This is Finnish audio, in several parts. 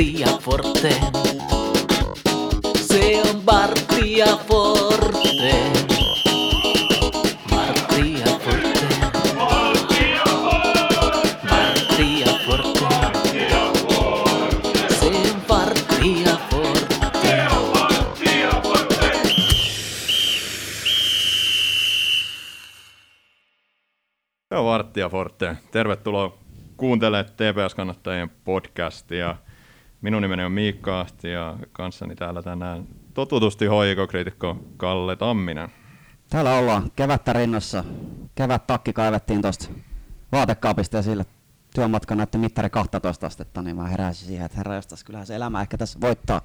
Martti ja Forte. Se on Forte. Ja Forte. Martti ja Forte. Se on Forte. Se on Forte. Tervetuloa kuuntelemaan TPS-kannattajien podcastia. Minun nimeni on Miikka Ahti ja kanssani täällä tänään totutusti hoikokriitikko Kalle Tamminen. Täällä ollaan kevättä rinnassa. Kevät takki kaivettiin tuosta vaatekaapista ja sillä työmatka näytti mittari 12 astetta, niin mä heräsin siihen, että herra jostas, kyllähän se elämä ehkä tässä voittaa.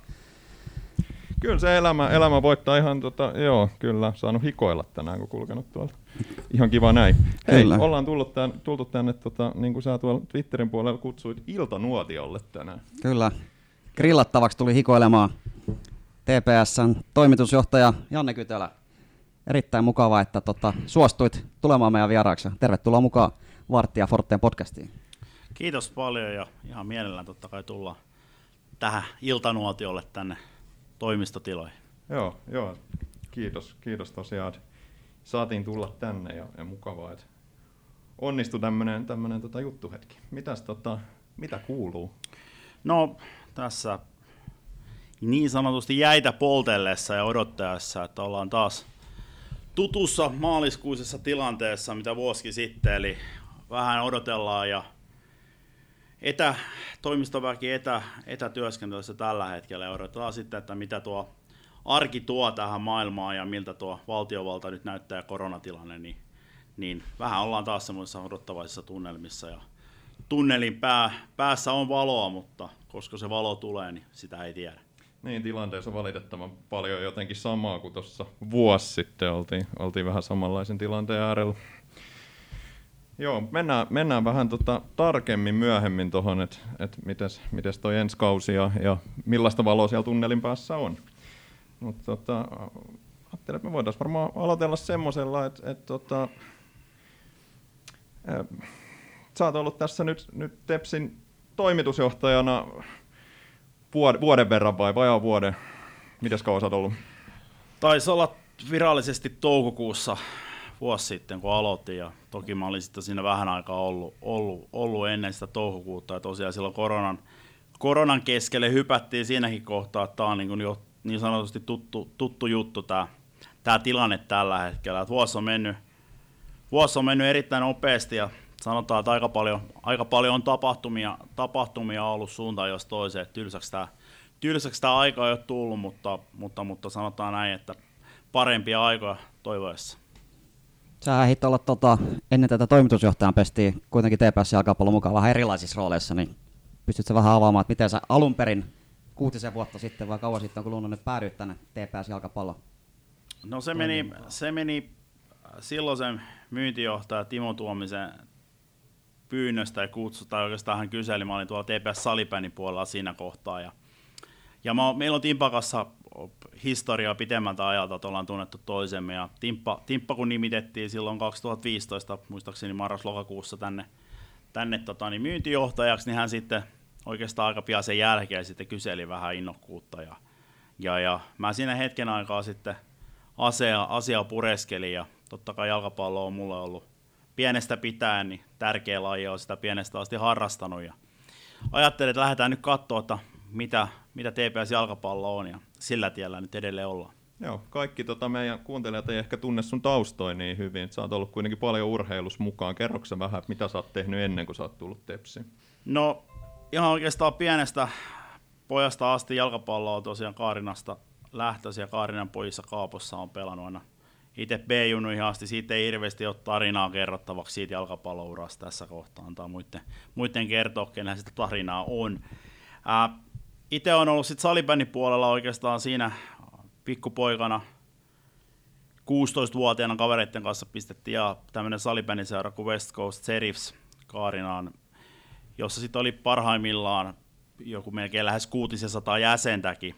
Kyllä se elämä, elämä voittaa ihan, tota, joo, kyllä, saanut hikoilla tänään, kun kulkenut tuolta. Ihan kiva näin. Hei, Kyllä. ollaan tullut tän, tultu tänne, tota, niin kuin sä tuolla Twitterin puolella kutsuit, iltanuotiolle tänään. Kyllä. Grillattavaksi tuli hikoilemaan TPSn toimitusjohtaja Janne Kytölä. Erittäin mukavaa, että tota, suostuit tulemaan meidän vieraaksi. Tervetuloa mukaan Vartti ja Forteen podcastiin. Kiitos paljon ja ihan mielellään totta kai tullaan tähän iltanuotiolle tänne toimistotiloihin. Joo, joo. Kiitos, kiitos tosiaan. Saatiin tulla tänne ja, ja mukavaa, että onnistui tämmönen, tämmönen tota juttuhetki. Mitäs tota, mitä kuuluu? No tässä niin sanotusti jäitä poltellessa ja odottajassa, että ollaan taas tutussa maaliskuisessa tilanteessa, mitä vuosi sitten, eli vähän odotellaan ja etä, toimistoväki etä, etätyöskentelyssä tällä hetkellä ja odotetaan sitten, että mitä tuo arki tuo tähän maailmaan ja miltä tuo valtiovalta nyt näyttää koronatilanne, niin, niin vähän ollaan taas semmoisissa odottavaisissa tunnelmissa ja tunnelin pää, päässä on valoa, mutta koska se valo tulee, niin sitä ei tiedä. Niin, tilanteessa valitettavan paljon jotenkin samaa kuin tuossa vuosi sitten oltiin, oltiin vähän samanlaisen tilanteen äärellä. Joo, mennään, mennään vähän tota tarkemmin myöhemmin tuohon, että et mites toi ensi kausi ja, ja millaista valoa siellä tunnelin päässä on. Mutta tota, ajattelin, että me voitaisiin varmaan aloitella semmoisella, että et, tota, ää, sä oot ollut tässä nyt, nyt Tepsin toimitusjohtajana vuoden, vuoden verran vai vajaa vuoden? Mites kauan sä oot ollut? Taisi olla virallisesti toukokuussa vuosi sitten, kun aloitin, ja toki mä olin sitten siinä vähän aikaa ollut, ollut, ollut ennen sitä toukokuuta, ja tosiaan silloin koronan, koronan keskelle hypättiin siinäkin kohtaa, että tämä on niin, jo niin sanotusti tuttu, tuttu juttu tämä, tämä tilanne tällä hetkellä. Että vuosi on mennyt, vuosi on mennyt erittäin nopeasti, ja sanotaan, että aika paljon, aika paljon on tapahtumia, tapahtumia ollut suuntaan jos toiseen, tylsäksi tämä, tylsäksi tämä aika ei ole tullut, mutta, mutta, mutta sanotaan näin, että parempia aikoja toivoessa. Sä ehdit olla tota, ennen tätä toimitusjohtajan pestiin kuitenkin TPS jalkapallon mukaan vähän erilaisissa rooleissa, niin pystytkö vähän avaamaan, että miten sä alun perin kuutisen vuotta sitten vai kauan sitten on kulunut nyt päädyit tänne TPS jalkapalloon? No se meni, se meni silloisen myyntijohtaja Timo Tuomisen pyynnöstä ja kutsu, tai oikeastaan hän kyseli, mä olin tuolla TPS Salipänin puolella siinä kohtaa, ja, ja mä, meillä on Timpakassa historiaa pitemmältä ajalta, että ollaan tunnettu toisemme, ja Timppa, Timppa kun nimitettiin silloin 2015, muistaakseni marras-lokakuussa tänne, tänne tota, niin myyntijohtajaksi, niin hän sitten oikeastaan aika pian sen jälkeen sitten kyseli vähän innokkuutta, ja, ja, ja mä siinä hetken aikaa sitten asia, asiaa pureskelin, ja totta kai jalkapallo on mulle ollut pienestä pitäen niin tärkeä laji, on sitä pienestä asti harrastanut, ja ajattelin, että lähdetään nyt katsoa, että mitä, mitä TPS-jalkapallo on, ja sillä tiellä nyt edelleen ollaan. Joo, kaikki tota meidän kuuntelijat ei ehkä tunne sun taustoja niin hyvin. Sä oot ollut kuitenkin paljon urheilus mukaan. Kerroksä sä vähän, mitä sä oot tehnyt ennen kuin sä oot tullut Tepsiin? No ihan oikeastaan pienestä pojasta asti jalkapalloa tosiaan Kaarinasta lähtöisin ja Kaarinan pojissa Kaapossa on pelannut aina itse B-junuihin asti. Siitä ei hirveästi ole tarinaa kerrottavaksi siitä jalkapallourasta tässä kohtaa. Antaa muiden, muiden kertoa, kenellä sitä tarinaa on. Ää, itse on ollut sitten salibändin puolella oikeastaan siinä pikkupoikana 16-vuotiaana kavereiden kanssa pistettiin ja tämmöinen salibändiseura kuin West Coast Serifs Kaarinaan, jossa sitten oli parhaimmillaan joku melkein lähes 600 jäsentäkin.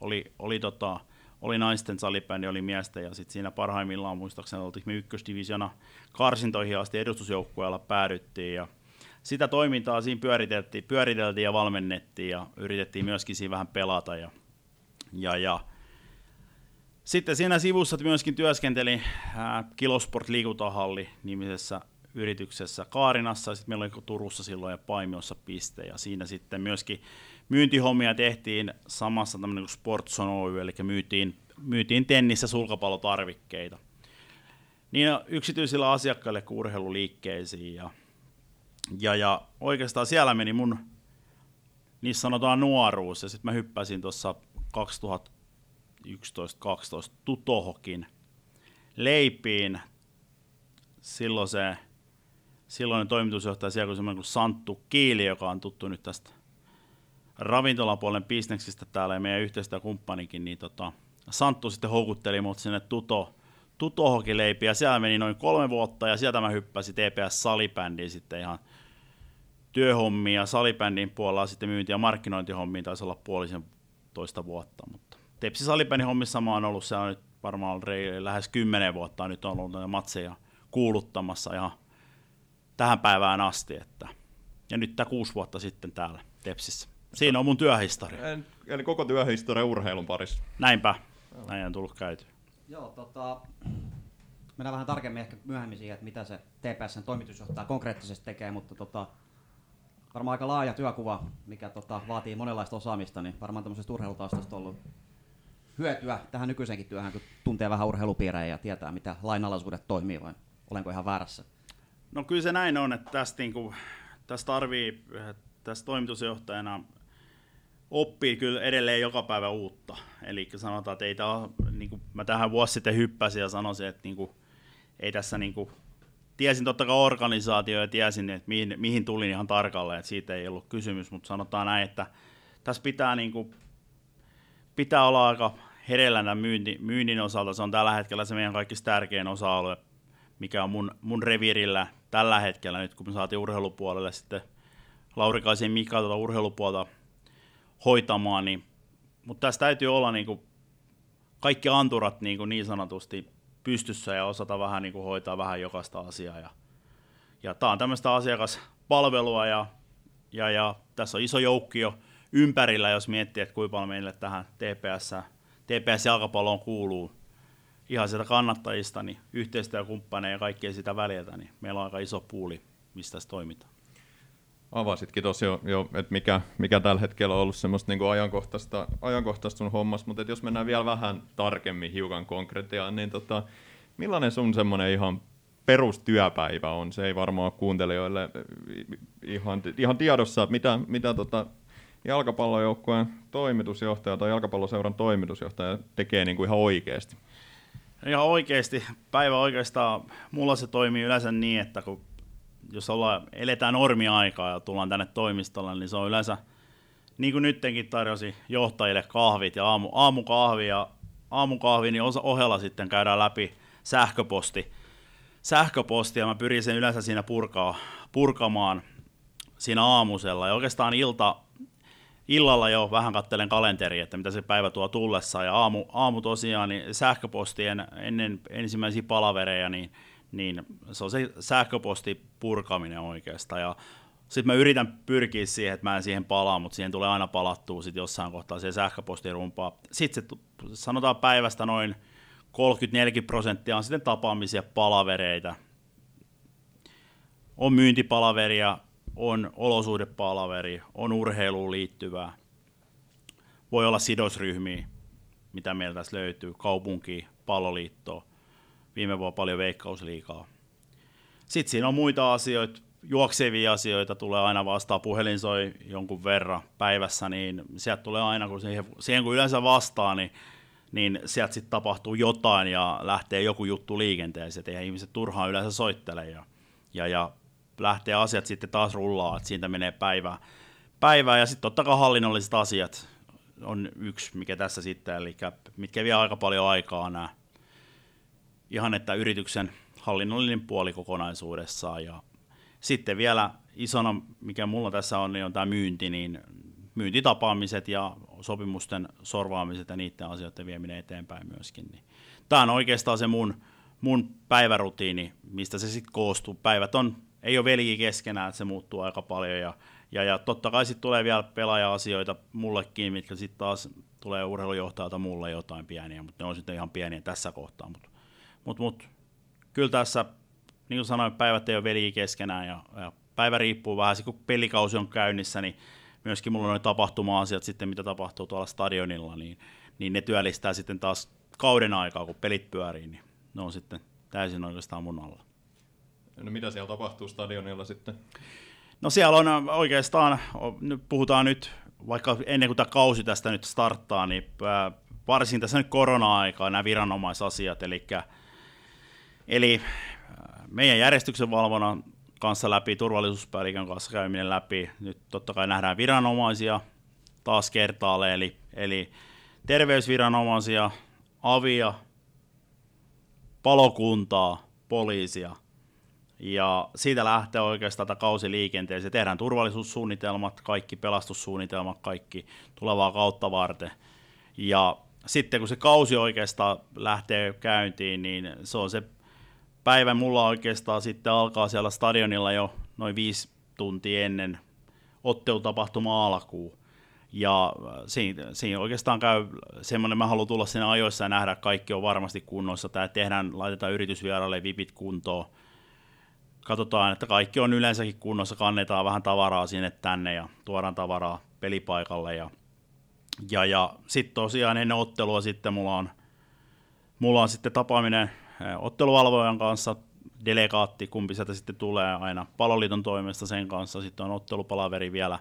Oli, oli, tota, oli naisten salibändi, oli miesten ja sitten siinä parhaimmillaan muistaakseni oltiin me ykkösdivisiona karsintoihin asti edustusjoukkueella päädyttiin ja sitä toimintaa siinä pyöriteltiin, pyöriteltiin ja valmennettiin ja yritettiin myöskin siinä vähän pelata. Ja, ja, ja. Sitten siinä sivussa myöskin työskentelin Kilosport liikuntahalli nimisessä yrityksessä Kaarinassa, sitten meillä oli Turussa silloin ja Paimiossa piste, ja siinä sitten myöskin myyntihommia tehtiin samassa tämmöinen kuin Sportson Oy, eli myytiin, myytiin tennis- ja sulkapallotarvikkeita. Niin yksityisillä asiakkaille kuin urheiluliikkeisiin, ja, ja, ja oikeastaan siellä meni mun niin sanotaan nuoruus, ja sitten mä hyppäsin tuossa 2011-2012 Tutohokin leipiin. Silloin se silloinen toimitusjohtaja siellä kuin semmoinen kuin Santtu Kiili, joka on tuttu nyt tästä ravintolapuolen bisneksistä täällä ja meidän yhteistyökumppanikin, niin tota, Santtu sitten houkutteli mut sinne Tuto, Tutohokileipiin ja siellä meni noin kolme vuotta ja sieltä mä hyppäsin TPS Salibändiin sitten ihan työhommia ja salibändin puolella sitten myynti- ja markkinointihommiin taisi olla puolisen toista vuotta, mutta Tepsi Salibändin hommissa mä oon ollut siellä nyt varmaan lähes kymmenen vuotta nyt on ollut matseja kuuluttamassa ihan tähän päivään asti. Että, ja nyt tämä kuusi vuotta sitten täällä Tepsissä. Siinä on mun työhistoria. Eli koko työhistoria urheilun parissa. Näinpä. Näin on tullut käyty. Joo, tota, mennään vähän tarkemmin ehkä myöhemmin siihen, että mitä se TPSn toimitusjohtaja konkreettisesti tekee, mutta tota, varmaan aika laaja työkuva, mikä tota, vaatii monenlaista osaamista, niin varmaan tämmöisestä urheilutaustasta ollut hyötyä tähän nykyisenkin työhön, kun tuntee vähän urheilupiirejä ja tietää, mitä lainalaisuudet toimii, vai olenko ihan väärässä? No kyllä se näin on, että tästä, niin kuin, tästä tarvii, tästä toimitusjohtajana oppii kyllä edelleen joka päivä uutta. Eli sanotaan, että ei tämä, niin kuin mä tähän vuosi sitten hyppäsin ja sanoisin, että niin kuin, ei tässä niin kuin, tiesin totta kai organisaatio ja tiesin, että mihin, mihin tulin ihan tarkalleen, että siitä ei ollut kysymys, mutta sanotaan näin, että tässä pitää, niin kuin, pitää olla aika hereillä myynti, myynnin osalta. Se on tällä hetkellä se meidän kaikista tärkein osa-alue, mikä on mun, mun revirillä tällä hetkellä, nyt kun me saatiin urheilupuolelle sitten Laurikaisen Mika tuota urheilupuolta hoitamaan, niin, mutta tässä täytyy olla niin kuin kaikki anturat niin, kuin niin sanotusti pystyssä ja osata vähän niin kuin hoitaa vähän jokaista asiaa. Ja, ja tämä on tämmöistä asiakaspalvelua ja, ja, ja tässä on iso joukkio ympärillä, jos miettii, että kuinka paljon meille tähän TPS, TPS-jalkapalloon kuuluu ihan sieltä kannattajista, niin yhteistyökumppaneja ja kaikkea sitä väliltä, niin meillä on aika iso puuli, mistä tässä toimitaan. Avasitkin tosi jo, että mikä, mikä tällä hetkellä on ollut semmoista niin ajankohtaista, ajankohtaista sun hommasta, mutta jos mennään vielä vähän tarkemmin hiukan konkretiaan, niin tota, millainen sun semmoinen ihan perustyöpäivä on? Se ei varmaan kuuntelijoille ihan, ihan tiedossa, että mitä, mitä tota jalkapallojoukkueen toimitusjohtaja tai jalkapalloseuran toimitusjohtaja tekee niin kuin ihan oikeasti. Ihan oikeasti, päivä oikeastaan, mulla se toimii yleensä niin, että kun jos ollaan, eletään normiaikaa ja tullaan tänne toimistolle, niin se on yleensä, niin kuin nyttenkin tarjosi johtajille kahvit ja aamu, aamukahvi ja aamukahvi, niin ohella sitten käydään läpi sähköposti. Sähköposti ja mä pyrin sen yleensä siinä purkaa, purkamaan siinä aamusella. Ja oikeastaan ilta, illalla jo vähän kattelen kalenteria, että mitä se päivä tuo tullessa. Ja aamu, aamu tosiaan, niin sähköpostien ennen ensimmäisiä palavereja, niin, niin se on se sähköposti purkaminen oikeastaan. Ja sitten mä yritän pyrkiä siihen, että mä en siihen palaa, mutta siihen tulee aina palattua sitten jossain kohtaa siihen sähköpostirumpaan. Sitten se, sanotaan päivästä noin 30-40 prosenttia on sitten tapaamisia palavereita. On myyntipalaveria, on olosuhdepalaveri, on urheiluun liittyvää. Voi olla sidosryhmiä, mitä meiltä tässä löytyy, kaupunki, palloliitto, viime vuonna paljon veikkausliikaa. Sitten siinä on muita asioita, juoksevia asioita tulee aina vastaan, puhelin soi jonkun verran päivässä, niin sieltä tulee aina, kun siihen, siihen kun yleensä vastaa, niin, niin sieltä sitten tapahtuu jotain ja lähtee joku juttu liikenteeseen, eihän ihmiset turhaan yleensä soittele ja, ja, ja lähtee asiat sitten taas rullaa, että siitä menee päivää. päivää ja sitten totta kai hallinnolliset asiat on yksi, mikä tässä sitten, eli mitkä vie aika paljon aikaa nämä ihan että yrityksen hallinnollinen puoli kokonaisuudessaan ja sitten vielä isona, mikä mulla tässä on, niin on tämä myynti, niin myyntitapaamiset ja sopimusten sorvaamiset ja niiden asioiden vieminen eteenpäin myöskin. Niin tämä on oikeastaan se mun, mun päivärutiini, mistä se sitten koostuu. Päivät on ei ole veljiä keskenään, että se muuttuu aika paljon. Ja, ja, ja totta kai sitten tulee vielä pelaaja-asioita mullekin, mitkä sitten taas tulee urheilujohtajalta mulle jotain pieniä, mutta ne on sitten ihan pieniä tässä kohtaa. Mutta mut, mut, kyllä tässä, niin kuin sanoin, päivät ei ole veljiä keskenään ja, ja päivä riippuu vähän, kun pelikausi on käynnissä, niin myöskin mulla on tapahtuma-asiat sitten, mitä tapahtuu tuolla stadionilla, niin, niin ne työllistää sitten taas kauden aikaa, kun pelit pyörii, niin ne on sitten täysin oikeastaan mun alla. No mitä siellä tapahtuu stadionilla sitten? No siellä on oikeastaan, nyt puhutaan nyt, vaikka ennen kuin tämä kausi tästä nyt starttaa, niin varsin tässä nyt korona-aikaa nämä viranomaisasiat, eli, eli meidän järjestyksen valvonnan kanssa läpi, turvallisuuspäällikön kanssa käyminen läpi. Nyt totta kai nähdään viranomaisia taas kertaalle, eli, eli terveysviranomaisia, avia, palokuntaa, poliisia. Ja siitä lähtee oikeastaan tätä kausiliikenteeseen. Tehdään turvallisuussuunnitelmat, kaikki pelastussuunnitelmat, kaikki tulevaa kautta varten. Ja sitten kun se kausi oikeastaan lähtee käyntiin, niin se on se päivä mulla oikeastaan sitten alkaa siellä stadionilla jo noin viisi tuntia ennen ottelutapahtuma alkuun. Ja äh, siinä, siinä oikeastaan käy semmoinen, mä haluan tulla sinne ajoissa ja nähdä, että kaikki on varmasti kunnossa. Tämä tehdään, laitetaan yritysvieraille vipit kuntoon. Katsotaan, että kaikki on yleensäkin kunnossa, kannetaan vähän tavaraa sinne tänne ja tuodaan tavaraa pelipaikalle. Ja, ja, ja sitten tosiaan ennen ottelua sitten mulla on, mulla on sitten tapaaminen otteluvalvojan kanssa, delegaatti, kumpi sieltä sitten tulee aina. Paloliiton toimesta sen kanssa, sitten on ottelupalaveri vielä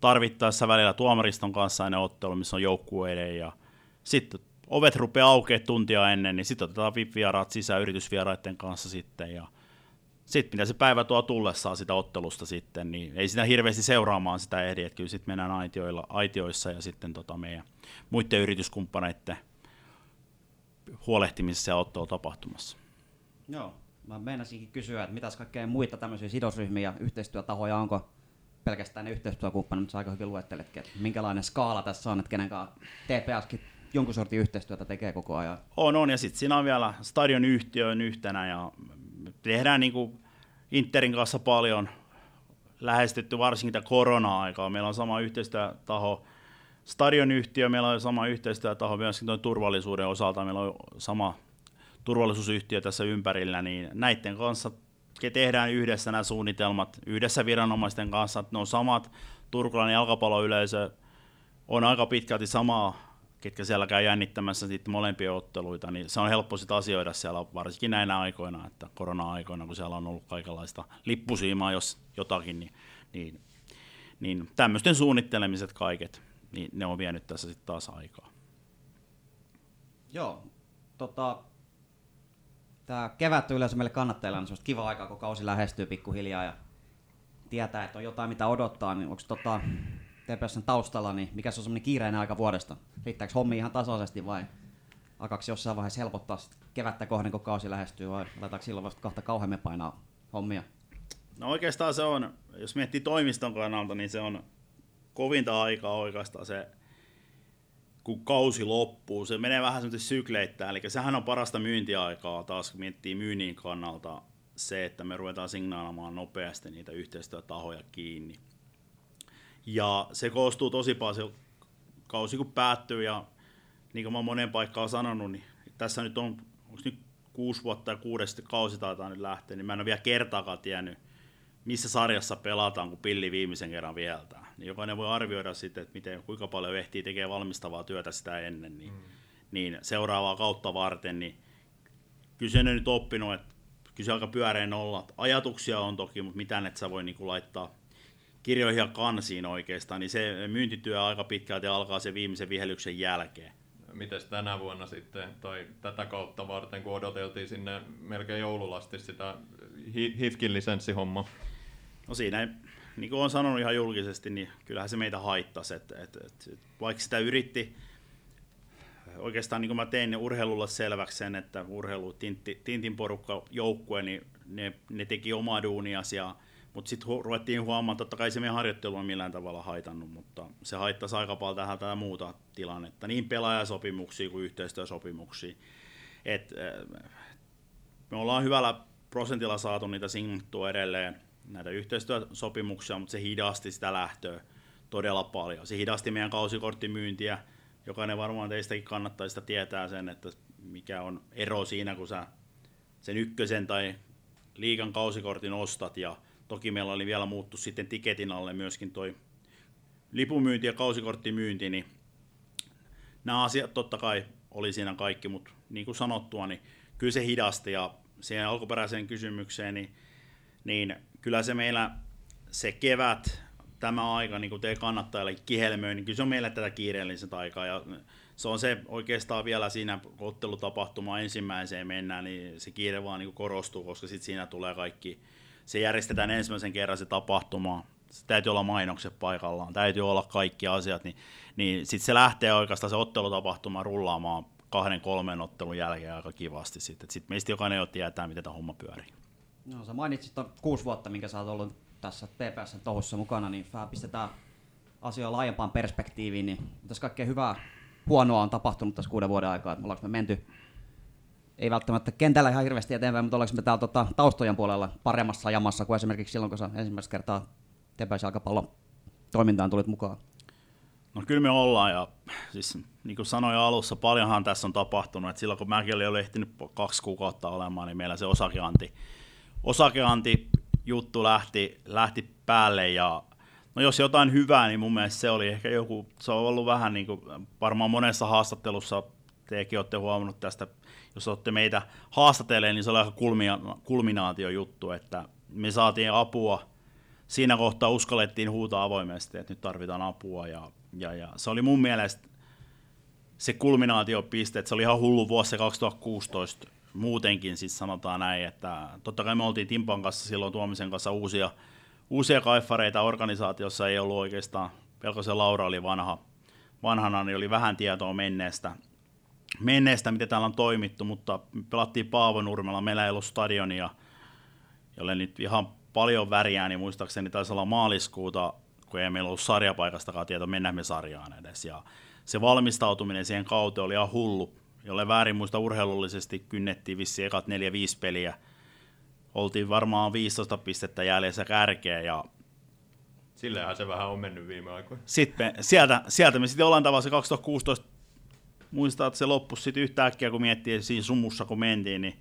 tarvittaessa välillä tuomariston kanssa aina ottelu, missä on joukkueiden ja sitten ovet rupeaa aukeaa tuntia ennen, niin sitten otetaan VIP-vieraat sisään yritysvieraiden kanssa sitten ja sitten mitä se päivä tuo tullessaan sitä ottelusta sitten, niin ei sitä hirveästi seuraamaan sitä ehdi, että kyllä sitten mennään aitioilla, aitioissa ja sitten tota meidän muiden yrityskumppaneiden huolehtimisessa ja ottoa tapahtumassa. Joo, mä meinasinkin kysyä, että mitäs kaikkea muita tämmöisiä sidosryhmiä ja yhteistyötahoja onko pelkästään ne yhteistyökumppanit, mutta aika hyvin luetteletkin, että minkälainen skaala tässä on, että kenen kanssa TPSkin jonkun sortin yhteistyötä tekee koko ajan. On, on, ja sitten siinä on vielä stadion yhtiön yhtenä, ja tehdään niin kuin Interin kanssa paljon lähestytty varsinkin tätä korona-aikaa. Meillä on sama yhteistyötaho stadionyhtiö, meillä on sama yhteistyötaho tuon turvallisuuden osalta, meillä on sama turvallisuusyhtiö tässä ympärillä, niin näiden kanssa tehdään yhdessä nämä suunnitelmat, yhdessä viranomaisten kanssa, että ne on samat, turkulainen jalkapalloyleisö on aika pitkälti samaa, ketkä siellä käy jännittämässä sitten molempia otteluita, niin se on helppo sitten asioida siellä, varsinkin näinä aikoina, että korona-aikoina, kun siellä on ollut kaikenlaista lippusiimaa, jos jotakin, niin, niin, niin tämmöisten suunnittelemiset kaiket niin ne on vienyt tässä sitten taas aikaa. Joo, tota, tämä kevät on yleensä meille kannattajilla on kiva aikaa, kun kausi lähestyy pikkuhiljaa ja tietää, että on jotain mitä odottaa, niin onko tota, TPSn taustalla, niin mikä se on semmoinen kiireinen aika vuodesta? Riittääkö hommi ihan tasaisesti vai alkaako jossain vaiheessa helpottaa kevättä kohden, kun kausi lähestyy vai laitaanko silloin vasta kahta kauheammin painaa hommia? No oikeastaan se on, jos miettii toimiston kannalta, niin se on kovinta aikaa oikeastaan se, kun kausi loppuu. Se menee vähän semmoisesti sykleittäin, eli sehän on parasta myyntiaikaa taas, kun miettii myynnin kannalta se, että me ruvetaan signaalamaan nopeasti niitä yhteistyötahoja kiinni. Ja se koostuu tosi paljon, se kausi kun päättyy ja niin kuin mä monen paikkaan sanonut, niin tässä nyt on, onko nyt kuusi vuotta ja kuudesti kausi taitaa nyt lähteä, niin mä en ole vielä kertaakaan tiennyt, missä sarjassa pelataan, kun pilli viimeisen kerran viheltää. Niin jokainen voi arvioida sitten, että miten, kuinka paljon ehtii tekee valmistavaa työtä sitä ennen, niin, mm. niin seuraavaa kautta varten, niin kyllä se nyt oppinut, että kyllä se aika pyöreän olla. Ajatuksia on toki, mutta mitään että sä voi niin kuin laittaa kirjoihin ja kansiin oikeastaan, niin se myyntityö aika pitkälti alkaa sen viimeisen vihelyksen jälkeen. Miten tänä vuonna sitten, tai tätä kautta varten, kun odoteltiin sinne melkein joululasti sitä HIFKin lisenssihommaa? No siinä, niin kuin olen sanonut ihan julkisesti, niin kyllähän se meitä haittasi. Että, että, että, vaikka sitä yritti, oikeastaan niin kuin mä tein ne urheilulla selväksi sen, että urheilu, Tintti, Tintin porukka, joukkue, niin ne, ne teki omaa duunias ja mutta sitten hu- ruvettiin huomaamaan, totta kai se meidän harjoittelu on millään tavalla haitannut, mutta se haittaisi aika paljon tähän tätä muuta tilannetta, niin pelaajasopimuksia kuin yhteistyösopimuksia. Et, me ollaan hyvällä prosentilla saatu niitä signattua edelleen, näitä yhteistyösopimuksia, mutta se hidasti sitä lähtöä todella paljon. Se hidasti meidän kausikorttimyyntiä. Jokainen varmaan teistäkin kannattaa sitä tietää sen, että mikä on ero siinä, kun sä sen ykkösen tai liikan kausikortin ostat. Ja toki meillä oli vielä muuttu sitten tiketin alle myöskin toi lipumyynti ja kausikorttimyynti, niin nämä asiat totta kai oli siinä kaikki, mutta niin kuin sanottua, niin kyllä se hidasti ja siihen alkuperäiseen kysymykseen, niin, niin kyllä se meillä se kevät, tämä aika, niin kuin te kannattajille kihelmöi, niin kyllä se on meille tätä kiireellisintä aikaa ja se on se oikeastaan vielä siinä, ottelutapahtuma ensimmäiseen mennään, niin se kiire vaan niin korostuu, koska sitten siinä tulee kaikki, se järjestetään ensimmäisen kerran se tapahtuma, se täytyy olla mainokset paikallaan, täytyy olla kaikki asiat, niin, niin sitten se lähtee oikeastaan se ottelutapahtuma rullaamaan kahden kolmen ottelun jälkeen aika kivasti sitten. Sitten meistä jokainen jo tietää, miten tämä homma pyörii. No, sä mainitsit ton kuusi vuotta, minkä sä oot ollut tässä TPSn touhussa mukana, niin vähän pistetään asioita laajempaan perspektiiviin, niin tässä kaikkea hyvää, huonoa on tapahtunut tässä kuuden vuoden aikaa, että ollaanko me menty ei välttämättä kentällä ihan hirveästi eteenpäin, mutta ollaanko me täällä tota, taustojen puolella paremmassa jamassa kuin esimerkiksi silloin, kun sä ensimmäistä kertaa TPS jalkapallon toimintaan tulit mukaan? No kyllä me ollaan ja siis niin kuin sanoin alussa, paljonhan tässä on tapahtunut. Et silloin kun mäkin olin jo ehtinyt kaksi kuukautta olemaan, niin meillä se osakeanti, osakeanti juttu lähti, lähti päälle ja no jos jotain hyvää, niin mun mielestä se oli ehkä joku, se on ollut vähän niin kuin varmaan monessa haastattelussa tekin olette huomannut tästä, jos olette meitä haastatelleen, niin se oli aika kulminaatio juttu, että me saatiin apua, siinä kohtaa uskallettiin huutaa avoimesti, että nyt tarvitaan apua ja, ja, ja se oli mun mielestä se kulminaatiopiste, että se oli ihan hullu vuosi se 2016 muutenkin, siis sanotaan näin, että totta kai me oltiin Timpan kanssa silloin Tuomisen kanssa uusia, uusia kaifareita. Organisaatiossa, ei ollut oikeastaan, Pelkosen Laura oli vanha, vanhana, niin oli vähän tietoa menneestä, menneestä, miten täällä on toimittu, mutta pelattiin Paavonurmella, meillä ei ollut stadionia, jolle nyt ihan paljon väriä, niin muistaakseni taisi olla maaliskuuta, kun ei meillä ollut sarjapaikastakaan tieto, mennään me sarjaan edes. Ja se valmistautuminen siihen kauteen oli ihan hullu, jolle väärin muista urheilullisesti kynnettiin vissi ekat 4-5 peliä. Oltiin varmaan 15 pistettä jäljessä kärkeä ja Sillähän se vähän on mennyt viime aikoina. Sitten sieltä, sieltä me sitten ollaan tavallaan 2016, muistaa, että se loppui sitten yhtäkkiä, kun miettii siinä sumussa, kun mentiin, niin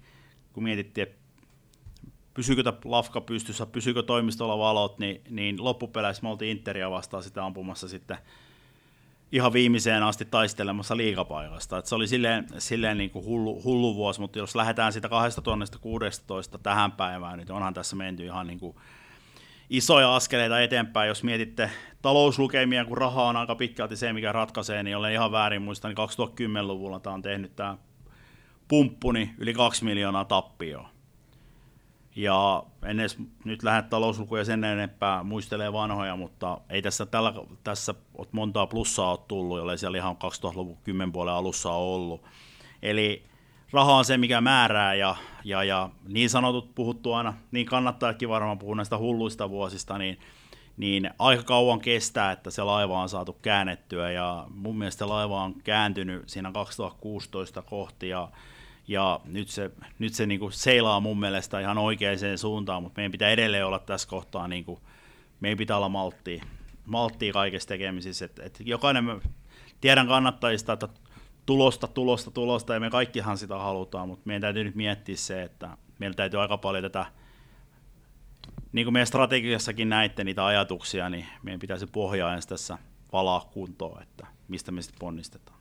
kun mietittiin, että pysyykö tämä lafka pystyssä, pysyykö toimistolla valot, niin, niin loppupeleissä me oltiin Interia vastaan sitä ampumassa sitten ihan viimeiseen asti taistelemassa liikapaikasta. Et se oli silleen, silleen niin kuin hullu, hullu vuosi, mutta jos lähdetään sitä 2016 tähän päivään, niin onhan tässä menty ihan niin kuin isoja askeleita eteenpäin. Jos mietitte talouslukemia, kun raha on aika pitkälti se, mikä ratkaisee, niin olen ihan väärin muista, niin 2010-luvulla tämä on tehnyt tämä pumppuni yli 2 miljoonaa tappioa. Ja en edes nyt lähde talouslukuja sen enempää muistelee vanhoja, mutta ei tässä, tällä, tässä montaa plussaa ole tullut, jollei siellä ihan 2000-luvun 10 puolen alussa ole ollut. Eli raha on se, mikä määrää ja, ja, ja niin sanotut puhuttu aina, niin kannattaakin varmaan puhua näistä hulluista vuosista, niin, niin aika kauan kestää, että se laiva on saatu käännettyä ja mun mielestä laiva on kääntynyt siinä 2016 kohti ja ja nyt se, nyt se niinku seilaa mun mielestä ihan oikeaan suuntaan, mutta meidän pitää edelleen olla tässä kohtaa, niinku, meidän pitää olla malttia, malttia kaikessa tekemisissä. Et, et jokainen, tiedän kannattajista, että tulosta, tulosta, tulosta, ja me kaikkihan sitä halutaan, mutta meidän täytyy nyt miettiä se, että meillä täytyy aika paljon tätä, niin kuin meidän strategiassakin näitte niitä ajatuksia, niin meidän pitäisi pohjaa ensin tässä valaa kuntoon, että mistä me sitten ponnistetaan.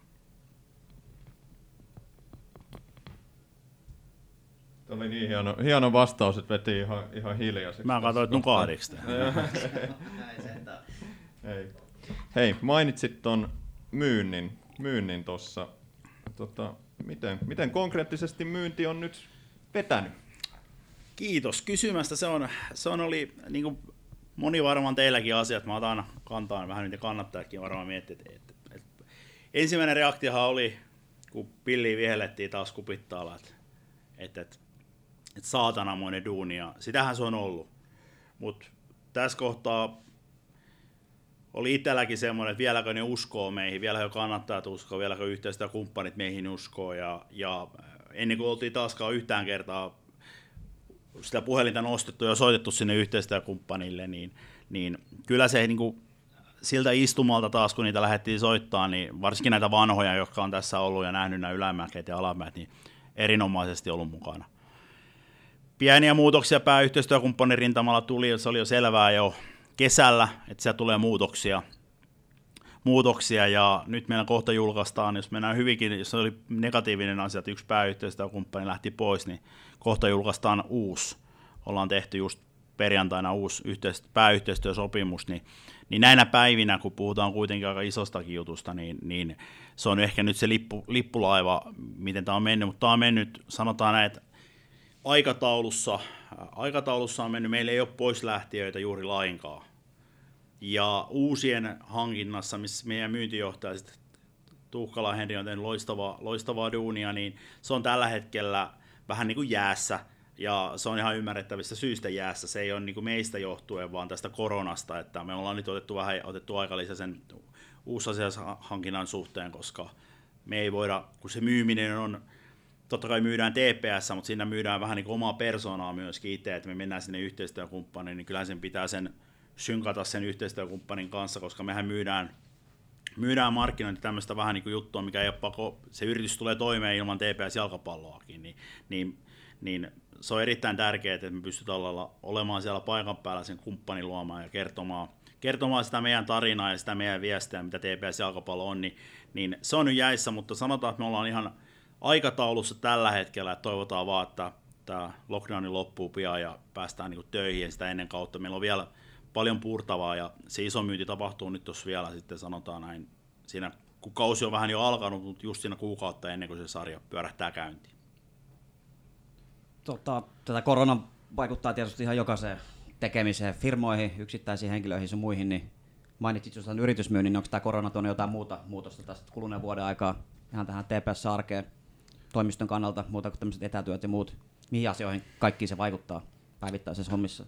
Oli niin hieno, hieno vastaus, että veti ihan, ihan hiljaiseksi. Mä katsoin, että nukahdiksi Hei. Hei, mainitsit ton myynnin, myynnin tuossa. Tota, miten, miten konkreettisesti myynti on nyt vetänyt? Kiitos kysymästä. Se on, se on oli niin kuin moni varmaan teilläkin asiat. Mä otan kantaa vähän, mitä kannattajakin varmaan miettiä. Että, että, että, ensimmäinen reaktiohan oli, kun pilli vihellettiin taas kupittaalla, että, että, että että saatanamoinen duuni, ja sitähän se on ollut. Mutta tässä kohtaa oli itselläkin semmoinen, että vieläkö ne uskoo meihin, vieläkö kannattaa uskoa, vieläkö yhteistyökumppanit meihin uskoo, ja, ja ennen kuin oltiin taaskaan yhtään kertaa sitä puhelinta nostettu ja soitettu sinne yhteistyökumppanille, niin, niin kyllä se niin kuin, siltä istumalta taas, kun niitä lähdettiin soittaa, niin varsinkin näitä vanhoja, jotka on tässä ollut ja nähnyt nämä ylämäkeet ja alamäet, niin erinomaisesti ollut mukana. Pieniä muutoksia pääyhteistyökumppanin rintamalla tuli, se oli jo selvää jo kesällä, että siellä tulee muutoksia, muutoksia ja nyt meillä kohta julkaistaan, jos mennään hyvinkin, jos oli negatiivinen asia, että yksi pääyhteistyökumppani lähti pois, niin kohta julkaistaan uusi. Ollaan tehty just perjantaina uusi yhteistyö, pääyhteistyösopimus, niin, niin näinä päivinä, kun puhutaan kuitenkin aika isostakin jutusta, niin, niin se on ehkä nyt se lippu, lippulaiva, miten tämä on mennyt, mutta tämä on mennyt, sanotaan näin, että aikataulussa, aikataulussa on mennyt, meillä ei ole poislähtiöitä juuri lainkaan. Ja uusien hankinnassa, missä meidän myyntijohtaja sitten Tuhkala Henri on tehnyt loistavaa, loistavaa duunia, niin se on tällä hetkellä vähän niin kuin jäässä, ja se on ihan ymmärrettävistä syistä jäässä. Se ei ole niin kuin meistä johtuen, vaan tästä koronasta, että me ollaan nyt otettu vähän otettu aika lisää sen uusasiashankinnan suhteen, koska me ei voida, kun se myyminen on, totta kai myydään TPS, mutta siinä myydään vähän niin kuin omaa persoonaa myöskin itse, että me mennään sinne yhteistyökumppaniin, niin kyllähän sen pitää sen synkata sen yhteistyökumppanin kanssa, koska mehän myydään, myydään markkinointi tämmöistä vähän niin kuin juttua, mikä ei ole pako, se yritys tulee toimeen ilman TPS-jalkapalloakin, niin, niin, niin se on erittäin tärkeää, että me pystytään olla, olemaan siellä paikan päällä sen kumppanin luomaan ja kertomaan, kertomaan sitä meidän tarinaa ja sitä meidän viestiä, mitä TPS-jalkapallo on, niin, niin se on nyt jäissä, mutta sanotaan, että me ollaan ihan aikataulussa tällä hetkellä, toivotaan vaan, että tämä lockdowni loppuu pian ja päästään niin töihin ja sitä ennen kautta. Meillä on vielä paljon purtavaa ja se iso myynti tapahtuu nyt tuossa vielä sitten sanotaan näin, siinä kun kausi on vähän jo alkanut, mutta just siinä kuukautta ennen kuin se sarja pyörähtää käyntiin. Tota, tätä korona vaikuttaa tietysti ihan jokaiseen tekemiseen, firmoihin, yksittäisiin henkilöihin ja muihin, niin mainitsit just yritysmyynnin, onko tämä korona tuonut jotain muuta muutosta tästä kuluneen vuoden aikaa ihan tähän TPS-arkeen toimiston kannalta, muuta kuin tämmöiset etätyöt ja muut, mihin asioihin kaikki se vaikuttaa päivittäisessä hommissa?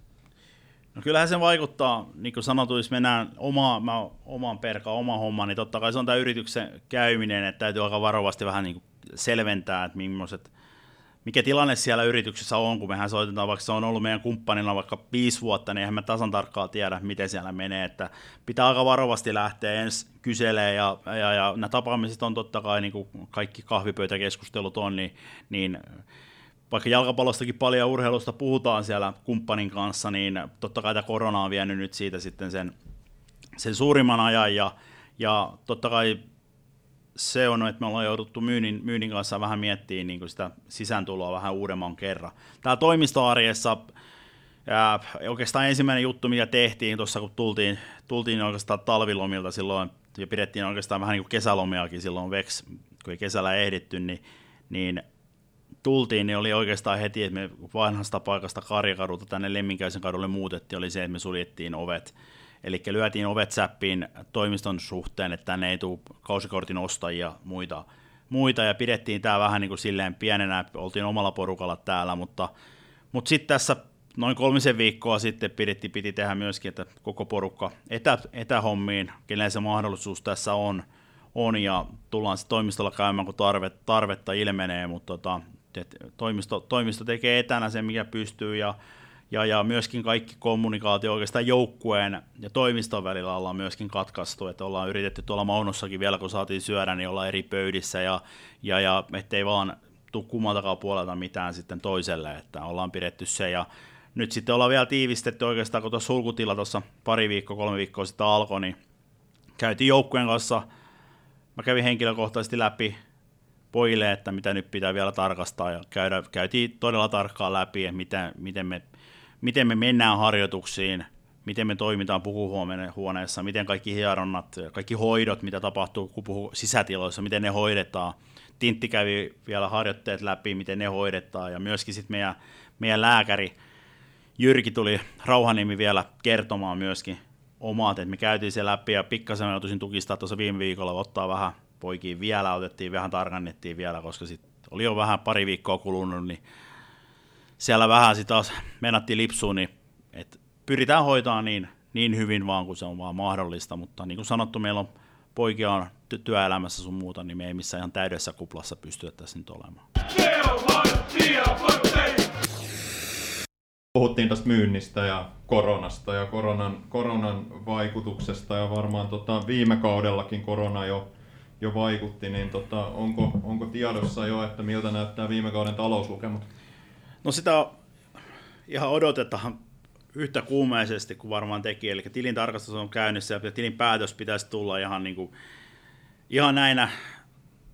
No kyllähän se vaikuttaa, niin kuin sanottu, jos mennään oma, mä, oman perka, oma homma, niin totta kai se on tämä yrityksen käyminen, että täytyy aika varovasti vähän niin kuin selventää, että millaiset, mikä tilanne siellä yrityksessä on, kun mehän soitetaan, vaikka se on ollut meidän kumppanina vaikka viisi vuotta, niin eihän me tasan tarkkaan tiedä, miten siellä menee, että pitää aika varovasti lähteä ensin kyselee ja, ja, ja nämä tapaamiset on totta kai, niin kuin kaikki kahvipöytäkeskustelut on, niin, niin vaikka jalkapallostakin paljon urheilusta puhutaan siellä kumppanin kanssa, niin totta kai tämä korona on vienyt nyt siitä sitten sen, sen suurimman ajan ja, ja totta kai se on, että me ollaan jouduttu myynnin, myynnin kanssa vähän miettimään niin sitä sisääntuloa vähän uudemman kerran. Täällä toimistoarjessa ja oikeastaan ensimmäinen juttu, mikä tehtiin tuossa, kun tultiin, tultiin oikeastaan talvilomilta silloin, ja pidettiin oikeastaan vähän niin kuin kesälomiakin silloin Vex, kun ei kesällä ehditty, niin, niin tultiin, niin oli oikeastaan heti, että me vanhasta paikasta Karjakadulta tänne Lemminkäisen kadulle muutettiin, oli se, että me suljettiin ovet. Eli lyötiin ovet säppiin toimiston suhteen, että tänne ei tule kausikortin ostajia muita, muita. Ja pidettiin tämä vähän niin kuin silleen pienenä, oltiin omalla porukalla täällä, mutta, mutta sitten tässä noin kolmisen viikkoa sitten pidettiin, piti tehdä myöskin, että koko porukka etä, etähommiin, kenelle se mahdollisuus tässä on, on. Ja tullaan sitten toimistolla käymään, kun tarve, tarvetta ilmenee, mutta tota, toimisto, toimisto tekee etänä sen, mikä pystyy, ja, ja, ja myöskin kaikki kommunikaatio oikeastaan joukkueen ja toimiston välillä ollaan myöskin katkaistu, että ollaan yritetty tuolla Maunossakin vielä, kun saatiin syödä, niin ollaan eri pöydissä, ja, ja, ja ettei vaan tule kummaltakaan puolelta mitään sitten toiselle, että ollaan pidetty se, ja nyt sitten ollaan vielä tiivistetty oikeastaan, kun tuossa sulkutila tuossa pari viikkoa, kolme viikkoa sitten alkoi, niin käytiin joukkueen kanssa, mä kävin henkilökohtaisesti läpi pojille, että mitä nyt pitää vielä tarkastaa ja käydä, käytiin todella tarkkaan läpi, että miten, miten, me, miten me mennään harjoituksiin, miten me toimitaan pukuhuoneessa, miten kaikki hieronnat, kaikki hoidot, mitä tapahtuu puhu sisätiloissa, miten ne hoidetaan. Tintti kävi vielä harjoitteet läpi, miten ne hoidetaan ja myöskin sitten meidän, meidän lääkäri Jyrki tuli Rauhanimi vielä kertomaan myöskin omat, että me käytiin se läpi ja pikkasen joutuisin tukistaa tuossa viime viikolla, ottaa vähän poikiin vielä, otettiin vähän tarkannettiin vielä, koska sit oli jo vähän pari viikkoa kulunut, niin siellä vähän sitä taas menattiin lipsuun, niin et pyritään hoitaa niin, niin hyvin vaan kuin se on vaan mahdollista, mutta niin kuin sanottu, meillä on poikia on työelämässä sun muuta, niin me ei missään ihan täydessä kuplassa pystyä tässä nyt olemaan. puhuttiin tästä myynnistä ja koronasta ja koronan, koronan vaikutuksesta ja varmaan tota, viime kaudellakin korona jo, jo vaikutti, niin tota, onko, onko tiedossa jo, että miltä näyttää viime kauden talouslukemat? No sitä ihan odotetaan yhtä kuumeisesti kuin varmaan teki, eli tilin tarkastus on käynnissä ja tilin päätös pitäisi tulla ihan, niin kuin, ihan näinä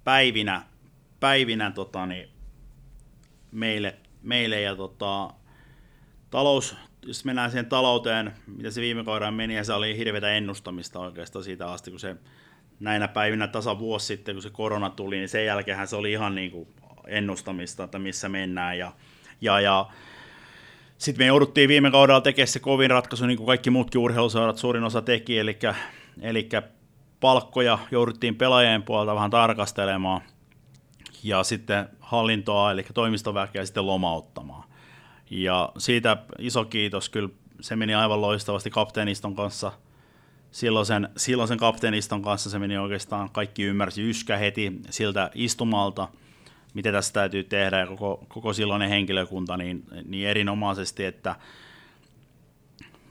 päivinä, päivinä tota, niin, meille, meille. Ja tota, talous, jos mennään siihen talouteen, mitä se viime kaudella meni, ja se oli hirveätä ennustamista oikeastaan siitä asti, kun se näinä päivinä tasa vuosi sitten, kun se korona tuli, niin sen jälkeen se oli ihan niin kuin ennustamista, että missä mennään, ja, ja, ja sitten me jouduttiin viime kaudella tekemään se kovin ratkaisu, niin kuin kaikki muutkin urheiluseurat suurin osa teki, eli, eli palkkoja jouduttiin pelaajien puolelta vähän tarkastelemaan, ja sitten hallintoa, eli toimistoväkeä sitten lomauttamaan. Ja siitä iso kiitos, kyllä se meni aivan loistavasti kapteeniston kanssa. Silloisen, silloisen kapteeniston kanssa se meni oikeastaan, kaikki ymmärsi yskä heti siltä istumalta, mitä tässä täytyy tehdä, ja koko, koko silloinen henkilökunta niin, niin erinomaisesti, että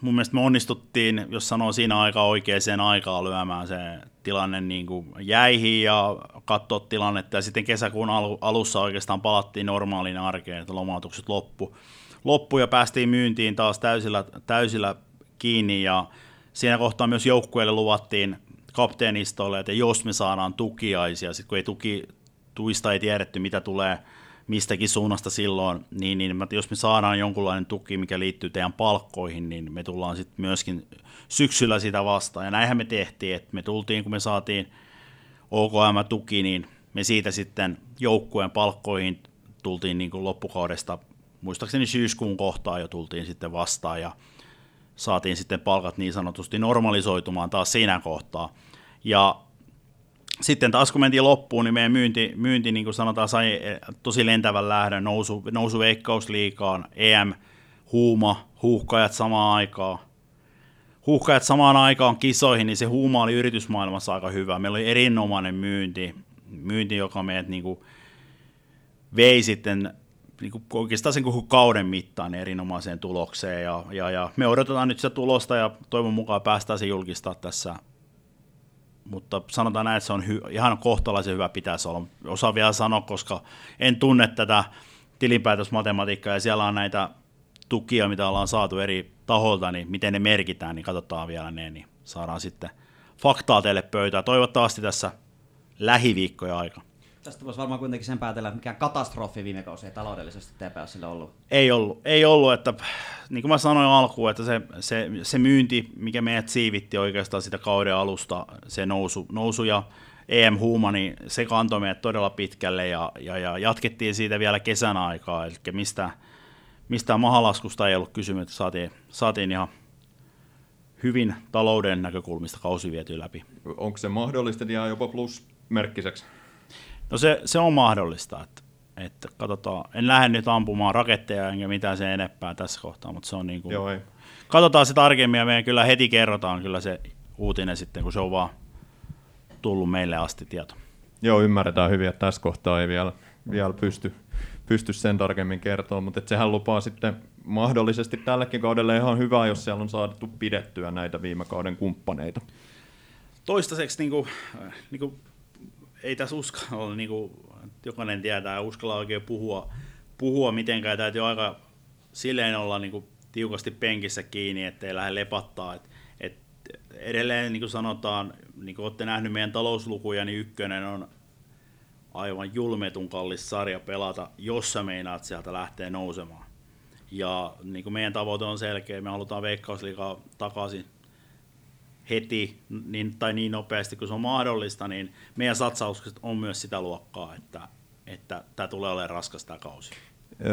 mun mielestä me onnistuttiin, jos sanoo siinä aika oikeaan aikaan lyömään se tilanne niin kuin jäihin ja katsoa tilannetta, ja sitten kesäkuun alussa oikeastaan palattiin normaaliin arkeen, että lomautukset loppu. Loppu ja päästiin myyntiin taas täysillä, täysillä kiinni. Ja siinä kohtaa myös joukkueelle luvattiin kapteenistolle, että jos me saadaan tukiaisia, sit kun ei tuki, tuista ei tiedetty, mitä tulee mistäkin suunnasta silloin, niin, niin jos me saadaan jonkunlainen tuki, mikä liittyy teidän palkkoihin, niin me tullaan sitten myöskin syksyllä sitä vastaan. Ja näinhän me tehtiin, että me tultiin, kun me saatiin OKM-tuki, niin me siitä sitten joukkueen palkkoihin tultiin niin kuin loppukaudesta muistaakseni syyskuun kohtaa jo tultiin sitten vastaan ja saatiin sitten palkat niin sanotusti normalisoitumaan taas siinä kohtaa. Ja sitten taas kun mentiin loppuun, niin meidän myynti, myynti niin kuin sanotaan, sai eh, tosi lentävän lähdön, nousu, nousu veikkausliikaan, EM, huuma, huuhkajat samaan aikaan. Huuhkajat samaan aikaan kisoihin, niin se huuma oli yritysmaailmassa aika hyvä. Meillä oli erinomainen myynti, myynti joka meidät niin kuin vei sitten niin kuin oikeastaan sen koko kauden mittaan erinomaiseen tulokseen. Ja, ja, ja me odotetaan nyt sitä tulosta ja toivon mukaan päästään se julkistaa tässä. Mutta sanotaan näin, että se on hy- ihan kohtalaisen hyvä pitäisi olla. Osaan vielä sanoa, koska en tunne tätä tilinpäätösmatematiikkaa ja siellä on näitä tukia, mitä ollaan saatu eri taholta, niin miten ne merkitään, niin katsotaan vielä ne, niin saadaan sitten faktaa teille pöytään. Toivottavasti tässä lähiviikkoja aika. Tästä voisi varmaan kuitenkin sen päätellä, että mikään katastrofi viime kausi ei taloudellisesti TPSille ollut. Ei ollut, ei ollut, että niin kuin mä sanoin alkuun, että se, se, se myynti, mikä meidät siivitti oikeastaan sitä kauden alusta, se nousu, nousu ja EM-huuma, niin se kantoi meidät todella pitkälle ja, ja, ja jatkettiin siitä vielä kesän aikaa, eli mistä, mistään mahalaskusta ei ollut kysymys, että saatiin, saatiin ihan hyvin talouden näkökulmista kausi viety läpi. Onko se mahdollista jää jopa plusmerkkiseksi? No se, se on mahdollista, että, että katsotaan. En lähde nyt ampumaan raketteja enkä mitään sen enempää tässä kohtaa, mutta se on niin kuin, Joo, ei. katsotaan se tarkemmin ja meidän kyllä heti kerrotaan kyllä se uutinen sitten, kun se on vaan tullut meille asti tieto. Joo, ymmärretään hyvin, että tässä kohtaa ei vielä, vielä pysty, pysty sen tarkemmin kertoa, mutta että sehän lupaa sitten mahdollisesti tällekin kaudelle ihan hyvää, jos siellä on saatu pidettyä näitä viime kauden kumppaneita. Toistaiseksi niin kuin, niin kuin ei tässä uskalla, niin kuin jokainen tietää, uskalla oikein puhua, puhua mitenkään. Täytyy aika silleen olla niin kuin tiukasti penkissä kiinni, ettei lähde lepattaa. Et, et edelleen niin kuin sanotaan, niin kuin olette nähneet meidän talouslukuja, niin ykkönen on aivan julmetun kallis sarja pelata, jos sä meinaat sieltä lähtee nousemaan. Ja niin kuin meidän tavoite on selkeä, me halutaan veikkausliikaa takaisin heti niin, tai niin nopeasti kuin se on mahdollista, niin meidän satsaukset on myös sitä luokkaa, että, että tämä tulee olemaan raskas tämä kausi.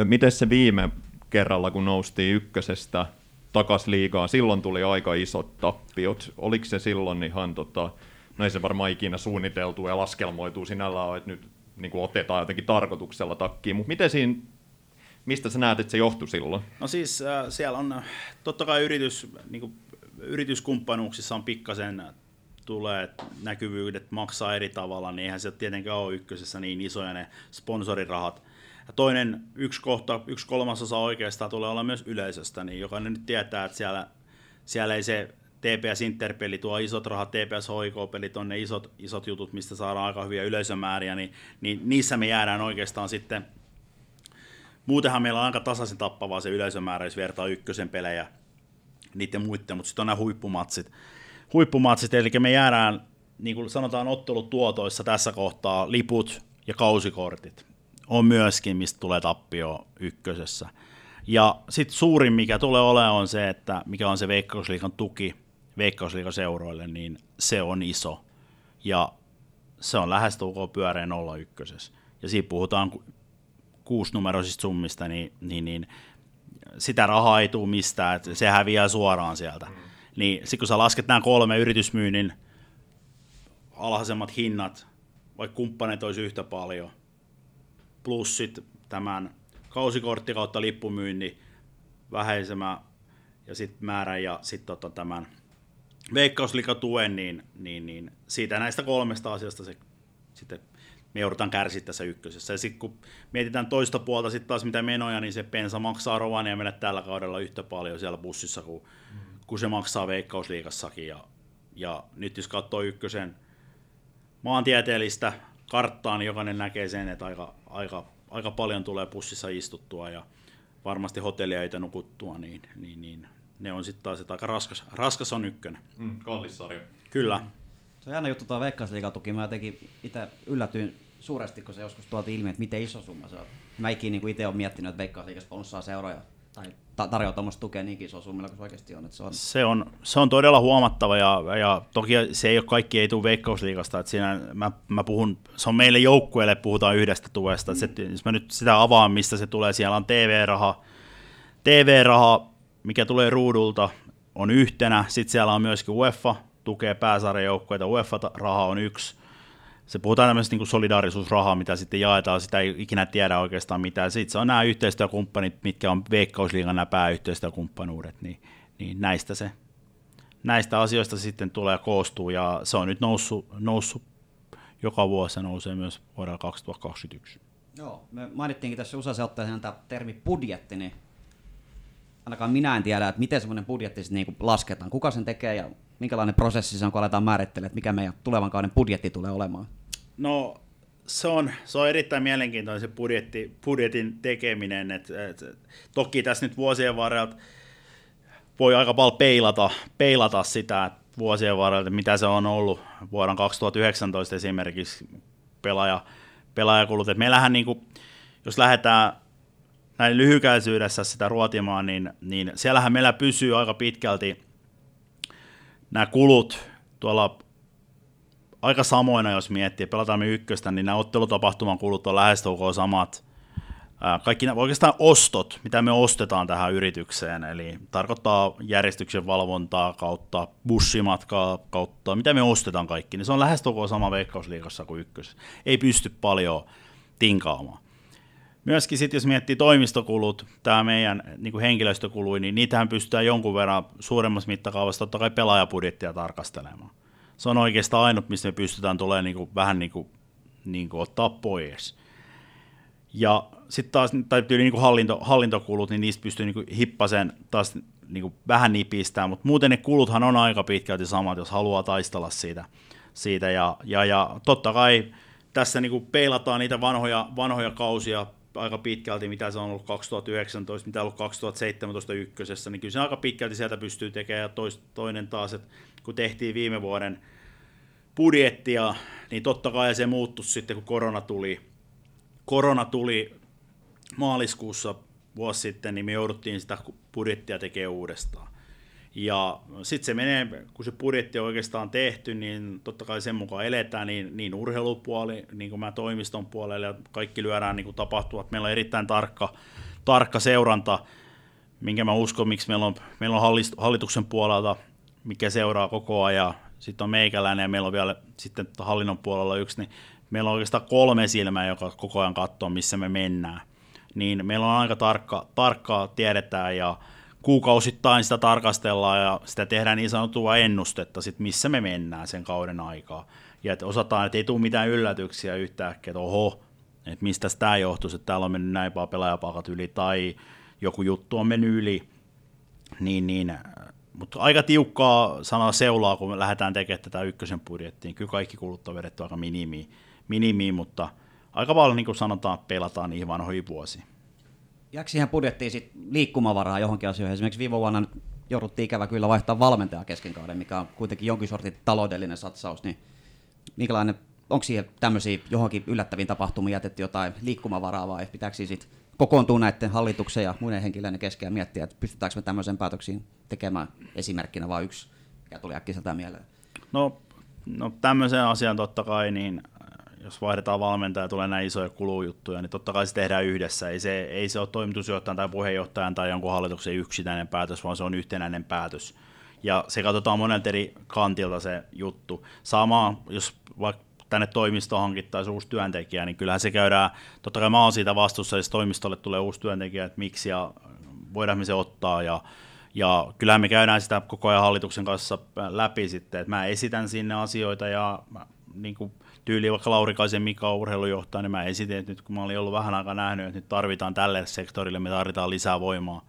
Miten se viime kerralla, kun noustiin ykkösestä takas liigaa, silloin tuli aika isot tappiot. Oliko se silloin ihan, tota, no ei se varmaan ikinä suunniteltu ja laskelmoituu sinällään, että nyt niin kuin otetaan jotenkin tarkoituksella takkiin, mutta miten siinä mistä sä näet, että se johtui silloin? No siis äh, siellä on totta kai yritys, niin kuin yrityskumppanuuksissa on pikkasen tulee näkyvyydet maksaa eri tavalla, niin eihän se tietenkään ole ykkösessä niin isoja ne sponsorirahat. Ja toinen, yksi kohta, yksi kolmasosa oikeastaan tulee olla myös yleisöstä, niin jokainen nyt tietää, että siellä, siellä ei se TPS Interpeli tuo isot rahat, TPS HIK-pelit on ne isot, isot jutut, mistä saadaan aika hyviä yleisömääriä, niin, niin niissä me jäädään oikeastaan sitten, muutenhan meillä on aika tasaisin tappavaa se yleisömäärä, jos vertaa ykkösen pelejä niiden muiden, mutta sitten on nämä huippumatsit, huippumatsit, eli me jäädään, niin kuin sanotaan ottelutuotoissa tässä kohtaa, liput ja kausikortit on myöskin, mistä tulee tappio ykkösessä. Ja sitten suurin, mikä tulee olemaan, on se, että mikä on se Veikkausliikan tuki Veikkausliigaseuroille, niin se on iso. Ja se on lähestulkoon pyöreä 01. Ja siinä puhutaan kuusinumeroisista summista, niin, niin, niin sitä rahaa ei tule mistään, että se häviää suoraan sieltä. Mm. Niin sitten kun sä lasket nämä kolme yritysmyynnin alhaisemmat hinnat, vaikka kumppaneet olisi yhtä paljon, plus sit tämän kausikortti kautta lippumyynnin vähäisemä ja sitten määrä ja sitten tota tämän veikkauslikatuen, niin, niin, niin siitä näistä kolmesta asiasta se sitten me joudutaan kärsiä tässä ykkösessä. Ja sitten kun mietitään toista puolta sitten taas mitä menoja, niin se pensa maksaa Rovaniemelle tällä kaudella yhtä paljon siellä bussissa kuin, mm. kun se maksaa Veikkausliikassakin. Ja, ja nyt jos katsoo ykkösen maantieteellistä karttaa, niin jokainen näkee sen, että aika, aika, aika paljon tulee bussissa istuttua ja varmasti hotellia nukuttua, niin, niin, niin ne on sitten taas, että aika raskas, raskas on ykkönen. Mm, kallis sarja. Kyllä. Se on jännä juttu tuo Veikkausliigatuki. Mä jotenkin itse yllätyin suuresti, kun se joskus tuotiin ilmi, että miten iso summa se on. Mä ikinä niin itse olen miettinyt, että Veikkausliigassa sponssaa seuroja tai ta- tarjoaa tuommoista tukea niinkin iso summilla kuin se oikeasti on. Että se, on... Se, on se on todella huomattava ja, ja toki se ei ole kaikki ei tule Veikkausliigasta. Että siinä mä, mä puhun, se on meille joukkueelle puhutaan yhdestä tuesta. Mm. Se, jos mä nyt sitä avaan, mistä se tulee, siellä on TV-raha, TV-raha mikä tulee ruudulta, on yhtenä. Sitten siellä on myöskin UEFA, tukee pääsarjajoukkoita. UEFA-raha on yksi. Se puhutaan tämmöisestä niin solidaarisuusrahaa, mitä sitten jaetaan, sitä ei ikinä tiedä oikeastaan mitään. Sitten se on nämä yhteistyökumppanit, mitkä on Veikkausliigan nämä pääyhteistyökumppanuudet, niin, niin näistä se näistä asioista sitten tulee koostuu ja se on nyt noussut, noussut joka vuosi nousee myös vuodella 2021. Joo, me mainittiinkin tässä usein otteeseen tämä termi budjetti, niin ainakaan minä en tiedä, että miten semmoinen budjetti niinku lasketaan, kuka sen tekee ja minkälainen prosessi se on, kun aletaan määrittelemään, että mikä meidän tulevan kauden budjetti tulee olemaan? No se on, se on erittäin mielenkiintoinen se budjetti, budjetin tekeminen. Et, et, toki tässä nyt vuosien varrella voi aika paljon peilata, peilata sitä vuosien varrella, mitä se on ollut vuoden 2019 esimerkiksi pelaaja, pelaajakulut. Et meillähän, niin kuin, jos lähdetään näin lyhykäisyydessä sitä ruotimaan, niin, niin siellähän meillä pysyy aika pitkälti nämä kulut tuolla aika samoina, jos miettii, pelataan me ykköstä, niin nämä ottelutapahtuman kulut on lähestulkoon samat. Kaikki nämä oikeastaan ostot, mitä me ostetaan tähän yritykseen, eli tarkoittaa järjestyksen valvontaa kautta bussimatkaa kautta, mitä me ostetaan kaikki, niin se on lähestulkoon sama veikkausliikassa kuin ykkös. Ei pysty paljon tinkaamaan. Myöskin sitten, jos miettii toimistokulut, tämä meidän niin kuin henkilöstökului, niin niitähän pystytään jonkun verran suuremmassa mittakaavassa totta kai pelaajapudjettia tarkastelemaan. Se on oikeastaan ainut, mistä me pystytään tulemaan niin kuin, vähän niin kuin, niin kuin ottaa pois. Ja sitten taas tai tyyli niin kuin hallinto, hallintokulut, niin niistä pystyy niin kuin hippasen taas niin kuin vähän nipistämään, mutta muuten ne kuluthan on aika pitkälti samat, jos haluaa taistella siitä. siitä ja, ja, ja totta kai tässä niin kuin peilataan niitä vanhoja, vanhoja kausia, aika pitkälti, mitä se on ollut 2019, mitä on ollut 2017 ykkösessä, niin kyllä se aika pitkälti sieltä pystyy tekemään. Ja tois, toinen taas, että kun tehtiin viime vuoden budjettia, niin totta kai se muuttui sitten, kun korona tuli. Korona tuli maaliskuussa vuosi sitten, niin me jouduttiin sitä budjettia tekemään uudestaan. Ja sitten se menee, kun se budjetti on oikeastaan tehty, niin totta kai sen mukaan eletään, niin, niin urheilupuoli, niin kuin mä toimiston puolelle, ja kaikki lyödään niin kuin tapahtuvat. Meillä on erittäin tarkka, tarkka seuranta, minkä mä uskon, miksi meillä on, meillä on hallituksen puolelta, mikä seuraa koko ajan. Sitten on meikäläinen ja meillä on vielä sitten hallinnon puolella yksi, niin meillä on oikeastaan kolme silmää, joka koko ajan katsoo, missä me mennään. Niin meillä on aika tarkka, tarkkaa tiedetään ja kuukausittain sitä tarkastellaan ja sitä tehdään niin sanottua ennustetta, sit missä me mennään sen kauden aikaa. Ja että osataan, että ei tule mitään yllätyksiä yhtäkkiä, että oho, että mistä tämä johtuisi, että täällä on mennyt näin paljon pelaajapalkat yli, tai joku juttu on mennyt yli, niin, niin mutta aika tiukkaa sanaa seulaa, kun me lähdetään tekemään tätä ykkösen budjettiin. Kyllä kaikki kulut on vedetty aika minimiin, minimiin mutta aika paljon, niin kuin sanotaan, pelataan niihin vanhoihin vuosiin. Jääkö siihen budjettiin sit liikkumavaraa johonkin asioihin? Esimerkiksi viime vuonna jouduttiin ikävä kyllä vaihtaa valmentaja kesken kauden, mikä on kuitenkin jonkin sortin taloudellinen satsaus, niin minkälainen, onko siihen tämmöisiä johonkin yllättäviin tapahtumiin jätetty jotain liikkumavaraa vai pitääkö sitten kokoontua näiden hallituksen ja muiden henkilöiden kesken ja miettiä, että pystytäänkö me tämmöisen päätöksiin tekemään esimerkkinä vain yksi, mikä tuli äkkiseltä mieleen? No, no tämmöisen asian totta kai, niin jos vaihdetaan valmentaja ja tulee näin isoja kulujuttuja, niin totta kai se tehdään yhdessä. Ei se, ei se ole toimitusjohtajan tai puheenjohtajan tai jonkun hallituksen yksittäinen päätös, vaan se on yhtenäinen päätös. Ja se katsotaan monelta eri kantilta se juttu. Sama, jos vaikka tänne toimistoon hankittaisiin uusi työntekijä, niin kyllähän se käydään, totta kai mä oon siitä vastuussa, jos toimistolle tulee uusi työntekijä, että miksi ja voidaan me se ottaa ja ja kyllähän me käydään sitä koko ajan hallituksen kanssa läpi sitten, että mä esitän sinne asioita ja mä, niin kuin tyyli vaikka Laurikaisen Mika on urheilujohtaja, niin mä esitin, että nyt kun mä olin ollut vähän aikaa nähnyt, että nyt tarvitaan tälle sektorille, me tarvitaan lisää voimaa,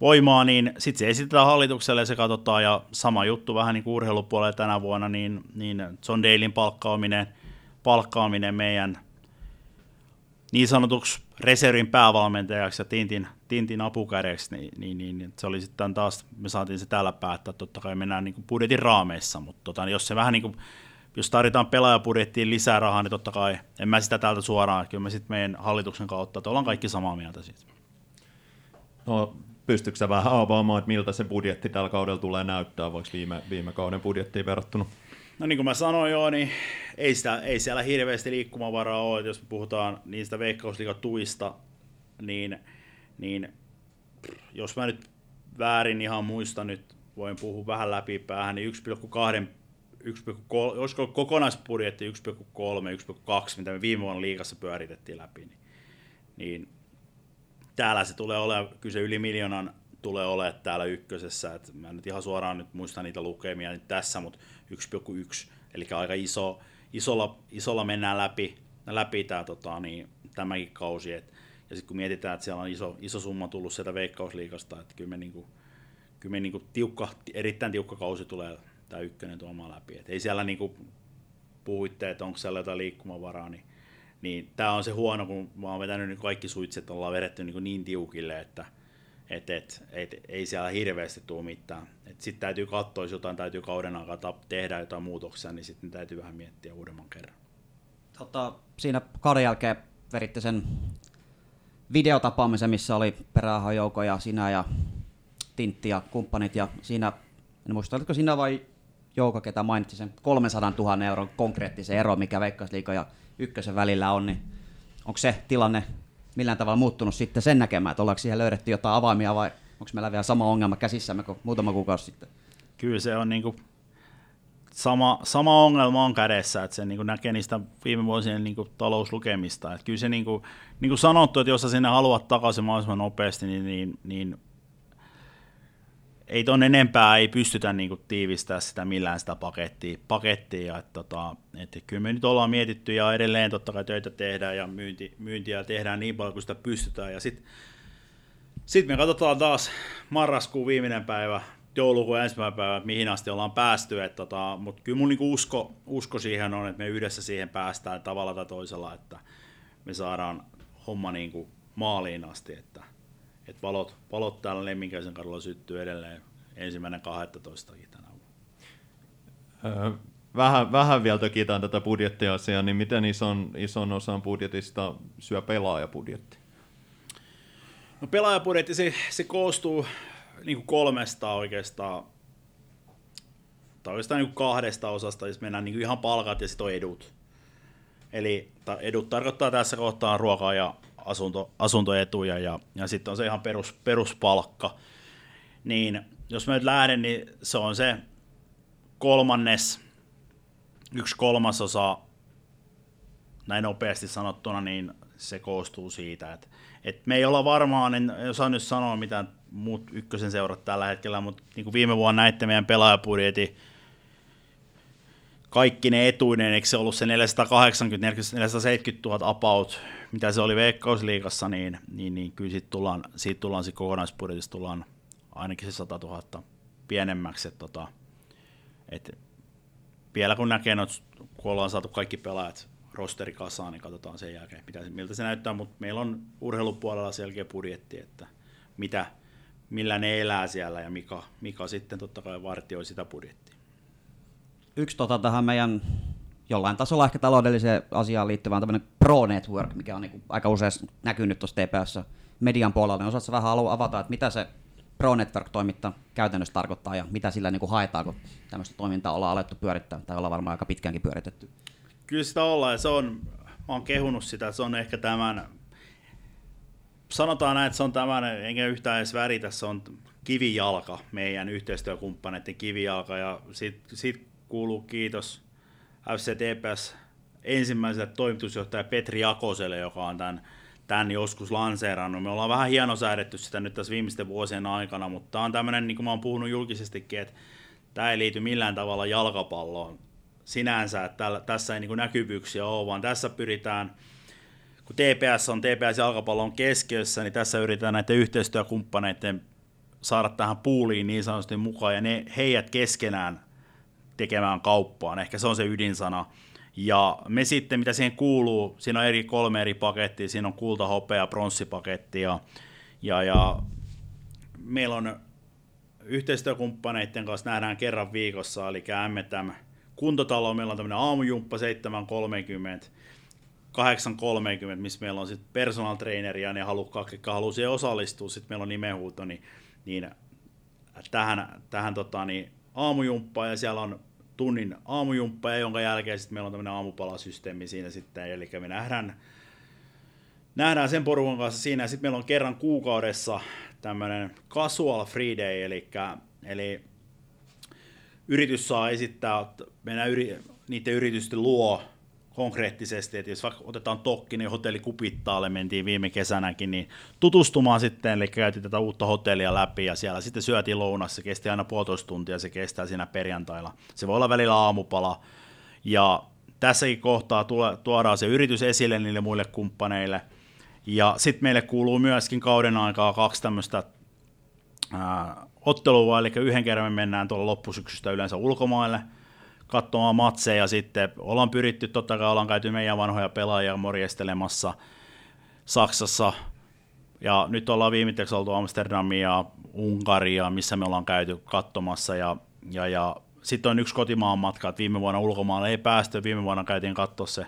voimaa niin sitten se esitetään hallitukselle ja se katsotaan, ja sama juttu vähän niin kuin urheilupuolella tänä vuonna, niin, niin John Dalein palkkaaminen, palkkaaminen meidän niin sanotuksi reservin päävalmentajaksi ja Tintin, Tintin apukädeksi, niin, niin, niin, niin, se oli sitten taas, me saatiin se täällä päättää, totta kai mennään niin kuin budjetin raameissa, mutta tota, jos se vähän niin kuin, jos tarvitaan pelaajapudjettiin lisää rahaa, niin totta kai en mä sitä täältä suoraan, kyllä me sitten meidän hallituksen kautta, että ollaan kaikki samaa mieltä siitä. No, pystytkö sä vähän avaamaan, että miltä se budjetti tällä kaudella tulee näyttää, voiko viime, viime kauden budjettiin verrattuna? No niin kuin mä sanoin jo, niin ei, sitä, ei siellä hirveästi liikkumavaraa ole, jos puhutaan niistä veikkausliikatuista, niin, niin jos mä nyt väärin ihan muista nyt, voin puhua vähän läpi päähän, niin 1,2 1,3, olisiko kokonaisbudjetti 1,3, 1,2, mitä me viime vuonna liikassa pyöritettiin läpi, niin, niin täällä se tulee olemaan, kyllä se yli miljoonan tulee olemaan täällä ykkösessä, että mä nyt ihan suoraan nyt muista niitä lukemia nyt tässä, mutta 1,1, eli aika iso, isolla, isolla mennään läpi, läpi tämä, tota, niin, tämäkin kausi, et, ja sitten kun mietitään, että siellä on iso, iso summa tullut sieltä veikkausliikasta, että kyllä me, niinku, kyllä me niinku tiukka, erittäin tiukka kausi tulee tämä ykkönen tuomaan läpi. Et ei siellä niinku puhuitte, että onko siellä jotain liikkumavaraa, niin, niin tämä on se huono, kun mä oon vetänyt niin kaikki suitset, ollaan vedetty niin, niin tiukille, että et, et, et, ei siellä hirveästi tule mitään. Sitten täytyy katsoa, jos jotain täytyy kauden aikana tehdä jotain muutoksia, niin sitten täytyy vähän miettiä uudemman kerran. Tota, siinä kauden jälkeen veritte sen videotapaamisen, missä oli peräahajouko ja sinä ja Tintti ja kumppanit. Ja siinä, en muista, oliko siinä vai Jouko, ketä mainitsi sen 300 000 euron konkreettisen ero, mikä Veikkausliiga ja Ykkösen välillä on, niin onko se tilanne millään tavalla muuttunut sitten sen näkemään, että ollaanko siihen löydetty jotain avaimia vai onko meillä vielä sama ongelma käsissämme kuin muutama kuukausi sitten? Kyllä se on niin kuin sama, sama ongelma on kädessä, että se niin kuin näkee niistä viime vuosien niin kuin talouslukemista. Että kyllä se niin kuin, niin kuin sanottu, että jos sinne haluat takaisin mahdollisimman nopeasti, niin, niin, niin ei ton enempää ei pystytä niinku tiivistää sitä millään sitä pakettia, pakettia että tota, että kyllä me nyt ollaan mietitty ja edelleen totta kai töitä tehdään ja myynti, myyntiä tehdään niin paljon kuin sitä pystytään ja sitten sit me katsotaan taas marraskuun viimeinen päivä, joulukuun ensimmäinen päivä, että mihin asti ollaan päästy, tota, mutta kyllä mun niinku usko, usko siihen on, että me yhdessä siihen päästään tavalla tai toisella, että me saadaan homma niinku maaliin asti, että et valot, valot täällä Lemminkäisen kadulla syttyy edelleen ensimmäinen 12 tänä vuonna. vähän, vähän vielä tökitään tätä budjettiasiaa, niin miten ison, ison osan budjetista syö pelaajabudjetti? No pelaajabudjetti se, se koostuu niin kuin kolmesta oikeastaan, tai oikeastaan niin kuin kahdesta osasta, jos mennään niin kuin ihan palkat ja sitten on edut. Eli edut tarkoittaa tässä kohtaa ruokaa ja asunto, asuntoetuja ja, ja sitten on se ihan perus, peruspalkka. Niin jos mä nyt lähden, niin se on se kolmannes, yksi kolmasosa, näin nopeasti sanottuna, niin se koostuu siitä, että, että me ei olla varmaan, en osaa nyt sanoa mitään muut ykkösen seurat tällä hetkellä, mutta niin kuin viime vuonna näitte meidän pelaajapudjetin kaikki ne etuinen, eikö se ollut se 480 470 000 about, mitä se oli Veikkausliigassa, niin, niin, niin kyllä siitä tullaan, siitä tullaan siitä kokonaisbudjetista tullaan ainakin se 100 000 pienemmäksi. Että tota, et vielä kun näkee, noita, kun ollaan saatu kaikki pelaajat rosteri kasaan, niin katsotaan sen jälkeen, mitä, miltä se näyttää, mutta meillä on urheilupuolella selkeä budjetti, että mitä, millä ne elää siellä ja Mika, Mika sitten totta kai vartioi sitä budjettia. Yksi tota tähän meidän jollain tasolla ehkä taloudelliseen asiaan liittyvä on tämmöinen Pro Network, mikä on niin aika usein näkynyt tuossa TPS median puolella. Niin osaatko vähän haluaa avata, että mitä se Pro Network-toiminta käytännössä tarkoittaa ja mitä sillä niin kuin haetaan, kun tämmöistä toimintaa ollaan alettu pyörittää tai ollaan varmaan aika pitkäänkin pyöritetty? Kyllä sitä ollaan ja se on, mä oon kehunut sitä, se on ehkä tämän, sanotaan näin, että se on tämän, enkä yhtään edes väritä, se on kivijalka, meidän yhteistyökumppaneiden kivijalka ja siitä sit kuuluu kiitos FCTPS ensimmäiselle toimitusjohtaja Petri Jakoselle, joka on tämän, tämän joskus lanseerannut. Me ollaan vähän hienosäädetty sitä nyt tässä viimeisten vuosien aikana, mutta tämä on tämmöinen, niin kuin mä oon puhunut julkisestikin, että tämä ei liity millään tavalla jalkapalloon sinänsä, että tässä ei niin näkyvyyksiä ole, vaan tässä pyritään, kun TPS on, TPS jalkapallon keskiössä, niin tässä yritetään näiden yhteistyökumppaneiden saada tähän puuliin niin sanotusti mukaan, ja ne heidät keskenään tekemään kauppaan. Ehkä se on se ydinsana. Ja me sitten, mitä siihen kuuluu, siinä on eri kolme eri pakettia, siinä on kulta, hopea, pronssipaketti ja, ja, ja meillä on yhteistyökumppaneiden kanssa nähdään kerran viikossa, eli MTM kuntotalo, meillä on tämmöinen aamujumppa 7.30, 8.30, missä meillä on sitten personal trainer ja ne halukkaat, jotka haluaa siihen osallistua, sitten meillä on nimenhuuto, niin, niin tähän, tähän tota, niin aamujumppaan ja siellä on tunnin aamujumppa ja jonka jälkeen sitten meillä on tämmöinen aamupalasysteemi siinä sitten, eli me nähdään, nähdään sen porukan kanssa siinä. Ja sitten meillä on kerran kuukaudessa tämmöinen casual free day, eli, eli yritys saa esittää, mennään yri, niiden yritysten luo konkreettisesti, että jos vaikka otetaan Tokki, niin hotelli Kupittaalle mentiin viime kesänäkin, niin tutustumaan sitten, eli käytiin tätä uutta hotellia läpi ja siellä sitten syötiin lounas, se kesti aina puolitoista tuntia, se kestää siinä perjantailla. Se voi olla välillä aamupala. Ja tässäkin kohtaa tuodaan se yritys esille niille muille kumppaneille. Ja sitten meille kuuluu myöskin kauden aikaa kaksi tämmöistä ottelua, eli yhden kerran me mennään tuolla loppusyksystä yleensä ulkomaille – katsomaan matseja sitten. Ollaan pyritty, totta kai ollaan käyty meidän vanhoja pelaajia morjestelemassa Saksassa. Ja nyt ollaan viimeiseksi oltu Amsterdamia Unkaria, missä me ollaan käyty katsomassa. Ja, ja, ja sitten on yksi kotimaan matka, että viime vuonna ulkomailla ei päästy. Viime vuonna käytiin katsoa se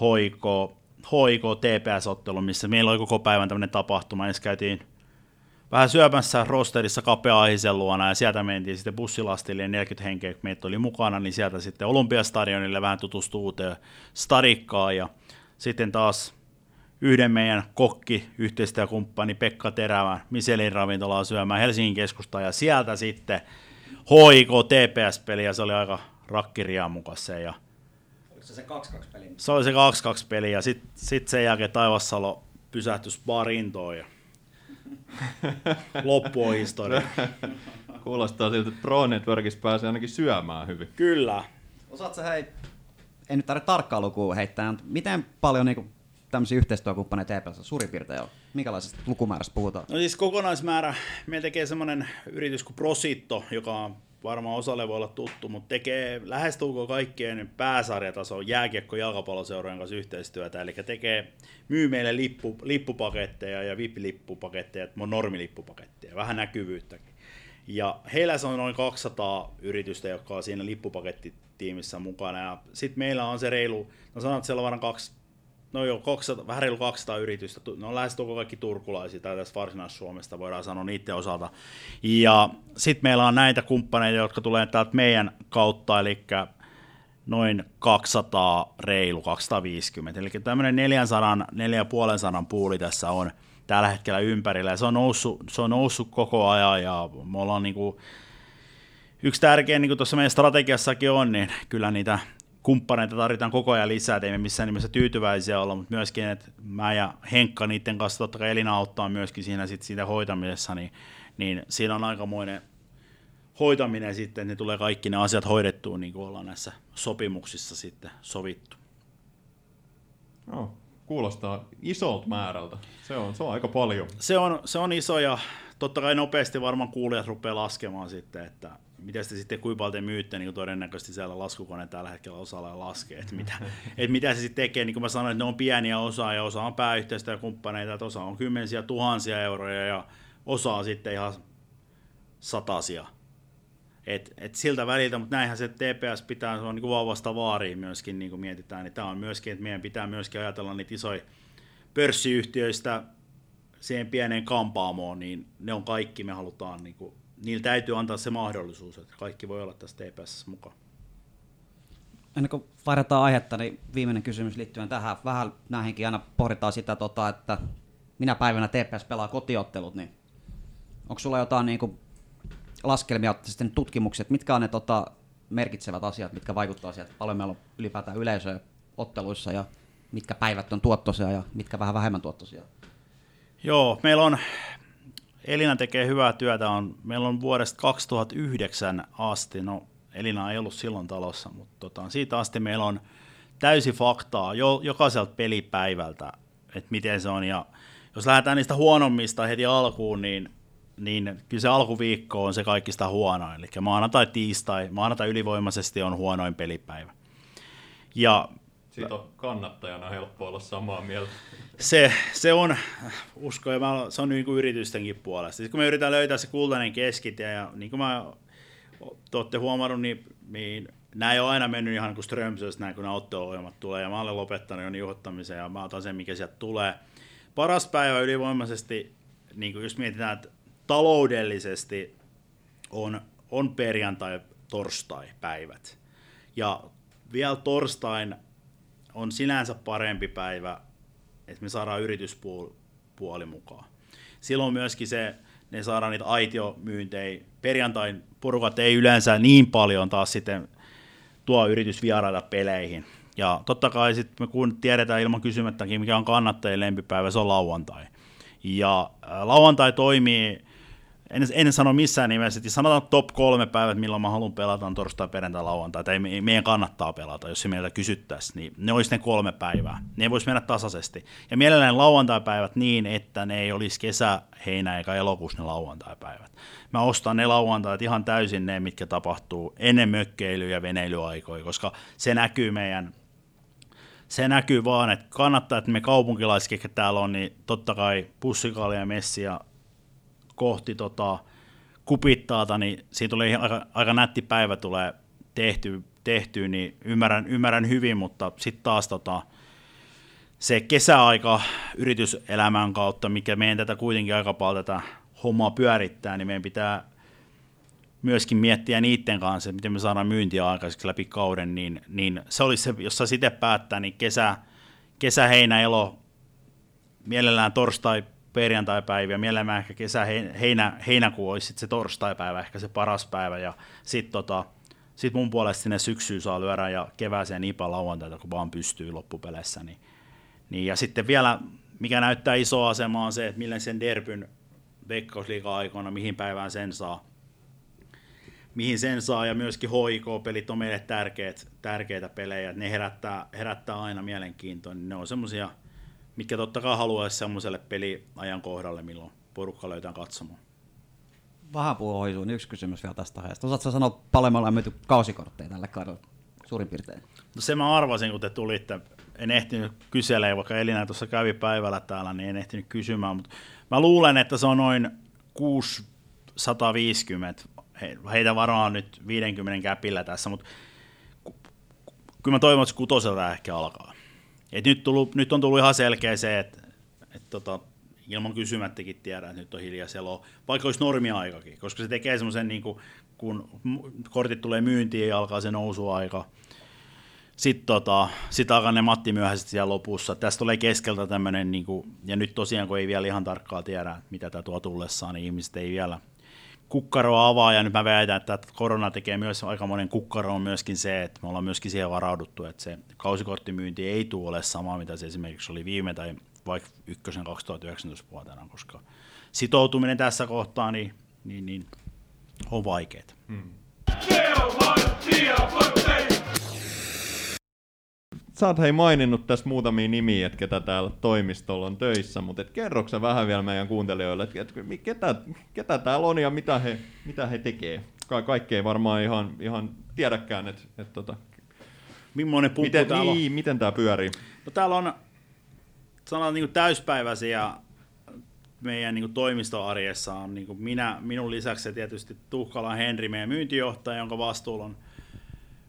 hoiko, hoiko TPS-ottelu, missä meillä oli koko päivän tämmöinen tapahtuma. Ensin käytiin vähän syömässä rosterissa kapea Ahisen luona ja sieltä mentiin sitten bussilastille ja 40 henkeä, kun meitä oli mukana, niin sieltä sitten Olympiastadionille vähän tutustuu uuteen stadikkaan ja sitten taas yhden meidän kokki, yhteistyökumppani Pekka Terävä Miselin ravintolaa syömään Helsingin keskustaan ja sieltä sitten HIK TPS-peli ja se oli aika rakkiriaa mukaan se ja Oliko se se 2-2 peli? Se oli se 2-2 peli ja sitten sit sen jälkeen Taivassalo pysähtys barintoon ja Loppu on historia. Kuulostaa siltä, että Pro Networkissa pääsee ainakin syömään hyvin. Kyllä. Osaatko hei, en nyt tarvitse tarkkaa lukua heittää, mutta miten paljon niin tämmöisiä yhteistyökumppaneita TPS suurin piirtein on? Minkälaisesta lukumäärästä puhutaan? No siis kokonaismäärä, meillä tekee semmoinen yritys kuin Prositto, joka on varmaan osalle voi olla tuttu, mutta tekee lähestulkoon kaikkien pääsarjatason jääkiekko jalkapalloseurojen kanssa yhteistyötä, eli tekee, myy meille lippu, lippupaketteja ja VIP-lippupaketteja, normilippupaketteja, vähän näkyvyyttäkin. Ja heillä se on noin 200 yritystä, jotka on siinä lippupakettitiimissä mukana, ja sitten meillä on se reilu, no sanotaan, että siellä on varmaan kaksi no joo, 200, vähän reilu 200 yritystä, ne on lähes kaikki turkulaisia, tai tässä Varsinais-Suomesta voidaan sanoa niiden osalta. Ja sitten meillä on näitä kumppaneita, jotka tulee täältä meidän kautta, eli noin 200 reilu, 250. Eli tämmöinen 400, 450 puuli tässä on tällä hetkellä ympärillä, ja se on noussut, se on noussut koko ajan, ja me ollaan niin kuin, yksi tärkeä, niin kuin tuossa meidän strategiassakin on, niin kyllä niitä kumppaneita tarvitaan koko ajan lisää, että missään nimessä tyytyväisiä olla, mutta myöskin, että mä ja Henkka niiden kanssa totta kai Elina auttaa myöskin siinä sit siitä hoitamisessa, niin, niin siinä on aikamoinen hoitaminen sitten, että ne tulee kaikki ne asiat hoidettua, niin kuin ollaan näissä sopimuksissa sitten sovittu. No, kuulostaa isolta määrältä. Se on, se on aika paljon. Se on, se on iso ja totta kai nopeasti varmaan kuulijat rupeaa laskemaan sitten, että miten te sitten kuinka paljon te myytte, niin todennäköisesti siellä laskukone tällä hetkellä osalla laskee, että mitä, että mitä se sitten tekee, niin kuin mä sanoin, että ne on pieniä osaa ja osa on pääyhteistyökumppaneita, että osa on kymmensiä tuhansia euroja ja osa on sitten ihan satasia. Et, et siltä väliltä, mutta näinhän se TPS pitää, se on niin vauvasta vaariin myöskin, niin kuin mietitään, niin tämä on myöskin, että meidän pitää myöskin ajatella niitä isoja pörssiyhtiöistä siihen pieneen kampaamoon, niin ne on kaikki, me halutaan, niin kuin, niillä täytyy antaa se mahdollisuus, että kaikki voi olla tässä TPS mukaan. Ennen kuin vaihdetaan aihetta, niin viimeinen kysymys liittyen tähän. Vähän näihinkin aina pohditaan sitä, tota, että minä päivänä TPS pelaa kotiottelut, niin onko sulla jotain niin kuin laskelmia, sitten tutkimukset, mitkä on ne tota, merkitsevät asiat, mitkä vaikuttavat siihen, että paljon meillä on ylipäätään yleisöä otteluissa ja mitkä päivät on tuottoisia ja mitkä vähän vähemmän tuottoisia? Joo, meillä on, Elina tekee hyvää työtä, on, meillä on vuodesta 2009 asti, no Elina ei ollut silloin talossa, mutta tota, siitä asti meillä on täysi faktaa jo, jokaiselta pelipäivältä, että miten se on, ja jos lähdetään niistä huonommista heti alkuun, niin niin kyllä se alkuviikko on se kaikista huonoin. Eli maanantai, tiistai, maanantai ylivoimaisesti on huonoin pelipäivä. Ja siitä on kannattajana helppo olla samaa mieltä. Se, se on, usko, ja mä, se on niin kuin yritystenkin puolesta. Sitten kun me yritetään löytää se kultainen keskitie, ja niin kuin mä te olette huomannut, niin, niin nämä ei ole aina mennyt ihan kuin Strömsössä, näin kun nämä tulee, ja mä olen lopettanut jo niuhottamisen, ja mä otan sen, mikä sieltä tulee. Paras päivä ylivoimaisesti, niin kuin jos mietitään, että taloudellisesti on, on perjantai, torstai päivät. Ja vielä torstain on sinänsä parempi päivä, että me saadaan yrityspuoli mukaan. Silloin myöskin se, ne saadaan niitä aitiomyyntejä. Perjantain porukat ei yleensä niin paljon taas sitten tuo yritysvieraita peleihin. Ja totta kai sitten me kun tiedetään ilman kysymättäkin, mikä on kannattajien lempipäivä, se on lauantai. Ja lauantai toimii en, en sano missään nimessä, että sanotaan top kolme päivät, milloin mä haluan pelata, on torstai, perjantai, lauantai, tai meidän kannattaa pelata, jos se meiltä kysyttäisiin, niin ne olisi ne kolme päivää. Ne voisi mennä tasaisesti. Ja mielellään lauantai-päivät niin, että ne ei olisi kesä, heinä eikä elokuussa ne lauantai-päivät. Mä ostan ne lauantait ihan täysin ne, mitkä tapahtuu ennen mökkeilyä ja veneilyaikoja, koska se näkyy meidän se näkyy vaan, että kannattaa, että me kaupunkilaiset, ketkä täällä on, niin totta kai pussikalia ja messi ja kohti tota, kupittaata, niin siinä tulee aika, aika nätti päivä tulee tehty, tehty, niin ymmärrän, ymmärrän hyvin, mutta sitten taas tota, se kesäaika yrityselämän kautta, mikä meidän tätä kuitenkin aika paljon tätä hommaa pyörittää, niin meidän pitää myöskin miettiä niiden kanssa, että miten me saadaan myyntiä aikaiseksi läpi kauden, niin, niin se olisi se, jos sitten päättää, niin kesä, kesä, heinä, elo, mielellään torstai, perjantai-päiviä, mielellään ehkä kesä, heinä, heinäkuu olisi sit se torstai-päivä, ehkä se paras päivä, ja sitten tota, sit mun puolesta sinne syksyyn saa lyödä ja kevääseen niin paljon lauantaita, kun vaan pystyy loppupeleissä. Niin, niin, ja sitten vielä, mikä näyttää iso asema on se, että millä sen derbyn veikkausliiga-aikoina, mihin päivään sen saa, mihin sen saa, ja myöskin HIK-pelit on meille tärkeät, tärkeitä pelejä, ne herättää, herättää aina mielenkiintoa, niin ne on semmoisia – mitkä totta kai haluaisi semmoiselle peliajan kohdalle, milloin porukka löytää katsomaan. Vähän puhuisuun, yksi kysymys vielä tästä aiheesta. Osaatko sanoa, paljon me ollaan myyty kausikortteja tällä kaudella suurin piirtein? No se mä arvasin, kun te tulitte. En ehtinyt kyselemään, vaikka Elina tuossa kävi päivällä täällä, niin en ehtinyt kysymään. Mutta mä luulen, että se on noin 650. Heitä varmaan nyt 50 käpillä tässä, mutta kyllä mä toivon, että se kutoselta ehkä alkaa. Et nyt, tullut, nyt on tullut ihan selkeä se, että et tota, ilman kysymättäkin tiedän, että nyt on hiljaa selo, vaikka olisi normiaikakin, koska se tekee semmoisen, niin kun kortit tulee myyntiin ja alkaa se nousuaika, sitten tota, sit alkaa ne Matti myöhäisesti siellä lopussa. Tästä tulee keskeltä tämmöinen, niin ja nyt tosiaan kun ei vielä ihan tarkkaa tiedä, mitä tämä tuo tullessaan, niin ihmiset ei vielä kukkaroa avaa, ja nyt mä väitän, että korona tekee myös aikamoinen kukkaro on myöskin se, että me ollaan myöskin siihen varauduttu, että se kausikorttimyynti ei tule ole sama, mitä se esimerkiksi oli viime tai vaikka ykkösen 2019 vuotena, koska sitoutuminen tässä kohtaa, niin, niin, niin on vaikeet. Sä oot hei maininnut tässä muutamia nimiä, että ketä täällä toimistolla on töissä, mutta et kerroks sä vähän vielä meidän kuuntelijoille, että et, ketä, ketä täällä on ja mitä he, mitä he tekee? Ka- kaikki ei varmaan ihan, ihan tiedäkään, että et, tota, Millainen pumppu miten, täällä on? niin, miten tämä pyörii. No täällä on sanotaan niin täyspäiväisiä meidän niin toimistoarjessa on niin minä, minun lisäksi tietysti Tuhkala Henri, meidän myyntijohtaja, jonka vastuulla on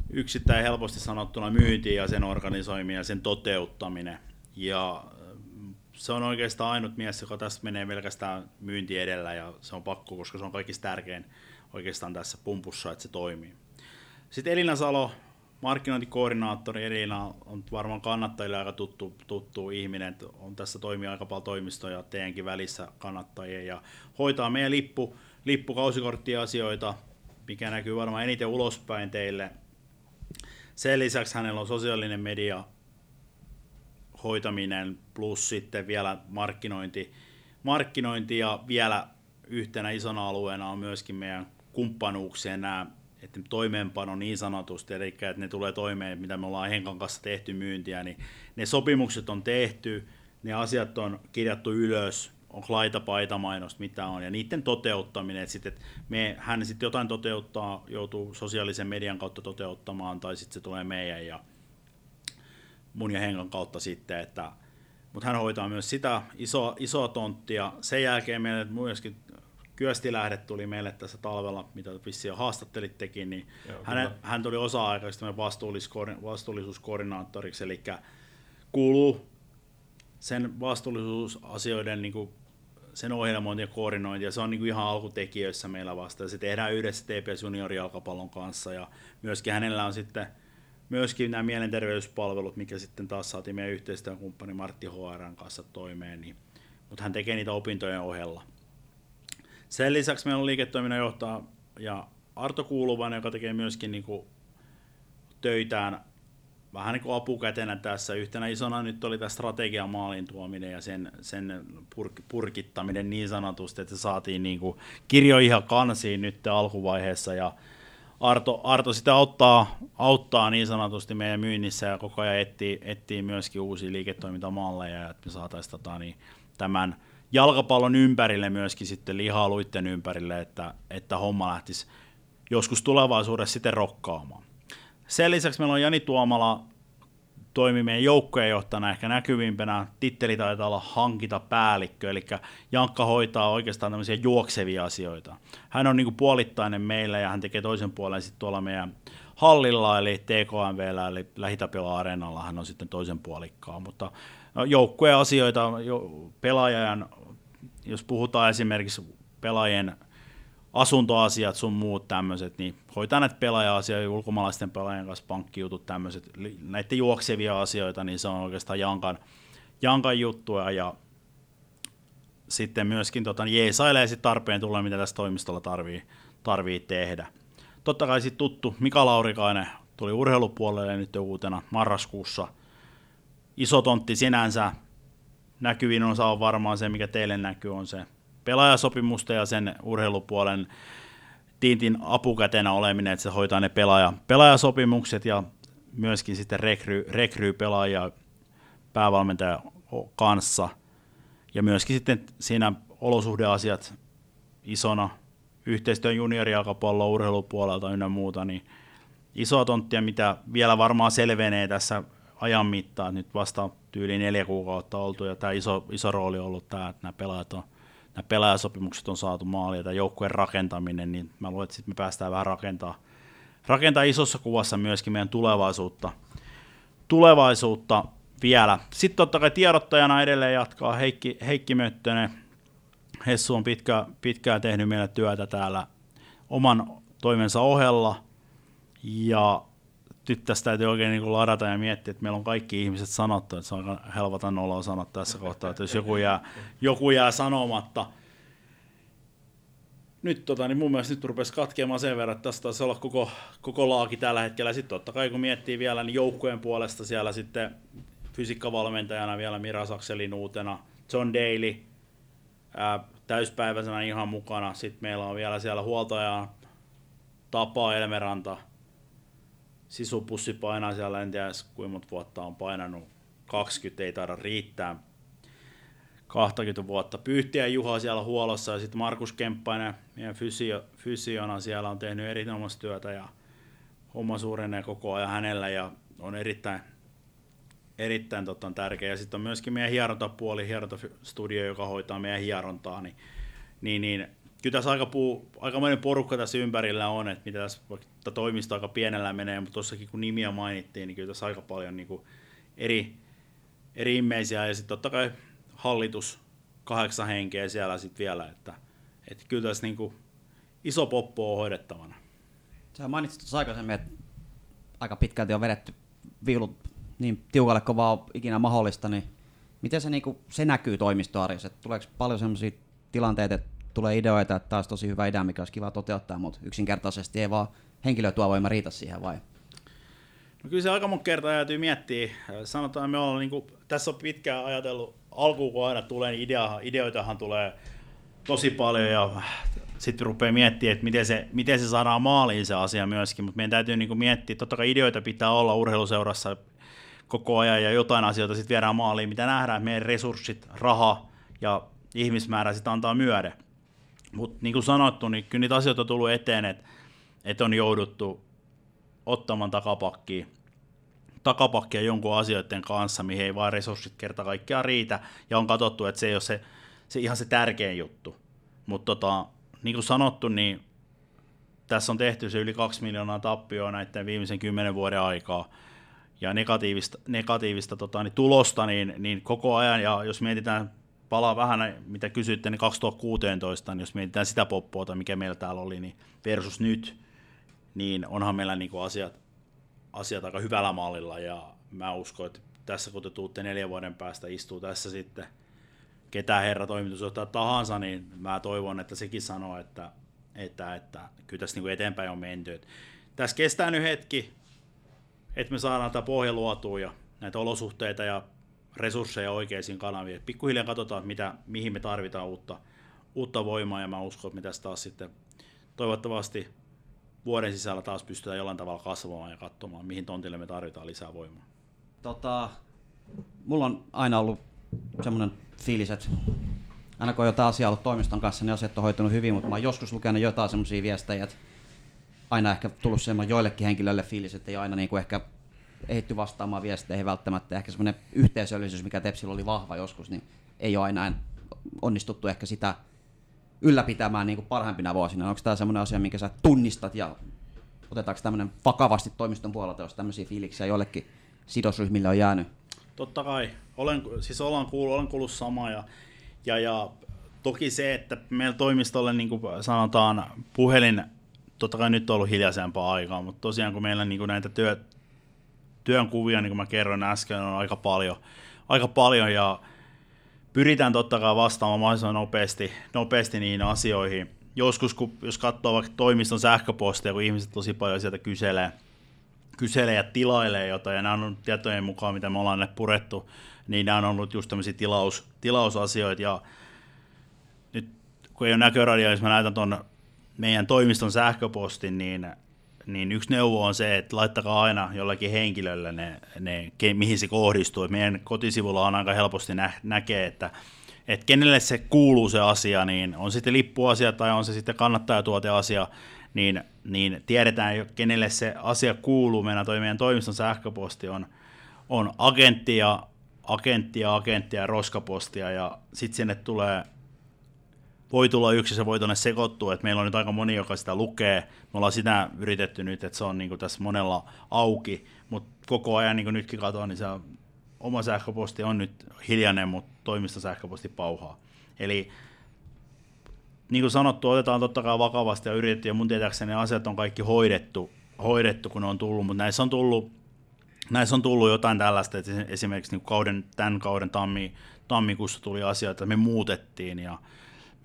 yksittäin helposti sanottuna myynti ja sen organisoiminen ja sen toteuttaminen. Ja mm, se on oikeastaan ainut mies, joka tässä menee pelkästään myynti edellä ja se on pakko, koska se on kaikista tärkein oikeastaan tässä pumpussa, että se toimii. Sitten Elina Salo, markkinointikoordinaattori Elina on varmaan kannattajille aika tuttu, tuttu ihminen, että on tässä toimii aika paljon toimistoja teidänkin välissä kannattajia ja hoitaa meidän lippu, lippukausikorttiasioita, mikä näkyy varmaan eniten ulospäin teille. Sen lisäksi hänellä on sosiaalinen media hoitaminen plus sitten vielä markkinointi, markkinointi ja vielä yhtenä isona alueena on myöskin meidän kumppanuuksien nämä että toimeenpano niin sanotusti, eli että ne tulee toimeen, mitä me ollaan Henkan kanssa tehty myyntiä, niin ne sopimukset on tehty, ne asiat on kirjattu ylös, on laita paita mainos, mitä on, ja niiden toteuttaminen, että, sitten, me, hän sitten jotain toteuttaa, joutuu sosiaalisen median kautta toteuttamaan, tai sitten se tulee meidän ja mun ja Henkan kautta sitten, että, mutta hän hoitaa myös sitä isoa, isoa tonttia. Sen jälkeen meille myöskin Kyöstilähde tuli meille tässä talvella, mitä vissiin jo haastattelittekin, niin Joo, hän, hän tuli osa-aikaisesti vastuullisuuskoordinaattoriksi, eli kuuluu sen vastuullisuusasioiden niin kuin sen ohjelmointi ja koordinointi, ja se on niin kuin ihan alkutekijöissä meillä vasta, ja se tehdään yhdessä TPS Junior-jalkapallon kanssa, ja myöskin hänellä on sitten myöskin nämä mielenterveyspalvelut, mikä sitten taas saatiin meidän yhteistyökumppani Martti HRn kanssa toimeen, niin, mutta hän tekee niitä opintojen ohella. Sen lisäksi meillä on liiketoiminnanjohtaja ja Arto Kuuluvainen, joka tekee myöskin niin kuin töitään vähän niin kuin apukätenä tässä. Yhtenä isona nyt oli tämä strategian maalin tuominen ja sen, sen purk, purkittaminen niin sanotusti, että saatiin niin kuin kirjo ihan kansiin nyt alkuvaiheessa ja Arto, Arto sitä auttaa, auttaa niin sanotusti meidän myynnissä ja koko ajan etsii, etsii myöskin uusia liiketoimintamalleja, että me saataisiin tota, niin, tämän jalkapallon ympärille myöskin sitten lihaluitten ympärille, että, että homma lähtisi joskus tulevaisuudessa sitten rokkaamaan. Sen lisäksi meillä on Jani Tuomala, toimi meidän joukkojenjohtajana ehkä näkyvimpänä. Titteli taitaa olla hankita päällikkö, eli Jankka hoitaa oikeastaan tämmöisiä juoksevia asioita. Hän on niin kuin puolittainen meillä ja hän tekee toisen puolen sitten tuolla meidän hallilla, eli TKMVllä, eli Lähitapila Areenalla hän on sitten toisen puolikkaan, mutta no, joukkueen asioita, pelaajan, jos puhutaan esimerkiksi pelaajien asuntoasiat, sun muut tämmöiset, niin hoitaa näitä pelaaja-asioita, ulkomaalaisten pelaajien kanssa pankkijutut, tämmöiset, näitä juoksevia asioita, niin se on oikeastaan Jankan, Jankan juttua, ja sitten myöskin tota, jeesailee sit tarpeen tulee, mitä tässä toimistolla tarvii, tarvii tehdä. Totta kai sitten tuttu Mika Laurikainen tuli urheilupuolelle nyt jo uutena marraskuussa. Iso tontti sinänsä, näkyvin osa on varmaan se, mikä teille näkyy, on se pelaajasopimusta ja sen urheilupuolen Tintin apukätenä oleminen, että se hoitaa ne pelaaja, pelaajasopimukset ja myöskin sitten rekry, rekry pelaajia päävalmentaja kanssa. Ja myöskin sitten siinä olosuhdeasiat isona, yhteistyön juniorijalkapallo urheilupuolelta ynnä muuta, niin isoa tonttia, mitä vielä varmaan selvenee tässä ajan mittaan. Nyt vasta tyyli neljä kuukautta oltu ja tämä iso, iso rooli on ollut tämä, että nämä pelaajat on nämä pelaajasopimukset on saatu maaliin ja joukkueen rakentaminen, niin mä luulen, että sitten me päästään vähän rakentaa, rakentaa isossa kuvassa myöskin meidän tulevaisuutta, tulevaisuutta vielä. Sitten totta kai tiedottajana edelleen jatkaa Heikki, Heikki Möttönen. Hessu on pitkä, pitkään tehnyt meille työtä täällä oman toimensa ohella. Ja nyt tästä täytyy oikein niin ladata ja miettiä, että meillä on kaikki ihmiset sanottu, että se on aika helvata noloa sanoa tässä kohtaa, että jos joku jää, joku jää sanomatta. Nyt tota, niin mun mielestä nyt rupesi katkeamaan sen verran, että tästä taisi olla koko, koko laaki tällä hetkellä. Sitten totta kai kun miettii vielä, niin joukkueen puolesta siellä sitten fysiikkavalmentajana vielä Mira Sakselin uutena, John Daly ää, täyspäiväisenä ihan mukana. Sitten meillä on vielä siellä huoltaja Tapa Elmeranta, sisupussi painaa siellä, en tiedä kuinka monta vuotta on painanut, 20 ei taida riittää, 20 vuotta. Pyyhtiä Juha siellä huolossa ja sitten Markus Kemppainen, meidän fysio, fysiona siellä on tehnyt erinomaista työtä ja homma suurenee koko ajan hänellä ja on erittäin, erittäin totta, tärkeä. Ja sitten on myöskin meidän hierontapuoli, hierontastudio, joka hoitaa meidän hierontaa, niin, niin, niin kyllä tässä aika, puu, aikamoinen porukka tässä ympärillä on, että mitä tässä vaikka toimisto aika pienellä menee, mutta tuossakin kun nimiä mainittiin, niin kyllä tässä aika paljon niin kuin eri, eri immeisiä ja sitten totta kai hallitus, kahdeksan henkeä siellä sitten vielä, että, että kyllä tässä niin kuin iso poppo on hoidettavana. Sä mainitsit tuossa aikaisemmin, että aika pitkälti on vedetty viulut niin tiukalle kuin vaan ikinä mahdollista, niin miten se, niin kuin, se näkyy toimistoarjessa? Tuleeko paljon sellaisia tilanteita, että tulee ideoita, että taas tosi hyvä idea, mikä olisi kiva toteuttaa, mutta yksinkertaisesti ei vaan henkilötyövoima riitä siihen vai? No kyllä se aika monta kertaa täytyy miettiä. Sanotaan, me ollaan, niin kuin, tässä on pitkään ajatellut, alkuun kun aina tulee, niin idea, ideoitahan tulee tosi paljon ja sitten rupeaa miettimään, että miten se, miten se saadaan maaliin se asia myöskin, mutta meidän täytyy niin kuin miettiä, totta kai ideoita pitää olla urheiluseurassa koko ajan ja jotain asioita sitten viedään maaliin, mitä nähdään, meidän resurssit, raha ja ihmismäärä sitten antaa myöden. Mutta niin kuin sanottu, niin kyllä niitä asioita on tullut eteen, että, että on jouduttu ottamaan takapakkia, takapakkia jonkun asioiden kanssa, mihin ei vaan resurssit kerta kaikkiaan riitä, ja on katsottu, että se ei ole se, se ihan se tärkein juttu. Mutta tota, niin kuin sanottu, niin tässä on tehty se yli 2 miljoonaa tappioa näiden viimeisen kymmenen vuoden aikaa, ja negatiivista, negatiivista tota, niin tulosta, niin, niin koko ajan, ja jos mietitään palaa vähän, mitä kysyitte, niin 2016, niin jos mietitään sitä poppoota, mikä meillä täällä oli, niin versus nyt, niin onhan meillä niin kuin asiat, asiat aika hyvällä mallilla, ja mä uskon, että tässä kun te tuutte neljän vuoden päästä, istuu tässä sitten ketä herra toimitusjohtaja tahansa, niin mä toivon, että sekin sanoo, että, että, että kyllä tässä niin kuin eteenpäin on menty. Et tässä kestää nyt hetki, että me saadaan tätä pohja luotua ja näitä olosuhteita ja resursseja oikeisiin kanaviin. Pikkuhiljaa katsotaan, mitä, mihin me tarvitaan uutta, uutta voimaa, ja mä uskon, että me tästä taas sitten toivottavasti vuoden sisällä taas pystytään jollain tavalla kasvamaan ja katsomaan, mihin tontille me tarvitaan lisää voimaa. Tota, mulla on aina ollut semmoinen fiilis, että aina kun on jotain asiaa ollut toimiston kanssa, niin asiat on hoitunut hyvin, mutta mä oon joskus lukenut jotain semmoisia viestejä, että aina ehkä tullut semmoinen joillekin henkilöille fiilis, että ei aina niin kuin ehkä ehitty vastaamaan viesteihin välttämättä. Ehkä semmoinen yhteisöllisyys, mikä Tepsillä oli vahva joskus, niin ei ole aina onnistuttu ehkä sitä ylläpitämään niin kuin parhaimpina vuosina. Onko tämä semmoinen asia, minkä sä tunnistat ja otetaanko tämmöinen vakavasti toimiston puolelta, jos tämmöisiä fiiliksiä joillekin sidosryhmille on jäänyt? Totta kai. Olen, siis olen kuullut, olen kuullut samaa ja, ja, ja toki se, että meillä toimistolle niin kuin sanotaan puhelin, totta kai nyt on ollut hiljaisempaa aikaa, mutta tosiaan kun meillä niin kuin näitä työ, työn kuvia, niin kuin mä kerroin äsken, on aika paljon, aika paljon ja pyritään totta kai vastaamaan mahdollisimman nopeasti, nopeasti niihin asioihin. Joskus, kun, jos katsoo vaikka toimiston sähköpostia, kun ihmiset tosi paljon sieltä kyselee, kyselee ja tilailee jotain, ja nämä on tietojen mukaan, mitä me ollaan ne purettu, niin nämä on ollut just tämmöisiä tilaus, tilausasioita, ja nyt kun ei ole näköradio, jos mä näytän tuon meidän toimiston sähköpostin, niin niin yksi neuvo on se, että laittakaa aina jollakin henkilölle ne, ne mihin se kohdistuu. Meidän kotisivulla on aika helposti nä, näkee, että, että kenelle se kuuluu se asia, niin on sitten lippuasia tai on se sitten kannattajatuoteasia, niin, niin tiedetään jo, kenelle se asia kuuluu. Meidän toi meidän toimiston sähköposti on, on agenttia, agenttia, agenttia, roskapostia ja sitten sinne tulee voi tulla yksi se voi tuonne sekoittua, että meillä on nyt aika moni, joka sitä lukee. Me ollaan sitä yritetty nyt, että se on niin tässä monella auki, mutta koko ajan niin kuin nytkin katsoin, niin se oma sähköposti on nyt hiljainen, mutta toimiston sähköposti pauhaa. Eli niin kuin sanottu, otetaan totta kai vakavasti ja yritetty, ja mun tietääkseni ne asiat on kaikki hoidettu, hoidettu kun ne on tullut, mutta näissä on tullut, näissä on tullut jotain tällaista, että esimerkiksi niin kauden, tämän kauden tammi, tammikuussa tuli asioita, että me muutettiin, ja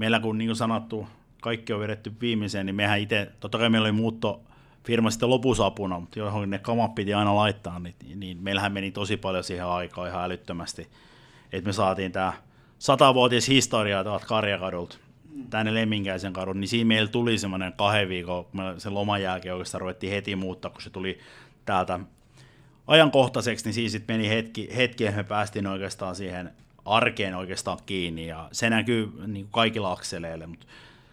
meillä kun niin kuin sanottu, kaikki on vedetty viimeiseen, niin mehän itse, totta kai meillä oli muutto firma sitten lopusapuna, mutta johon ne kamat piti aina laittaa, niin, niin meillähän meni tosi paljon siihen aikaan ihan älyttömästi, että me saatiin tämä satavuotias historia tuolta Karjakadulta, tänne Lemminkäisen kadun, niin siinä meillä tuli semmoinen kahden viikon, kun me sen loman jälkeen oikeastaan ruvettiin heti muuttaa, kun se tuli täältä ajankohtaiseksi, niin siinä sitten meni hetki, hetki, me päästiin oikeastaan siihen arkeen oikeastaan kiinni, ja se näkyy niin kuin kaikilla akseleilla, mutta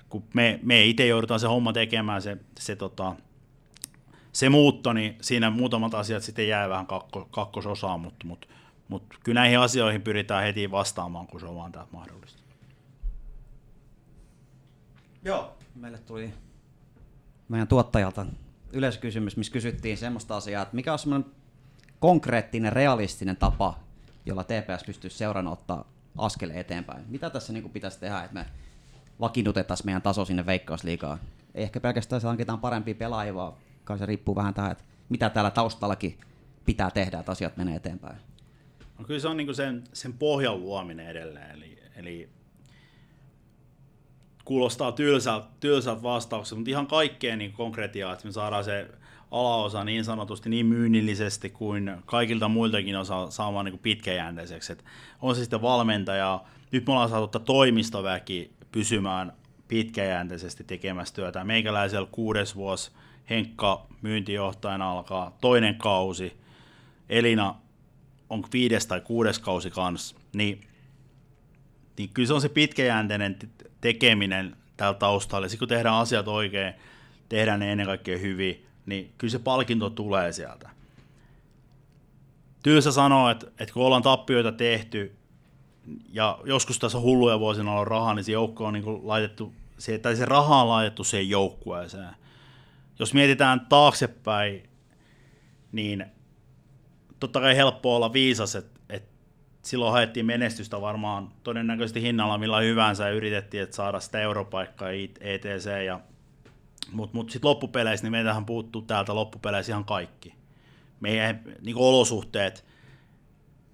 kun me, me itse joudutaan se homma tekemään, se, se, tota, se muutto, niin siinä muutamat asiat sitten jää vähän kakko, kakkososaan, mutta, mutta, mutta kyllä näihin asioihin pyritään heti vastaamaan, kun se on vaan täältä mahdollista. Joo. Meille tuli meidän tuottajalta yleiskysymys, missä kysyttiin semmoista asiaa, että mikä on semmoinen konkreettinen, realistinen tapa, jolla TPS pystyisi seurana ottaa askel eteenpäin. Mitä tässä niin pitäisi tehdä, että me vakiinnutettaisiin meidän taso sinne veikkausliigaan? Ei ehkä pelkästään se ketään parempia pelaajia, vaan kai se riippuu vähän tähän, että mitä täällä taustallakin pitää tehdä, että asiat menee eteenpäin. No kyllä se on niin sen, sen pohjan luominen edelleen, eli, eli kuulostaa tylsältä, tylsältä vastaukselta, mutta ihan kaikkeen niin konkretiaa, että me saadaan se alaosa niin sanotusti niin myynnillisesti kuin kaikilta muiltakin osa saamaan niin pitkäjänteiseksi. Et on se sitten valmentaja, nyt me ollaan saatu toimistoväki pysymään pitkäjänteisesti tekemässä työtä. Meikäläisellä kuudes vuosi Henkka myyntijohtajana alkaa toinen kausi, Elina on viides tai kuudes kausi kanssa, niin, niin kyllä se on se pitkäjänteinen tekeminen täällä taustalla. Ja kun tehdään asiat oikein, tehdään ne ennen kaikkea hyvin, niin kyllä se palkinto tulee sieltä. Tylsä sanoa, että, että kun ollaan tappioita tehty, ja joskus tässä hulluja vuosina ollut rahaa, niin se joukko on niin laitettu, se, tai se raha on laitettu siihen joukkueeseen. Jos mietitään taaksepäin, niin totta kai helppo olla viisas, että, että silloin haettiin menestystä varmaan todennäköisesti hinnalla millä hyvänsä ja yritettiin että saada sitä europaikkaa ETC ja mutta mut sitten loppupeleissä, niin meitähän puuttuu täältä loppupeleissä ihan kaikki. Meidän niin olosuhteet,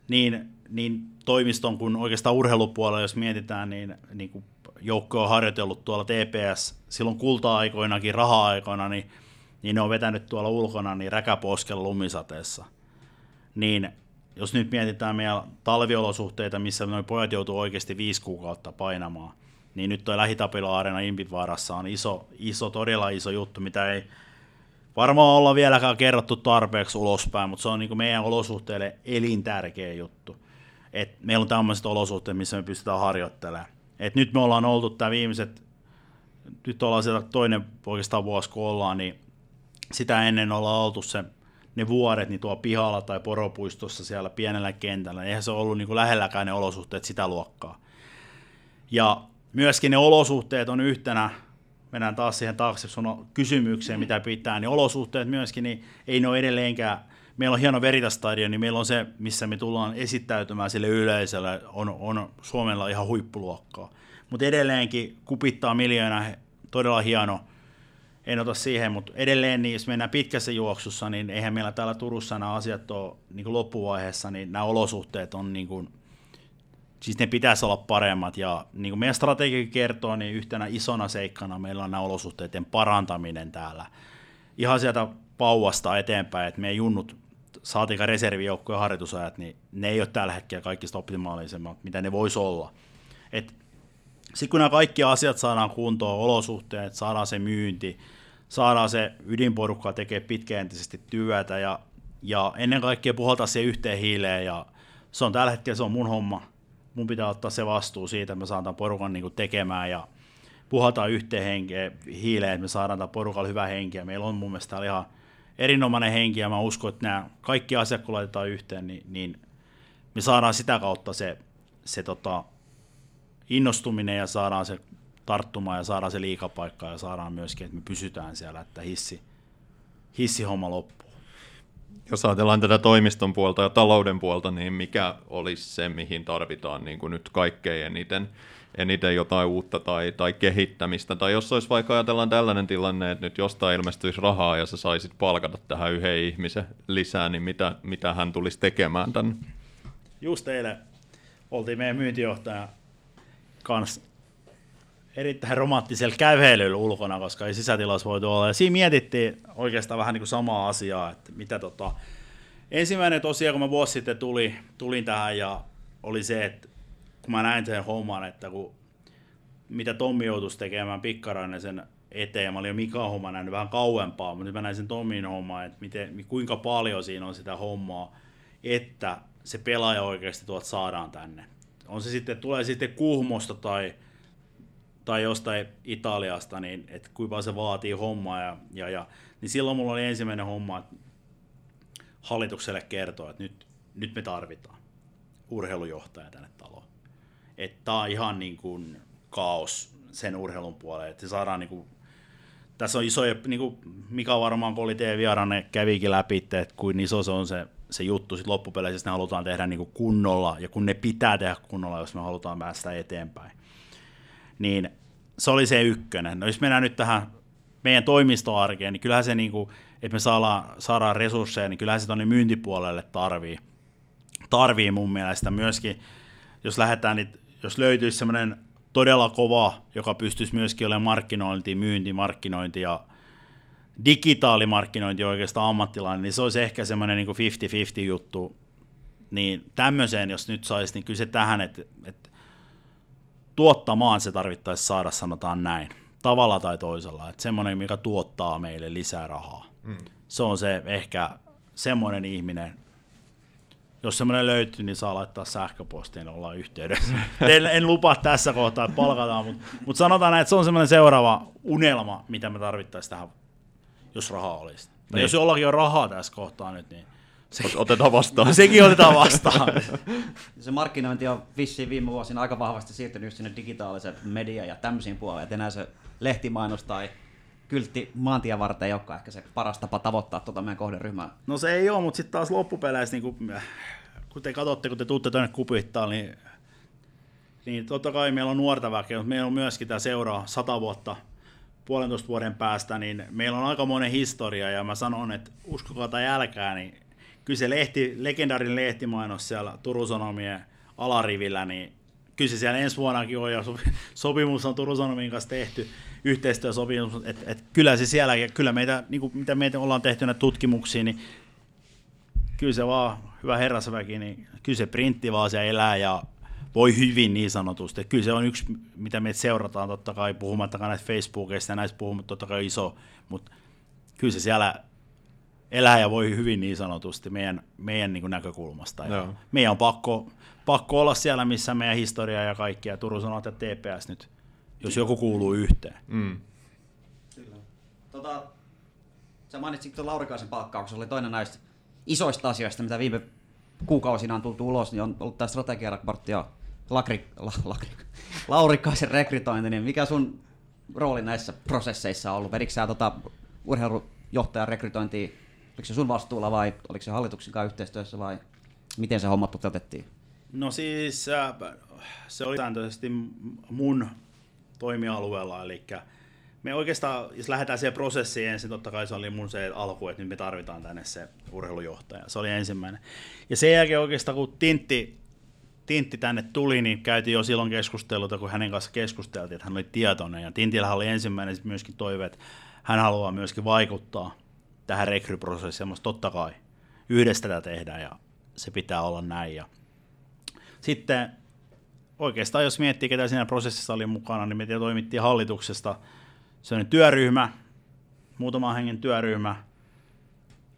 niin, niin toimiston kuin oikeastaan urheilupuolella, jos mietitään, niin, niin kuin joukko on harjoitellut tuolla TPS silloin kulta-aikoinakin, raha-aikoina, niin, niin ne on vetänyt tuolla ulkona niin räkäposkella lumisateessa. Niin jos nyt mietitään meidän talviolosuhteita, missä noin pojat joutuu oikeasti viisi kuukautta painamaan, niin nyt tuo Lähitapila Areena Impivaarassa on iso, iso, todella iso juttu, mitä ei varmaan olla vieläkään kerrottu tarpeeksi ulospäin, mutta se on niin meidän olosuhteille elintärkeä juttu. Et meillä on tämmöiset olosuhteet, missä me pystytään harjoittelemaan. Et nyt me ollaan oltu tämä viimeiset, nyt ollaan sieltä toinen oikeastaan vuosi kun ollaan, niin sitä ennen ollaan oltu se, ne vuodet niin tuo pihalla tai poropuistossa siellä pienellä kentällä. Eihän se ollut niin kuin lähelläkään ne olosuhteet sitä luokkaa. Ja myöskin ne olosuhteet on yhtenä, mennään taas siihen taakse sun kysymykseen, mitä pitää, niin olosuhteet myöskin, niin ei ne ole edelleenkään, meillä on hieno Veritastadion, niin meillä on se, missä me tullaan esittäytymään sille yleisölle, on, on Suomella ihan huippuluokkaa. Mutta edelleenkin kupittaa miljoona, todella hieno, en ota siihen, mutta edelleen, niin jos mennään pitkässä juoksussa, niin eihän meillä täällä Turussa nämä asiat ole niin loppuvaiheessa, niin nämä olosuhteet on niin kuin, siis ne pitäisi olla paremmat. Ja niin kuin meidän strategia kertoo, niin yhtenä isona seikkana meillä on nämä olosuhteiden parantaminen täällä. Ihan sieltä pauvasta eteenpäin, että meidän junnut, saatika reservijoukkojen harjoitusajat, niin ne ei ole tällä hetkellä kaikista optimaalisemmat, mitä ne voisi olla. Sitten kun nämä kaikki asiat saadaan kuntoon, olosuhteet, saadaan se myynti, saadaan se ydinporukka tekee pitkäjänteisesti työtä ja, ja ennen kaikkea puhaltaa siihen yhteen hiileen ja se on tällä hetkellä se on mun homma mun pitää ottaa se vastuu siitä, että me saadaan porukan niin tekemään ja puhataan yhteen henkeä, hiileen, että me saadaan tämän porukalla hyvä henki. Ja meillä on mun mielestä ihan erinomainen henki ja mä uskon, että nämä kaikki asiat kun laitetaan yhteen, niin, niin me saadaan sitä kautta se, se tota, innostuminen ja saadaan se tarttumaan ja saadaan se liikapaikka ja saadaan myöskin, että me pysytään siellä, että hissi, hissihomma loppuu jos ajatellaan tätä toimiston puolta ja talouden puolta, niin mikä olisi se, mihin tarvitaan niin kuin nyt kaikkein eniten, eniten jotain uutta tai, tai kehittämistä? Tai jos olisi vaikka ajatellaan tällainen tilanne, että nyt jostain ilmestyisi rahaa ja sä saisit palkata tähän yhden ihmisen lisää, niin mitä, mitä hän tulisi tekemään tänne? Just eilen oltiin meidän myyntijohtaja kanssa erittäin romanttisella kävelyllä ulkona, koska ei sisätilassa voitu olla. Ja siinä mietittiin oikeastaan vähän niin kuin samaa asiaa, että mitä tota... Ensimmäinen tosiaan, kun mä vuosi sitten tuli, tulin tähän ja oli se, että kun mä näin sen homman, että kun mitä Tommi joutuisi tekemään Pikkarainen sen eteen. Mä olin jo Mika homma nähnyt vähän kauempaa, mutta nyt mä näin sen Tommin hommaa, että miten, kuinka paljon siinä on sitä hommaa, että se pelaaja oikeasti tuot saadaan tänne. On se sitten, tulee sitten Kuhmosta tai, tai jostain Italiasta, niin että kuinka se vaatii hommaa. Ja, ja, ja, niin silloin mulla oli ensimmäinen homma, että hallitukselle kertoa, että nyt, nyt me tarvitaan urheilujohtaja tänne taloon. Että tämä on ihan niin kuin kaos sen urheilun puolelle, että se saadaan niin kuin, tässä on isoja, niin kuin Mika varmaan kun oli TV-vieranne, kävikin läpi, että kuin iso se on se, se juttu sitten loppupeleissä, ne halutaan tehdä niin kuin kunnolla, ja kun ne pitää tehdä kunnolla, jos me halutaan päästä eteenpäin. Niin se oli se ykkönen. No jos mennään nyt tähän meidän toimistoarkeen, niin kyllähän se, niin kuin, että me saadaan, saadaan resursseja, niin kyllähän se tuonne myyntipuolelle tarvii. Tarvii mun mielestä myöskin, jos lähdetään, niin jos löytyisi semmoinen todella kova, joka pystyisi myöskin olemaan markkinointi, myynti, markkinointi ja digitaalimarkkinointi oikeastaan ammattilainen, niin se olisi ehkä semmoinen niin 50-50 juttu. Niin tämmöiseen, jos nyt saisi, niin kyllä se tähän, että, että tuottamaan se tarvittaisi saada, sanotaan näin, tavalla tai toisella. Että semmoinen, mikä tuottaa meille lisää rahaa. Mm. Se on se ehkä semmoinen ihminen, jos semmoinen löytyy, niin saa laittaa sähköpostiin olla yhteydessä. en, en lupaa tässä kohtaa, että palkataan, mutta, mutta sanotaan näin, että se on semmoinen seuraava unelma, mitä me tarvittaisiin tähän, jos rahaa olisi. Niin. jos jollakin on rahaa tässä kohtaa nyt, niin se, otetaan vastaan. Sekin otetaan vastaan. se markkinointi on vissiin viime vuosina aika vahvasti siirtynyt sinne digitaalisen media ja tämmöisiin puoleen, että enää se lehtimainos tai kyltti maantien varten ei olekaan ehkä se paras tapa tavoittaa tuota meidän kohderyhmää. No se ei ole, mutta sitten taas loppupeleissä, niin kun, kun te katsotte, kun te tuutte tuonne kupittaan, niin, niin totta kai meillä on nuorta väkeä, mutta meillä on myöskin tämä seuraa sata vuotta puolentoista vuoden päästä, niin meillä on aika monen historia, ja mä sanon, että uskokaa tai älkää, niin kyllä se lehti, legendaarinen lehtimainos siellä Turun Sanomien alarivillä, niin kyllä se siellä ensi vuonnakin on, ja sopimus on Turun Sanomien kanssa tehty, yhteistyösopimus, että et kyllä se siellä, ja kyllä meitä, niin kuin mitä meitä ollaan tehty näitä tutkimuksia, niin kyllä se vaan, hyvä herrasväki, niin kyllä se printti vaan se elää ja voi hyvin niin sanotusti. Kyllä se on yksi, mitä meitä seurataan totta kai, puhumattakaan näistä Facebookista ja näistä puhumatta totta kai iso, mutta kyllä se siellä elää ja voi hyvin niin sanotusti meidän, meidän niin näkökulmasta. Ja meidän on pakko, pakko olla siellä, missä meidän historia ja kaikki, ja Turun sanoo, että TPS nyt jos joku kuuluu yhteen. Mm. Kyllä. Tota, sä mainitsit tuon Laurikaisen palkkauksen, oli toinen näistä isoista asioista, mitä viime kuukausina on tultu ulos, niin on ollut tämä strategiaraportti ja Lakri, la, Lakri, Laurikaisen rekrytointi, niin mikä sun rooli näissä prosesseissa on ollut? Vedikö sä tota urheilujohtajan rekrytointia, oliko se sun vastuulla vai oliko se hallituksen kanssa yhteistyössä vai miten se homma toteutettiin? No siis äh, se oli sääntöisesti mun toimialueella, eli me oikeastaan, jos lähdetään siihen prosessiin ensin, totta kai se oli mun se alku, että nyt me tarvitaan tänne se urheilujohtaja. Se oli ensimmäinen. Ja sen jälkeen oikeastaan, kun Tintti, Tintti tänne tuli, niin käytiin jo silloin keskusteluta, kun hänen kanssa keskusteltiin, että hän oli tietoinen. Ja Tintillä oli ensimmäinen myöskin toive, että hän haluaa myöskin vaikuttaa tähän rekryprosessiin. Mutta totta kai, yhdessä tätä tehdään ja se pitää olla näin. Ja sitten oikeastaan jos miettii, ketä siinä prosessissa oli mukana, niin me toimittiin hallituksesta sellainen työryhmä, muutama hengen työryhmä,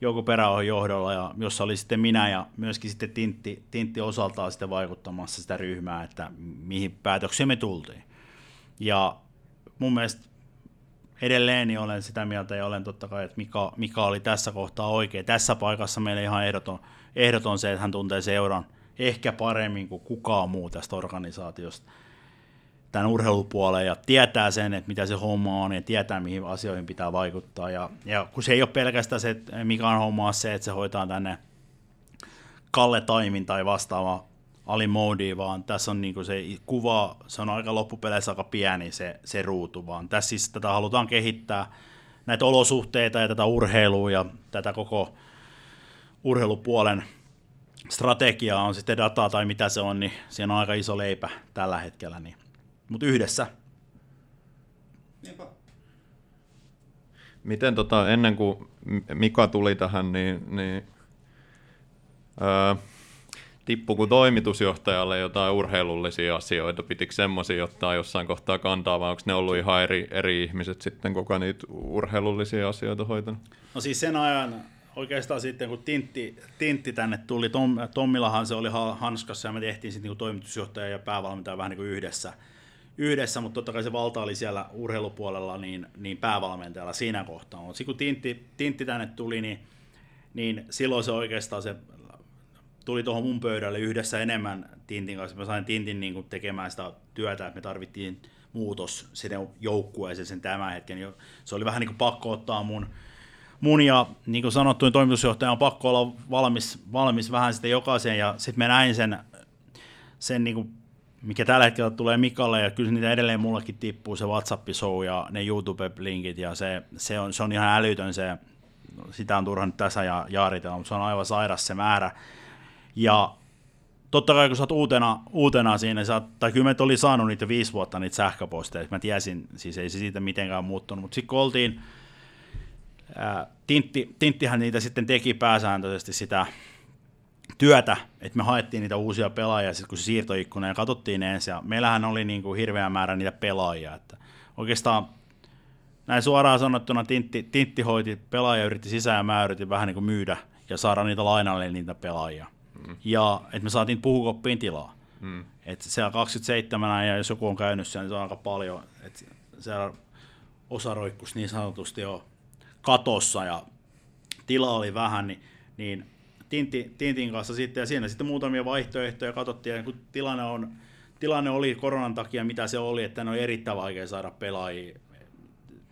joku peräohon johdolla, ja jossa oli sitten minä ja myöskin sitten Tintti, Tintti osaltaan sitten vaikuttamassa sitä ryhmää, että mihin päätöksiin me tultiin. Ja mun mielestä edelleen olen sitä mieltä ja olen totta kai, että Mika, Mika oli tässä kohtaa oikein. Tässä paikassa meillä ihan ehdoton, ehdoton se, että hän tuntee seuran – ehkä paremmin kuin kukaan muu tästä organisaatiosta tämän urheilupuoleen ja tietää sen, että mitä se homma on ja tietää, mihin asioihin pitää vaikuttaa. Ja, ja kun se ei ole pelkästään se, että mikä on homma se, että se hoitaa tänne Kalle Taimin tai vastaava Ali Moodi, vaan tässä on niinku se kuva, se on aika loppupeleissä aika pieni se, se ruutu, vaan tässä siis tätä halutaan kehittää näitä olosuhteita ja tätä urheilua ja tätä koko urheilupuolen strategia on sitten dataa tai mitä se on, niin siinä on aika iso leipä tällä hetkellä. Niin. Mutta yhdessä. Niinpä. Miten tota, ennen kuin Mika tuli tähän, niin, niin öö, tippuko toimitusjohtajalle jotain urheilullisia asioita? Pitikö semmoisia ottaa jossain kohtaa kantaa, vai onko ne ollut ihan eri, eri ihmiset sitten koko niitä urheilullisia asioita hoitanut? No siis sen ajan oikeastaan sitten, kun Tintti, Tintti tänne tuli, Tom, Tommillahan se oli ha- hanskassa ja me tehtiin sitten niin toimitusjohtaja ja päävalmentaja vähän niin kuin yhdessä, yhdessä, mutta totta kai se valta oli siellä urheilupuolella niin, niin päävalmentajalla siinä kohtaa. Mutta kun Tintti, Tintti tänne tuli, niin, niin silloin se oikeastaan se tuli tuohon mun pöydälle yhdessä enemmän Tintin kanssa. Mä sain Tintin niin kuin tekemään sitä työtä, että me tarvittiin muutos sinne joukkueeseen sen tämän hetken. Se oli vähän niin kuin pakko ottaa mun, mun ja niin kuin sanottu, niin toimitusjohtaja on pakko olla valmis, valmis vähän sitten jokaiseen. Ja sitten mä näin sen, sen niin kuin, mikä tällä hetkellä tulee Mikalle, ja kyllä niitä edelleen mullekin tippuu se WhatsApp-show ja ne YouTube-linkit, ja se, se, on, se on ihan älytön se, sitä on turha nyt tässä ja jaaritella, mutta se on aivan sairas se määrä. Ja totta kai kun sä oot uutena, uutena siinä, sä tai kyllä me oli saanut niitä viisi vuotta niitä sähköposteja, mä tiesin, siis ei se siitä mitenkään muuttunut, mutta sitten kun oltiin, ää, Tintti, Tinttihän niitä sitten teki pääsääntöisesti sitä työtä, että me haettiin niitä uusia pelaajia sitten kun se siirtoikkuna ja katsottiin ne ensin, ja meillähän oli niin kuin hirveä määrä niitä pelaajia, että oikeastaan näin suoraan sanottuna Tintti, Tintti hoiti pelaajia, yritti sisään ja mä yritin vähän niin kuin myydä ja saada niitä lainalle niitä pelaajia. Mm. Ja että me saatiin puhukoppiin tilaa. Mm. Että siellä 27 ja jos joku on käynyt siellä, niin se on aika paljon. Että siellä osa roikkus niin sanotusti jo katossa ja tila oli vähän, niin, niin Tinti, Tintin kanssa sitten, ja siinä sitten muutamia vaihtoehtoja katsottiin, ja kun tilanne, on, tilanne oli koronan takia, mitä se oli, että ne on erittäin vaikea saada pelaajia,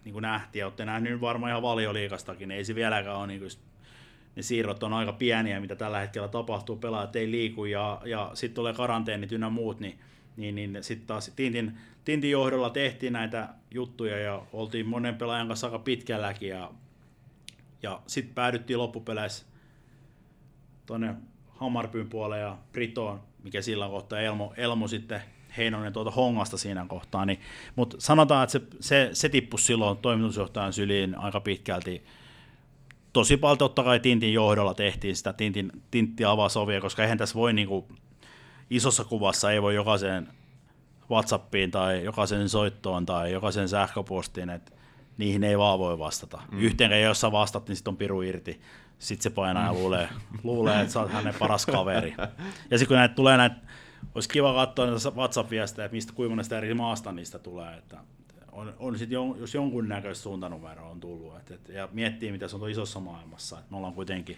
niin kuin nähtiin, ja olette nähneet varmaan ihan valioliikastakin, ei se vieläkään ole, niin kuin, ne siirrot on aika pieniä, mitä tällä hetkellä tapahtuu, pelaajat ei liiku, ja, ja sitten tulee karanteenit ynnä muut, niin, niin, niin sitten taas Tintin, Tintin johdolla tehtiin näitä juttuja, ja oltiin monen pelaajan kanssa aika pitkälläkin, ja, ja sitten päädyttiin loppupeleissä tuonne Hammarpyn puolelle ja Britoon, mikä sillä kohtaa Elmo, Elmo sitten Heinonen tuolta Hongasta siinä kohtaa. Niin, mutta sanotaan, että se, se, se tippui silloin toimitusjohtajan syliin aika pitkälti. Tosi paljon totta kai Tintin johdolla tehtiin sitä Tintin, Tintti avasi ovia, koska eihän tässä voi niin kuin, isossa kuvassa ei voi jokaiseen Whatsappiin tai jokaisen soittoon tai jokaisen sähköpostiin, että niihin ei vaan voi vastata. Mm. Yhteenkään jos sä vastat, niin sit on piru irti. Sitten se painaa ja luulee, luulee, että sä oot hänen paras kaveri. Ja sitten kun näitä tulee näitä, olisi kiva katsoa näitä WhatsApp-viestejä, että mistä kuinka monesta eri maasta niistä tulee. Että on, on sit jon, jos jonkun näköistä suuntanumeroa on tullut. Et, et, ja miettii, mitä se on isossa maailmassa. Et me ollaan kuitenkin,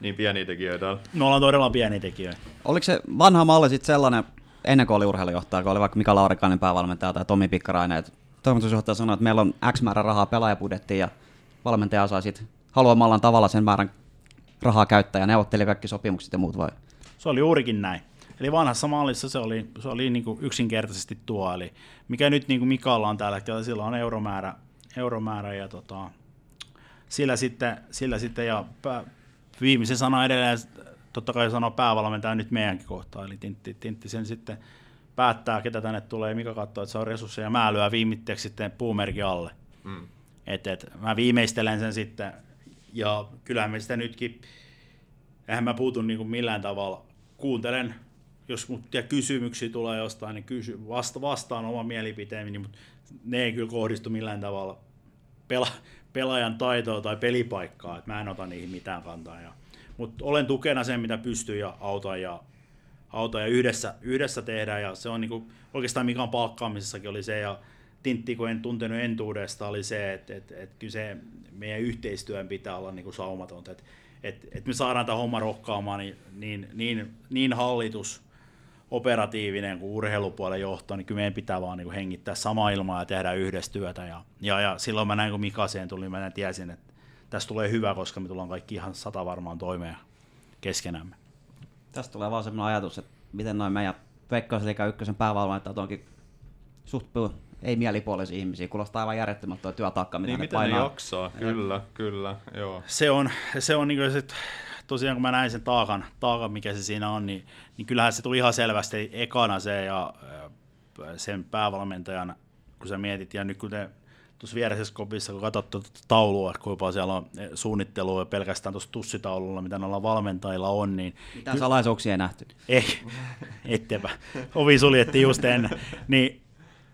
Niin pieniä tekijöitä. me ollaan todella pieni tekijöitä. Oliko se vanha malli sitten sellainen, ennen kuin oli urheilujohtaja, kun oli vaikka Mika Laurikainen päävalmentaja tai Tomi Pikkarainen, että toimitusjohtaja sanoi, että meillä on X määrä rahaa pelaajapudettiin ja valmentaja saa sitten haluamallaan tavalla sen määrän rahaa käyttää ja neuvotteli kaikki sopimukset ja muut vai? Se oli juurikin näin. Eli vanhassa mallissa se oli, se oli niin kuin yksinkertaisesti tuo, eli mikä nyt niin kuin Mikalla on tällä hetkellä, sillä on euromäärä, euromäärä ja tota, sillä sitten, sillä sitten ja pää, viimeisen sana edelleen, totta kai sanoo päävalmentaja nyt meidänkin kohtaa, eli Tintti, Tintti sen sitten päättää, ketä tänne tulee, Mika katsoo, että se on resursseja, ja mä lyön viimitteeksi sitten puumerkin alle. Mm. Et, et, mä viimeistelen sen sitten, ja kyllähän me sitä nytkin, eihän mä puutu niin kuin millään tavalla, kuuntelen, jos mut kysymyksiä tulee jostain, niin kysy, vasta, vastaan oma mielipiteeni, mutta ne ei kyllä kohdistu millään tavalla pela, pelaajan taitoa tai pelipaikkaa, että mä en ota niihin mitään kantaa. Ja, mutta olen tukena sen, mitä pystyy ja autan ja, autan ja yhdessä, yhdessä tehdään. Ja se on niinku, oikeastaan mikä on palkkaamisessakin oli se, ja Tintti, kun en tuntenut entuudesta, oli se, että et, et kyllä se meidän yhteistyön pitää olla niinku saumatonta. Että et, et me saadaan tämä homma rokkaamaan, niin, niin, niin, niin hallitus, operatiivinen kuin urheilupuolen johto, niin kyllä meidän pitää vaan niin kuin hengittää sama ilmaa ja tehdä yhdessä työtä. Ja, ja, ja silloin mä näin, kun Mika siihen tuli, mä tiesin, että tästä tulee hyvä, koska me tullaan kaikki ihan sata varmaan toimeen keskenämme. Tästä tulee vaan sellainen ajatus, että miten noin meidän Veikkausliikan ykkösen päävalmentajat onkin suht ei mielipuolisia ihmisiä. Kuulostaa aivan järjettömältä tuo työtaakka, mitä Niin, ne miten ne painaa. jaksaa? Kyllä, kyllä, joo. Se on, se on niin kuin se, tosiaan kun mä näin sen taakan, taakan, mikä se siinä on, niin, niin kyllähän se tuli ihan selvästi ekana se ja sen päävalmentajan, kun sä mietit, ja nyt kun te tuossa vieressä kopissa, kun katsot tuota taulua, että kuinka siellä on eh, suunnittelua ja pelkästään tuossa tussitaululla, mitä noilla valmentajilla on, niin Mitään salaisuuksia ei nähty. ei, ettepä. Ovi suljettiin just ennen. Niin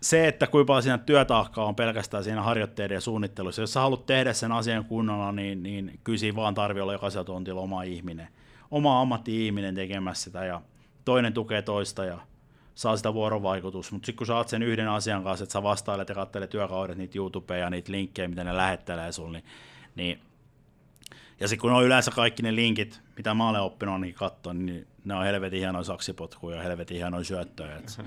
se, että kuinka paljon siinä työtaakkaa on pelkästään siinä harjoitteiden ja suunnittelussa. Jos sä haluat tehdä sen asian kunnolla, niin, niin kyllä siinä vaan tarvii olla jokaisella tontilla oma ihminen. Oma ammatti-ihminen tekemässä sitä ja toinen tukee toista ja saa sitä vuorovaikutus. Mutta sitten kun oot sen yhden asian kanssa, että sä vastailet ja katselet työkaudet niitä YouTubea ja niitä linkkejä, mitä ne lähettelee sulle, niin, niin ja sitten kun on yleensä kaikki ne linkit, mitä mä olen oppinut niin katsoa, niin ne on helvetin hienoja saksipotkuja ja helvetin hienoja syöttöjä. Et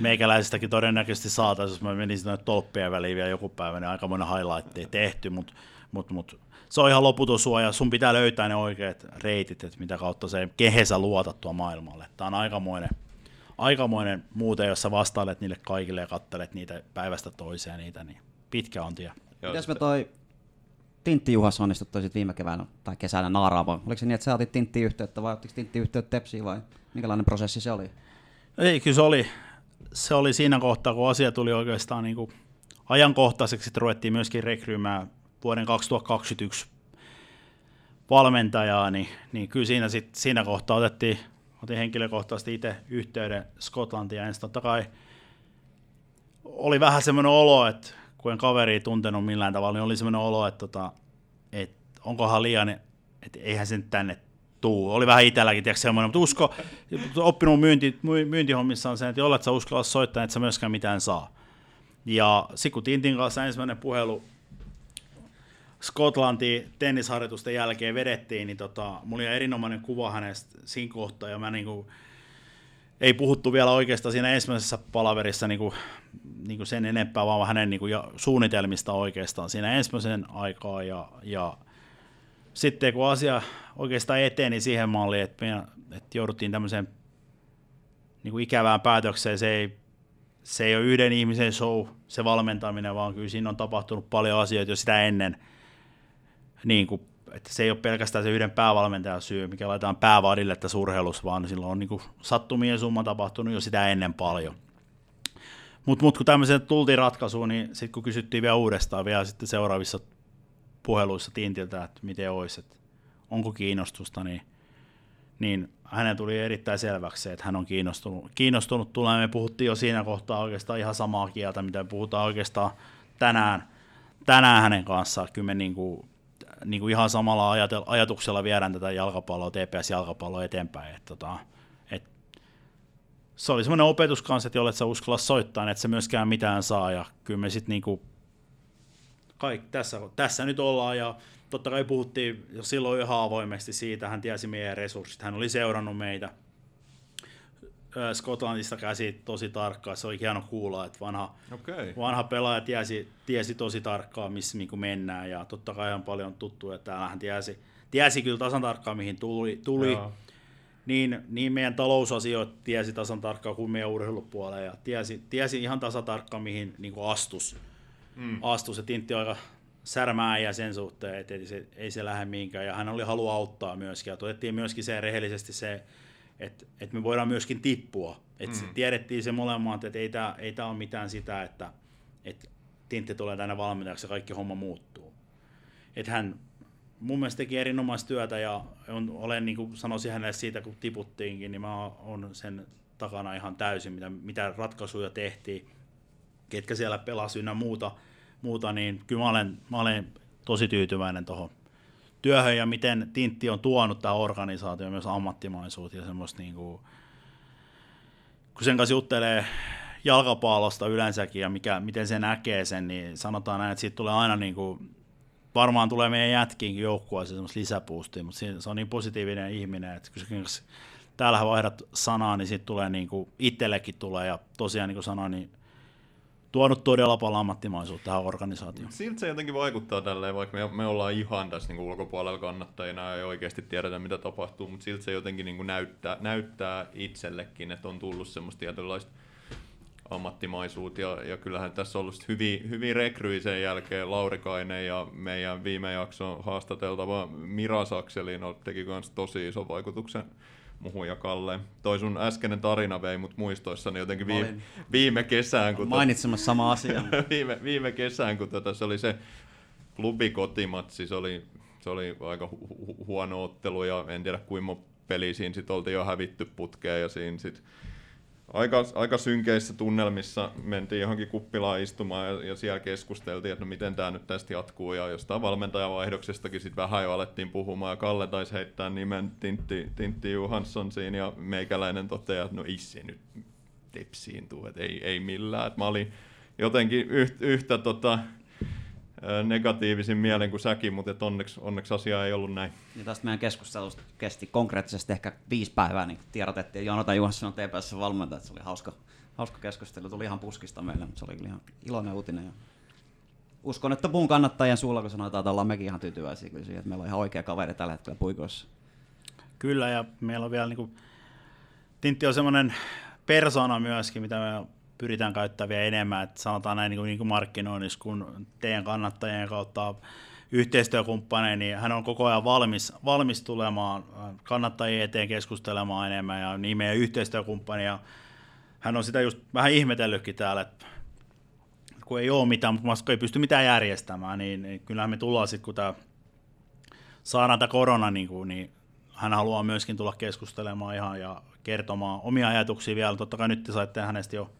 meikäläisestäkin todennäköisesti saataisiin, jos mä menisin noin tolppien väliin vielä joku päivä, niin aika monen highlightteja tehty, mutta mut, mut, se on ihan loputon suoja. Sun pitää löytää ne oikeat reitit, että mitä kautta se, kehen sä luotat tuo maailmalle. Tämä on aikamoinen, aikamoinen muuten, jos sä vastailet niille kaikille ja kattelet niitä päivästä toiseen niitä, niin pitkä on tie. Joo, Mitäs me toi Tintti Juhas onnistuttu sit viime keväänä tai kesänä naaraamaan? Oliko se niin, että sä otit Tintti yhteyttä vai ottiko Tintti yhteyttä Tepsiin vai minkälainen prosessi se oli? Ei, kyllä se oli, se oli siinä kohtaa, kun asia tuli oikeastaan niin kuin ajankohtaiseksi, että ruvettiin myöskin rekryymään vuoden 2021 valmentajaa, niin, niin kyllä siinä, sit, siinä kohtaa otettiin, otin henkilökohtaisesti itse yhteyden Skotlantiin ja ensin totta kai oli vähän semmoinen olo, että kun en kaveri tuntenut millään tavalla, niin oli semmoinen olo, että, tota, että onkohan liian, että eihän se tänne tuu. Oli vähän itselläkin tiedätkö, semmoinen, mutta usko, oppinut myynti, my- myyntihommissa on se, että jollet sä uskalla soittaa, että sä myöskään mitään saa. Ja kun Tintin kanssa ensimmäinen puhelu Skotlantiin tennisharjoitusten jälkeen vedettiin, niin tota, mulla oli erinomainen kuva hänestä siinä kohtaa, ja mä niinku, ei puhuttu vielä oikeastaan siinä ensimmäisessä palaverissa niinku, niinku sen enempää, vaan hänen niinku, ja suunnitelmista oikeastaan siinä ensimmäisen aikaa, ja, ja sitten kun asia oikeastaan eteni siihen malliin, että, me, että jouduttiin tämmöiseen niin kuin ikävään päätökseen, se ei, se ei ole yhden ihmisen show, se valmentaminen, vaan kyllä siinä on tapahtunut paljon asioita jo sitä ennen, niin kuin, että se ei ole pelkästään se yhden päävalmentajan syy, mikä laitetaan päävadille tässä urheilussa, vaan silloin on niin kuin sattumien summa tapahtunut jo sitä ennen paljon. Mutta mut kun tämmöiseen tultiin ratkaisuun, niin sitten kun kysyttiin vielä uudestaan vielä sitten seuraavissa puheluissa Tintiltä, että miten olisi, että onko kiinnostusta, niin, niin hänen tuli erittäin selväksi se, että hän on kiinnostunut, kiinnostunut tulemaan. Me puhuttiin jo siinä kohtaa oikeastaan ihan samaa kieltä, mitä puhutaan oikeastaan tänään, tänään hänen kanssaan. Kyllä me niin kuin, niin kuin ihan samalla ajatel, ajatuksella viedään tätä jalkapalloa, TPS-jalkapalloa eteenpäin. Että, tota, et, se oli semmoinen opetus kanssa, että jolle sä uskalla soittaa, niin että se myöskään mitään saa. Ja kyllä me sitten niin kaik, tässä, tässä nyt ollaan ja totta kai puhuttiin jo silloin ihan avoimesti siitä, hän tiesi meidän resurssit, hän oli seurannut meitä Skotlannista käsi tosi tarkkaan, se oli hieno kuulla, että vanha, Okei. vanha pelaaja tiesi, tiesi tosi tarkkaan, missä niin kuin mennään ja totta kai on paljon tuttuja, että täällä hän tiesi, tiesi kyllä tasan tarkkaan, mihin tuli, tuli. Joo. Niin, niin meidän talousasioita tiesi tasan tarkkaan kuin meidän urheilupuolella ja tiesi, tiesi ihan tasan tarkkaan, mihin niin kuin astus mm. astus. Se Tintti aika särmää ja sen suhteen, että ei se, ei se lähde mihinkään. Ja hän oli halu auttaa myöskin. Ja todettiin myöskin se rehellisesti se, että, että me voidaan myöskin tippua. Että mm. tiedettiin se molemmat, että ei tämä ei tää ole mitään sitä, että, että Tintti tulee tänne valmentajaksi ja kaikki homma muuttuu. Että hän mun mielestä teki erinomaista työtä ja on, olen, niin kuin sanoisin hänelle siitä, kun tiputtiinkin, niin mä oon sen takana ihan täysin, mitä, mitä ratkaisuja tehtiin, ketkä siellä pelasi ynnä muuta, muuta niin kyllä mä olen, mä olen tosi tyytyväinen tuohon työhön ja miten Tintti on tuonut tämä organisaatio myös ammattimaisuutta ja semmoista niin kuin, kun sen kanssa juttelee jalkapallosta yleensäkin ja mikä, miten se näkee sen, niin sanotaan näin, että siitä tulee aina niin kuin, varmaan tulee meidän jätkiinkin joukkueeseen semmoista lisäpuustia, mutta se on niin positiivinen ihminen, että kun täällä vaihdat sanaa, niin siitä tulee niin kuin, itsellekin tulee ja tosiaan niin kuin sanoin, niin tuonut todella paljon ammattimaisuutta tähän organisaatioon. Siltä se jotenkin vaikuttaa tälleen, vaikka me, me ollaan ihan tässä niin ulkopuolella kannattajina ja ei oikeasti tiedetä, mitä tapahtuu, mutta siltä se jotenkin niin näyttää, näyttää itsellekin, että on tullut semmoista tietynlaista ammattimaisuut ja, ja kyllähän tässä on ollut hyviä, hyviä rekryjä sen jälkeen, Laurikainen ja meidän viime jakson haastateltava Mira Sakselin teki myös tosi ison vaikutuksen muhun ja Kalle. Toi sun äskeinen tarina vei mut muistoissani jotenkin viime, olin viime kesään, kun, Mainitsemassa sama asia. viime, viime kesään, kun tota, se oli se klubikotimatsi, se oli, se oli aika hu- hu- huono ottelu ja en tiedä kuinka peliä siinä sit oltiin jo hävitty putkeen ja siinä sit aika, aika synkeissä tunnelmissa mentiin johonkin kuppilaan istumaan ja, ja siellä keskusteltiin, että no miten tämä nyt tästä jatkuu ja jostain valmentajavaihdoksestakin sitten vähän jo alettiin puhumaan ja Kalle taisi heittää nimen Tintti, Tintti Johansson siinä ja meikäläinen toteaa, että no issi nyt tepsiin tuu, että ei, ei millään. Et mä olin jotenkin yhtä, yhtä tota, negatiivisin mielen kuin säkin, mutta et onneksi, onneksi asia ei ollut näin. Ja tästä meidän keskustelusta kesti konkreettisesti ehkä viisi päivää, niin tiedotettiin, että Joonatan Johansson on TPS valmentaja, että se oli hauska, hauska keskustelu, tuli ihan puskista meille, mutta se oli kyllä ihan iloinen uutinen. Ja uskon, että muun kannattajien suulla, kun sanotaan, että ollaan mekin ihan tyytyväisiä kyllä siihen, että meillä on ihan oikea kaveri tällä hetkellä puikoissa. Kyllä, ja meillä on vielä, niin kuin, Tintti on semmoinen persona myöskin, mitä me pyritään käyttämään vielä enemmän, että sanotaan näin niin kuin, niin markkinoinnissa, kun teidän kannattajien kautta yhteistyökumppaneja, niin hän on koko ajan valmis, valmis tulemaan kannattajien eteen keskustelemaan enemmän, ja niin meidän yhteistyökumppani, ja hän on sitä just vähän ihmetellytkin täällä, että kun ei ole mitään, mutta ei pysty mitään järjestämään, niin, niin kyllähän me tullaan sitten, kun tämä saadaan tämä korona, niin, kuin, niin hän haluaa myöskin tulla keskustelemaan ihan ja kertomaan omia ajatuksia vielä. Totta kai nyt te saitte hänestä jo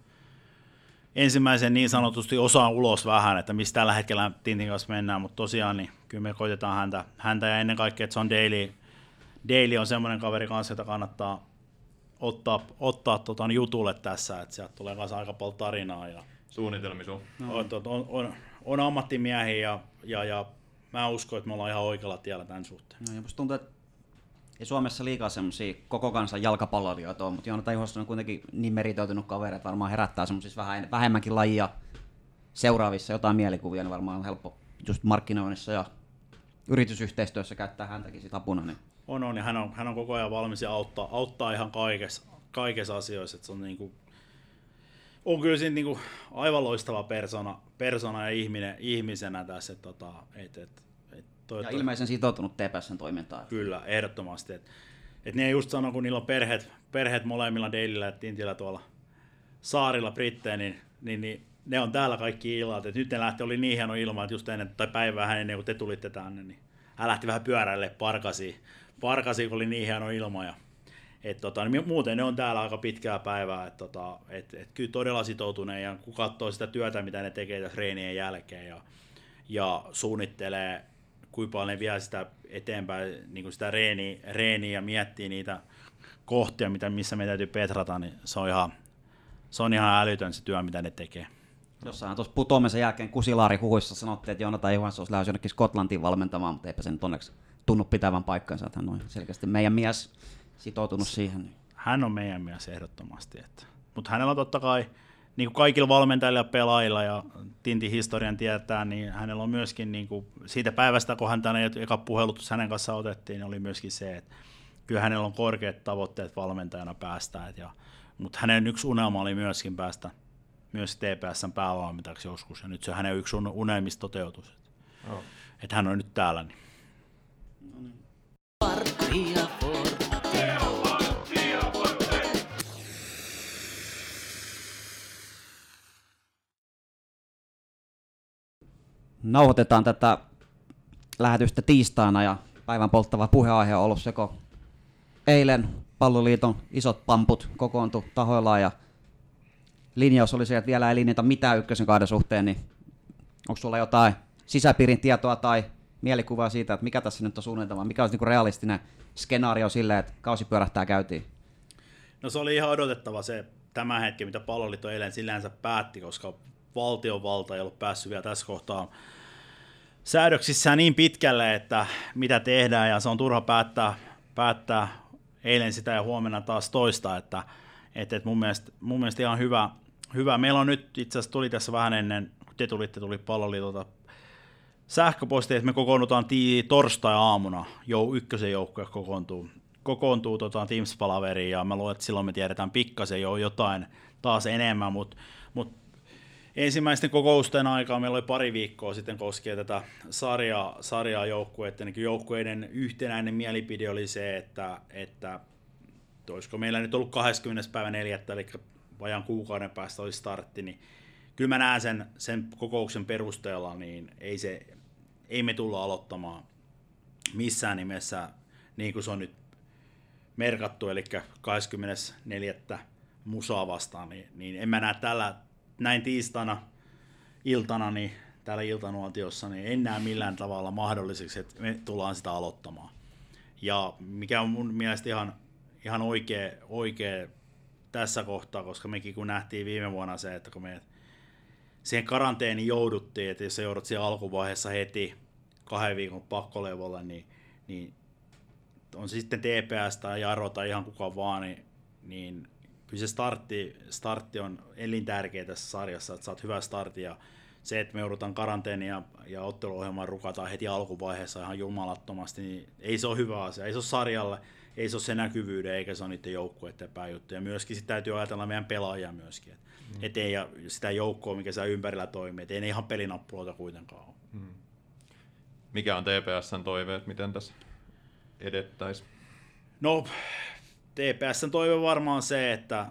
ensimmäisen niin sanotusti osaan ulos vähän, että mistä tällä hetkellä Tintin kanssa mennään, mutta tosiaan niin kyllä me koitetaan häntä, häntä ja ennen kaikkea, että se on Daily, Daily on semmoinen kaveri kanssa, jota kannattaa ottaa, ottaa tota, jutulle tässä, että sieltä tulee kanssa aika paljon tarinaa ja Suunnitelmissa on. no. on, on, on, on, ammattimiehiä ja, ja, ja mä uskon, että me ollaan ihan oikealla tiellä tämän suhteen. No, ja musta tuntuu, että ei Suomessa liikaa semmoisia koko kansan jalkapalloilijoita on, mutta Joonatan Juhansson on kuitenkin niin meritoitunut kaveri, että varmaan herättää semmoisissa vähän, vähemmänkin lajia seuraavissa jotain mielikuvia, niin varmaan on helppo just markkinoinnissa ja yritysyhteistyössä käyttää häntäkin sit apuna. Niin. On, on, ja hän on, hän on koko ajan valmis ja auttaa, auttaa ihan kaikessa, kaikessa asioissa. Että se on, niinku, on kyllä siinä niinku aivan loistava persona, persona ja ihminen, ihmisenä tässä. Että, tota, et, et, et, Ja ilmeisen sitoutunut TPSn toimintaan. Kyllä, ehdottomasti. Et, et ne just sanoo, kun niillä on perheet, perheet molemmilla Deilillä ja Tintillä tuolla saarilla Britteen, niin, niin, niin ne on täällä kaikki illat. Et nyt ne lähti, oli niin hieno ilma, että just ennen, tai päivää ennen kuin te tulitte tänne, niin hän lähti vähän pyöräille parkasiin, parkasiin kun oli niin hieno ilma. Ja, et tota, niin muuten ne on täällä aika pitkää päivää, että tota, et, et kyllä todella sitoutuneen ja kun katsoo sitä työtä, mitä ne tekee tässä treenien jälkeen ja, ja suunnittelee, kuinka paljon vie sitä eteenpäin, niin kuin sitä reeniä, reeniä ja miettii niitä kohtia, mitä, missä me täytyy petrata, niin se on ihan, se on ihan älytön se työ, mitä ne tekee. Jossain tuossa putoamisen jälkeen Kusilaari huhuissa sanottiin, että Joonatan Johansson olisi lähes jonnekin Skotlantiin valmentamaan, mutta eipä se nyt onneksi tunnu pitävän paikkansa, että hän on selkeästi meidän mies sitoutunut siihen. Hän on meidän mies ehdottomasti. Että. Mutta hänellä on totta kai, niin kuin kaikilla valmentajilla ja pelaajilla ja Tintin historian tietää, niin hänellä on myöskin niin kuin siitä päivästä, kun hän tänne eka puhelutus hänen kanssa otettiin, niin oli myöskin se, että kyllä hänellä on korkeat tavoitteet valmentajana päästä. Et ja, mutta hänen yksi unelma oli myöskin päästä myös TPSn päävalmentajaksi joskus, ja nyt se hänen yksi unelmista toteutus. Oh. Että hän on nyt täällä. Niin. Partija Forte. Nauhoitetaan tätä lähetystä tiistaina ja päivän polttava puheenaihe on ollut seko eilen palloliiton isot pamput kokoontu tahoillaan ja linjaus oli se, että vielä ei linjata mitään ykkösen kahden suhteen, niin onko sulla jotain sisäpiirin tietoa tai mielikuvaa siitä, että mikä tässä nyt on suunnitelma, mikä olisi niinku realistinen skenaario sille, että kausi pyörähtää käyntiin? No se oli ihan odotettava se tämä hetki, mitä palloliitto eilen sillänsä päätti, koska valtiovalta ei ollut päässyt vielä tässä kohtaa säädöksissään niin pitkälle, että mitä tehdään, ja se on turha päättää, päättää eilen sitä ja huomenna taas toista, että, että, mun, mielestä, mun mielestä ihan hyvä, hyvä. Meillä on nyt, itse asiassa tuli tässä vähän ennen, kun te tulitte, tuli palloliitolta sähköposti, että me kokoonnutaan tii, torstai-aamuna, jou, ykkösen joukkue kokoontuu, kokoontuu tota Teams-palaveriin ja mä luulen, että silloin me tiedetään pikkasen jo jotain taas enemmän, mutta mut ensimmäisten kokousten aikaa meillä oli pari viikkoa sitten koskien tätä sarjaa, sarjaa joukkueiden, niin joukkueiden yhtenäinen mielipide oli se, että, että olisiko meillä nyt ollut 20. päivä 4. eli vajan kuukauden päästä oli startti, niin kyllä mä näen sen, sen kokouksen perusteella, niin ei, se, ei me tulla aloittamaan missään nimessä niin kuin se on nyt merkattu, eli 24. musaa vastaan, niin, niin en mä näe tällä, näin tiistaina iltana, niin täällä iltanuotiossa, niin en näe millään tavalla mahdolliseksi, että me tullaan sitä aloittamaan. Ja mikä on mun mielestä ihan, ihan oikea, oikea tässä kohtaa, koska mekin kun nähtiin viime vuonna se, että kun me siihen karanteeniin jouduttiin, että jos sä joudut siihen alkuvaiheessa heti kahden viikon pakkolevolle, niin, niin on sitten TPS tai Jaro tai ihan kuka vaan, niin, niin kyllä se startti, startti on elintärkeä tässä sarjassa, että saat hyvä startti ja se, että me joudutaan karanteeniin ja, ja otteluohjelmaan rukataan heti alkuvaiheessa ihan jumalattomasti, niin ei se ole hyvä asia. Ei se ole sarjalle, ei se ole se näkyvyyden eikä se ole niiden joukkueiden pääjuttu. Ja myöskin sitä täytyy ajatella meidän pelaajia myöskin. Et, mm. et ei, ja sitä joukkoa, mikä siellä ympärillä toimii. Et ei ne ihan pelinappuloita kuitenkaan ole. Mm. Mikä on TPSn toive, miten tässä edettäisiin? No, TPSn toive varmaan se, että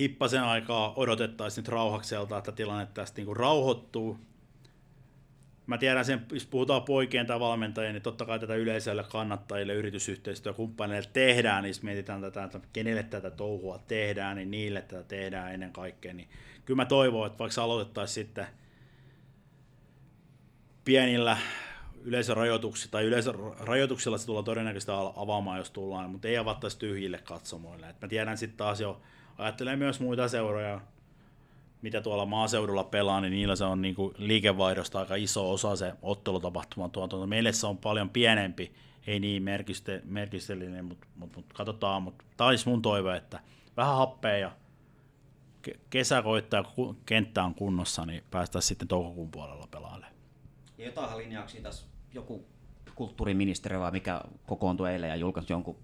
hippasen aikaa odotettaisiin nyt rauhakselta, että tilanne tästä kuin rauhoittuu. Mä tiedän sen, jos puhutaan poikien tai valmentajien, niin totta kai tätä yleisölle kannattajille, yritysyhteistyökumppaneille tehdään, niin jos mietitään tätä, että kenelle tätä touhua tehdään, niin niille tätä tehdään ennen kaikkea. Niin kyllä mä toivon, että vaikka aloitettaisiin sitten pienillä yleisörajoituksilla, tai yleisörajoituksilla se tullaan todennäköisesti avaamaan, jos tullaan, mutta ei avattaisi tyhjille katsomoille. Et mä tiedän sitten taas jo, ajattelen myös muita seuroja, mitä tuolla maaseudulla pelaa, niin niillä se on niin kuin liikevaihdosta aika iso osa se ottelutapahtuman tuotanto. Meille se on paljon pienempi, ei niin merkityksellinen, mutta, mutta, mutta katsotaan. Mutta tämä olisi mun toive, että vähän happea ja kesä koittaa, kun kenttä on kunnossa, niin päästäisiin sitten toukokuun puolella pelaamaan. Ja jotain linjauksia tässä joku kulttuuriministeri vai mikä kokoontui eilen ja julkaisi jonkun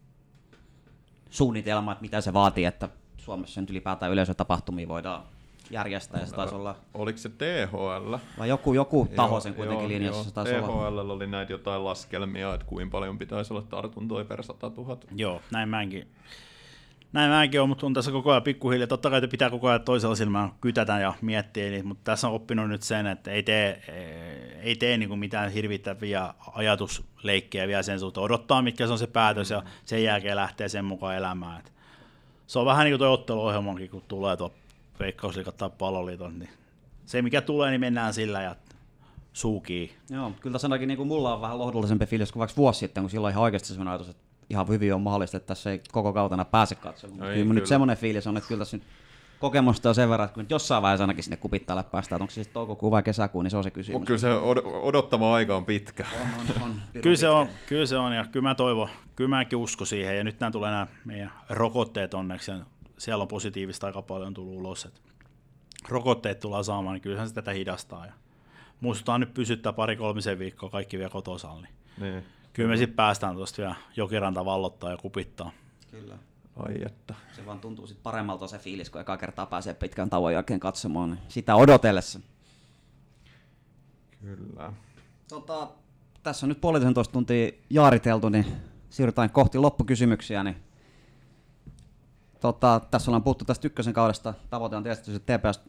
suunnitelman, että mitä se vaatii, että Suomessa nyt ylipäätään yleisötapahtumia voidaan järjestää. Ja se taisi olla... Oliko se THL? Vai joku, joku taho sen kuitenkin joo, linjassa. Se taisi THL olla. oli näitä jotain laskelmia, että kuinka paljon pitäisi olla tartuntoja per 100 000. Joo, näin mäkin näin mäkin on, mutta on tässä koko ajan pikkuhiljaa. Totta kai pitää koko ajan toisella silmällä kytätä ja miettiä, niin, mutta tässä on oppinut nyt sen, että ei tee, ei tee niin kuin mitään hirvittäviä ajatusleikkejä vielä sen suhteen. Odottaa, mitkä se on se päätös ja sen jälkeen lähtee sen mukaan elämään. Et se on vähän niin kuin tuo otteluohjelmankin, kun tulee tuo Veikkausliikat tai Paloliiton, niin se mikä tulee, niin mennään sillä ja suukii. Joo, kyllä tässä ainakin niin kuin mulla on vähän lohdullisempi fiilis kuin vaikka vuosi sitten, kun silloin ihan oikeasti sellainen ajatus, että ihan hyvin on mahdollista, että tässä ei koko kautena pääse katsomaan. No kyllä, kyllä. nyt semmoinen fiilis on, että kyllä tässä nyt kokemusta on sen verran, että kun nyt jossain vaiheessa ainakin sinne kupittajalle päästään, onko se sitten toukokuu vai kesäkuu, niin se on se kysymys. Kyllä se od- odottama aika on pitkä. On, on, on, kyllä, se on kyllä se on, ja kyllä mä toivon, kyllä mäkin usko siihen, ja nyt nämä tulee nämä meidän rokotteet onneksi, ja siellä on positiivista aika paljon tullut ulos, että rokotteet tullaan saamaan, niin kyllähän se tätä hidastaa, ja muistutaan nyt pysyttää pari-kolmisen viikkoa kaikki vielä kotosalla, niin, niin. Kyllä me sitten päästään tuosta vielä jokiranta vallottaa ja kupittaa. Kyllä. Ai että. Se vaan tuntuu sitten paremmalta se fiilis, kun eka kertaa pääsee pitkän tauon jälkeen katsomaan niin sitä odotellessa. Kyllä. Tota, tässä on nyt puolisen toista tuntia jaariteltu, niin siirrytään kohti loppukysymyksiä. Niin tota, tässä ollaan puhuttu tästä ykkösen kaudesta. Tavoite on tietysti, että TPS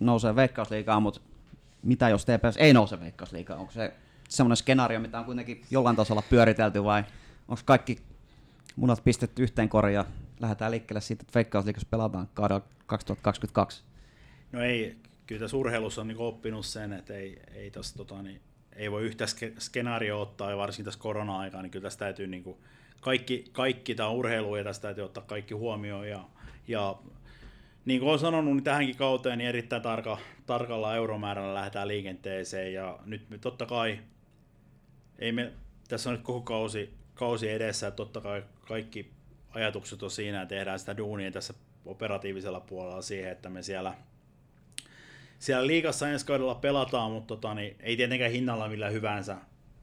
nousee veikkausliikaa, mutta mitä jos TPS ei nouse veikkausliikaa? Onko se semmoinen skenaario, mitä on kuitenkin jollain tasolla pyöritelty vai onko kaikki munat pistetty yhteen koriin ja lähdetään liikkeelle siitä, että Veikkausliikassa pelataan kaudella 2022? No ei, kyllä tässä urheilussa on niin oppinut sen, että ei, ei, tossa, tota, niin, ei voi yhtä skenaario ottaa, ja varsinkin tässä korona-aikaa, niin kyllä tässä täytyy niin kuin, kaikki, kaikki tämä urheilu ja tästä täytyy ottaa kaikki huomioon. Ja, ja niin kuin olen sanonut, niin tähänkin kauteen niin erittäin tarka, tarkalla euromäärällä lähdetään liikenteeseen. Ja nyt me totta kai, ei me, tässä on nyt koko kausi, kausi edessä, että totta kai kaikki ajatukset on siinä, että tehdään sitä duunia tässä operatiivisella puolella siihen, että me siellä, siellä liikassa ensi kaudella pelataan, mutta tota, niin ei tietenkään hinnalla millä hyvänsä.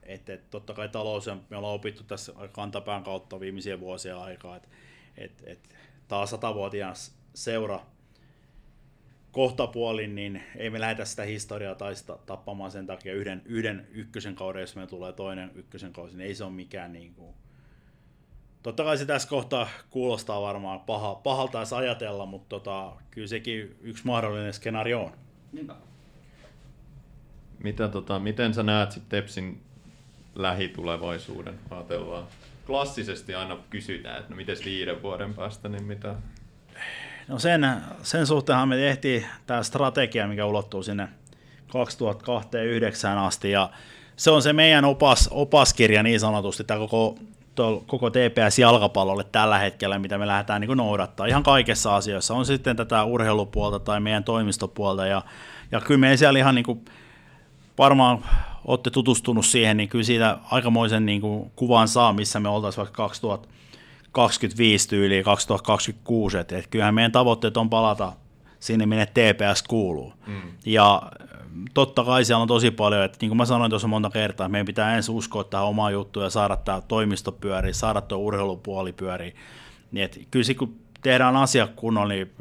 et, et, totta kai talous, me ollaan opittu tässä kantapään kautta viimeisiä vuosia aikaa, että et, et, taas satavuotias seura kohtapuolin, niin ei me lähdetä sitä historiaa taista tappamaan sen takia yhden, yhden ykkösen kauden, jos me tulee toinen ykkösen kausi, niin ei se ole mikään niin kuin, Totta kai se tässä kohtaa kuulostaa varmaan paha, pahalta edes ajatella, mutta tota, kyllä sekin yksi mahdollinen skenaario on. Niinpä. Mitä, tota, miten sä näet sitten Tepsin lähitulevaisuuden? Ajatellaan. Klassisesti aina kysytään, että no miten viiden vuoden päästä, niin mitä? No sen, sen suhteenhan me tehtiin tämä strategia, mikä ulottuu sinne 2029 asti, ja se on se meidän opas, opaskirja niin sanotusti, tämä koko koko TPS-jalkapallolle tällä hetkellä, mitä me lähdetään niin noudattaa ihan kaikessa asioissa. On sitten tätä urheilupuolta tai meidän toimistopuolta. Ja, ja kyllä me siellä ihan niin kuin, varmaan olette tutustunut siihen, niin kyllä siitä aikamoisen niin kuin, kuvan saa, missä me oltaisiin vaikka 2025 tyyliin, 2026. Että, että kyllähän meidän tavoitteet on palata sinne, minne TPS kuuluu. Mm. Ja totta kai siellä on tosi paljon, että niin kuin mä sanoin tuossa monta kertaa, meidän pitää ensin uskoa tähän omaa juttuun ja saada tämä toimisto pyöriä, saada tuo urheilupuoli pyöriä. Niin kyllä kun tehdään asia kunnolla, niin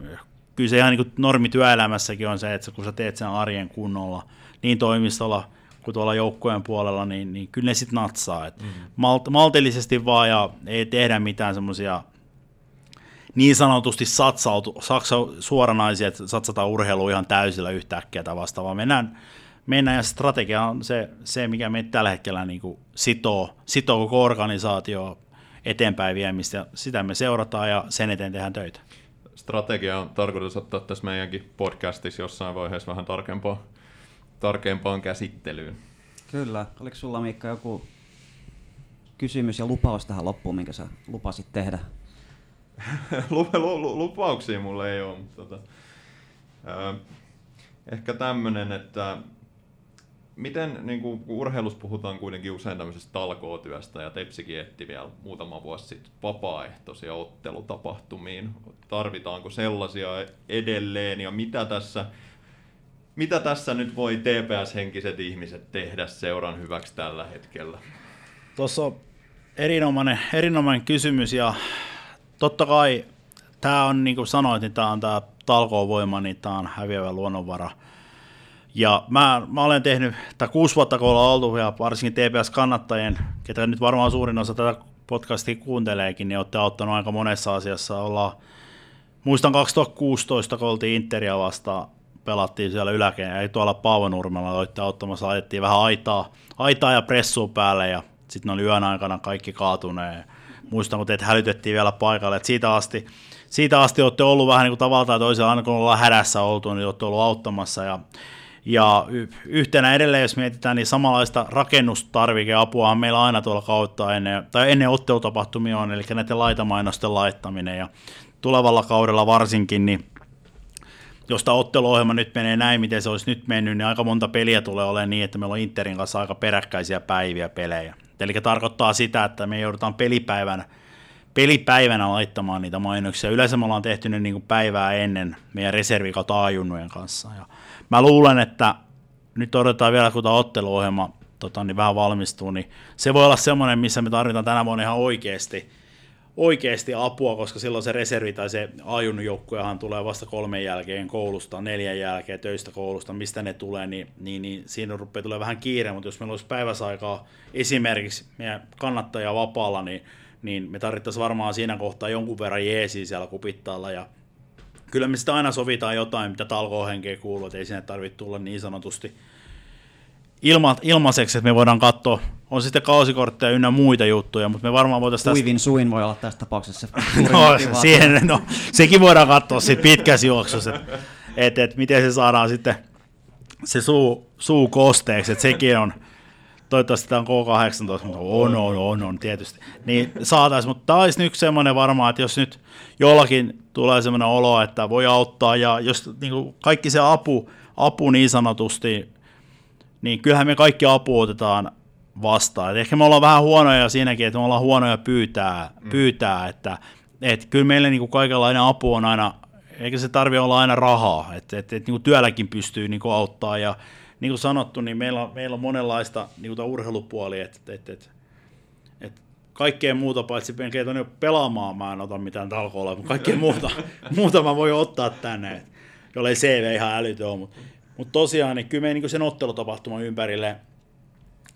kyllä se ihan niin kuin normi työelämässäkin on se, että kun sä teet sen arjen kunnolla, niin toimistolla kuin tuolla joukkojen puolella, niin, niin kyllä ne sitten natsaa. Et mm. malt, maltillisesti vaan ja ei tehdä mitään semmoisia niin sanotusti satsautu, saksa suoranaisia, että satsataan urheiluun ihan täysillä yhtäkkiä tai vastaavaa. Mennään, mennään ja strategia on se, se mikä meitä tällä hetkellä niin kuin sitoo, sitoo koko organisaatio eteenpäin viemistä. Sitä me seurataan ja sen eteen tehdään töitä. Strategia on tarkoitus ottaa tässä meidänkin podcastissa jossain vaiheessa vähän tarkempaa, tarkempaan käsittelyyn. Kyllä. Oliko sulla Miikka joku kysymys ja lupaus tähän loppuun, minkä sä lupasit tehdä? lupauksia mulle ei ole, mutta tota, äh, ehkä tämmöinen, että miten niin kuin, urheilussa puhutaan kuitenkin usein tämmöisestä talkootyöstä ja Tepsikin etti vielä muutama vuosi sitten vapaaehtoisia ottelutapahtumiin. Tarvitaanko sellaisia edelleen ja mitä tässä, mitä tässä nyt voi TPS-henkiset ihmiset tehdä seuran hyväksi tällä hetkellä? Tuossa on erinomainen, erinomainen kysymys ja totta kai tämä on, niin kuin sanoit, niin tämä on tämä talkoovoima, niin tämä on häviävä luonnonvara. Ja mä, mä olen tehnyt, tai kuusi vuotta kun ollaan oltu, ja varsinkin TPS-kannattajien, ketä nyt varmaan suurin osa tätä podcastia kuunteleekin, niin olette auttanut aika monessa asiassa. Ollaan, muistan 2016, kun oltiin Interia vastaan, pelattiin siellä yläkeen, ei tuolla Paavonurmella, olitte auttamassa, laitettiin vähän aitaa, aitaa ja pressua päälle, ja sitten oli yön aikana kaikki kaatuneen. Muistan, kun teitä hälytettiin vielä paikalle, että siitä asti, siitä asti olette ollut vähän niin kuin tavalla tai toisella, aina kun ollaan hädässä oltu, niin olette ollut auttamassa. Ja ja yhtenä edelleen, jos mietitään, niin samanlaista rakennustarvikeapua meillä aina tuolla kautta ennen, tai ennen ottelutapahtumia on, eli näiden laitamainosten laittaminen, ja tulevalla kaudella varsinkin, niin jos tämä otteluohjelma nyt menee näin, miten se olisi nyt mennyt, niin aika monta peliä tulee olemaan niin, että meillä on Interin kanssa aika peräkkäisiä päiviä pelejä. Eli tarkoittaa sitä, että me joudutaan pelipäivän, pelipäivänä laittamaan niitä mainoksia. Yleensä me ollaan tehty ne niin kuin päivää ennen meidän reservikautta ajunnujen kanssa. Ja mä luulen, että nyt odotetaan vielä, kun tämä otteluohjelma tota, niin vähän valmistuu, niin se voi olla semmoinen, missä me tarvitaan tänä vuonna ihan oikeasti – oikeasti apua, koska silloin se reservi tai se ajunjoukkuehan tulee vasta kolmen jälkeen koulusta, neljän jälkeen töistä koulusta, mistä ne tulee, niin, niin, niin siinä rupeaa tulee vähän kiire, mutta jos meillä olisi päiväsaikaa esimerkiksi meidän kannattaja vapaalla, niin, niin me tarvittaisiin varmaan siinä kohtaa jonkun verran jeesiä siellä kupittaalla. Ja kyllä me sitä aina sovitaan jotain, mitä talkohenkeä kuuluu, että ei sinne tarvitse tulla niin sanotusti ilma, ilmaiseksi, että me voidaan katsoa, on sitten kausikortteja ynnä muita juttuja, mutta me varmaan voitaisiin tästä... Kuivin suin voi olla tässä tapauksessa. No, siihen, no, sekin voidaan katsoa siitä pitkässä juoksussa, että et, et, miten se saadaan sitten se suu, suu kosteeksi, että sekin on, toivottavasti tämä on K18, mutta on, on, on, on tietysti, niin saataisiin, mutta tämä olisi nyt semmoinen varmaan, että jos nyt jollakin tulee semmoinen olo, että voi auttaa, ja jos niin kuin kaikki se apu, apu niin sanotusti niin kyllähän me kaikki apu otetaan vastaan. Et ehkä me ollaan vähän huonoja siinäkin, että me ollaan huonoja pyytää, mm. pyytää että et kyllä meille niin kuin kaikenlainen apu on aina, eikä se tarvi olla aina rahaa, että et, et, niin työlläkin pystyy niin auttaa ja niin kuin sanottu, niin meillä on, meillä on monenlaista niin kuin urheilupuolia, että et, et, et kaikkea muuta paitsi melkein tuonne pelaamaan mä en ota mitään talkoilla, mutta kaikkea muuta, muuta mä voin ottaa tänne, jollei CV ihan älytön ole. Mutta mut tosiaan, niin kyllä me niin sen ottelutapahtuman ympärille,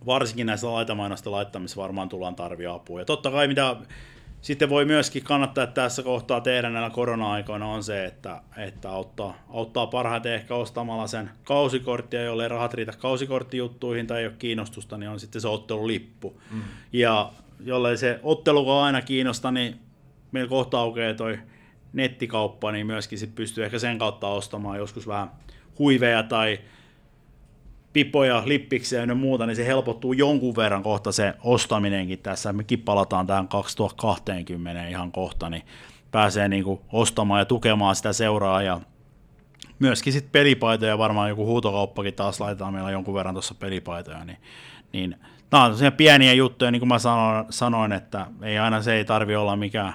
varsinkin näissä laitamainosta laittamisessa varmaan tullaan tarvii apua. Ja totta kai mitä sitten voi myöskin kannattaa tässä kohtaa tehdä näillä korona-aikoina on se, että, että auttaa, auttaa parhaiten ehkä ostamalla sen kausikorttia, jolle rahat riitä kausikorttijuttuihin tai ei ole kiinnostusta, niin on sitten se ottelulippu. Mm. Ja jollei se ottelu aina kiinnosta, niin meillä kohta aukeaa toi nettikauppa, niin myöskin sit pystyy ehkä sen kautta ostamaan joskus vähän huiveja tai pipoja, lippiksiä ja muuta, niin se helpottuu jonkun verran kohta se ostaminenkin tässä. Mekin palataan tähän 2020 ihan kohta, niin pääsee niin kuin ostamaan ja tukemaan sitä seuraa ja myöskin sitten pelipaitoja, varmaan joku huutokauppakin taas laitetaan meillä jonkun verran tuossa pelipaitoja, niin, niin nämä on pieniä juttuja, niin kuin mä sanoin, sanoin, että ei aina se ei tarvi olla mikään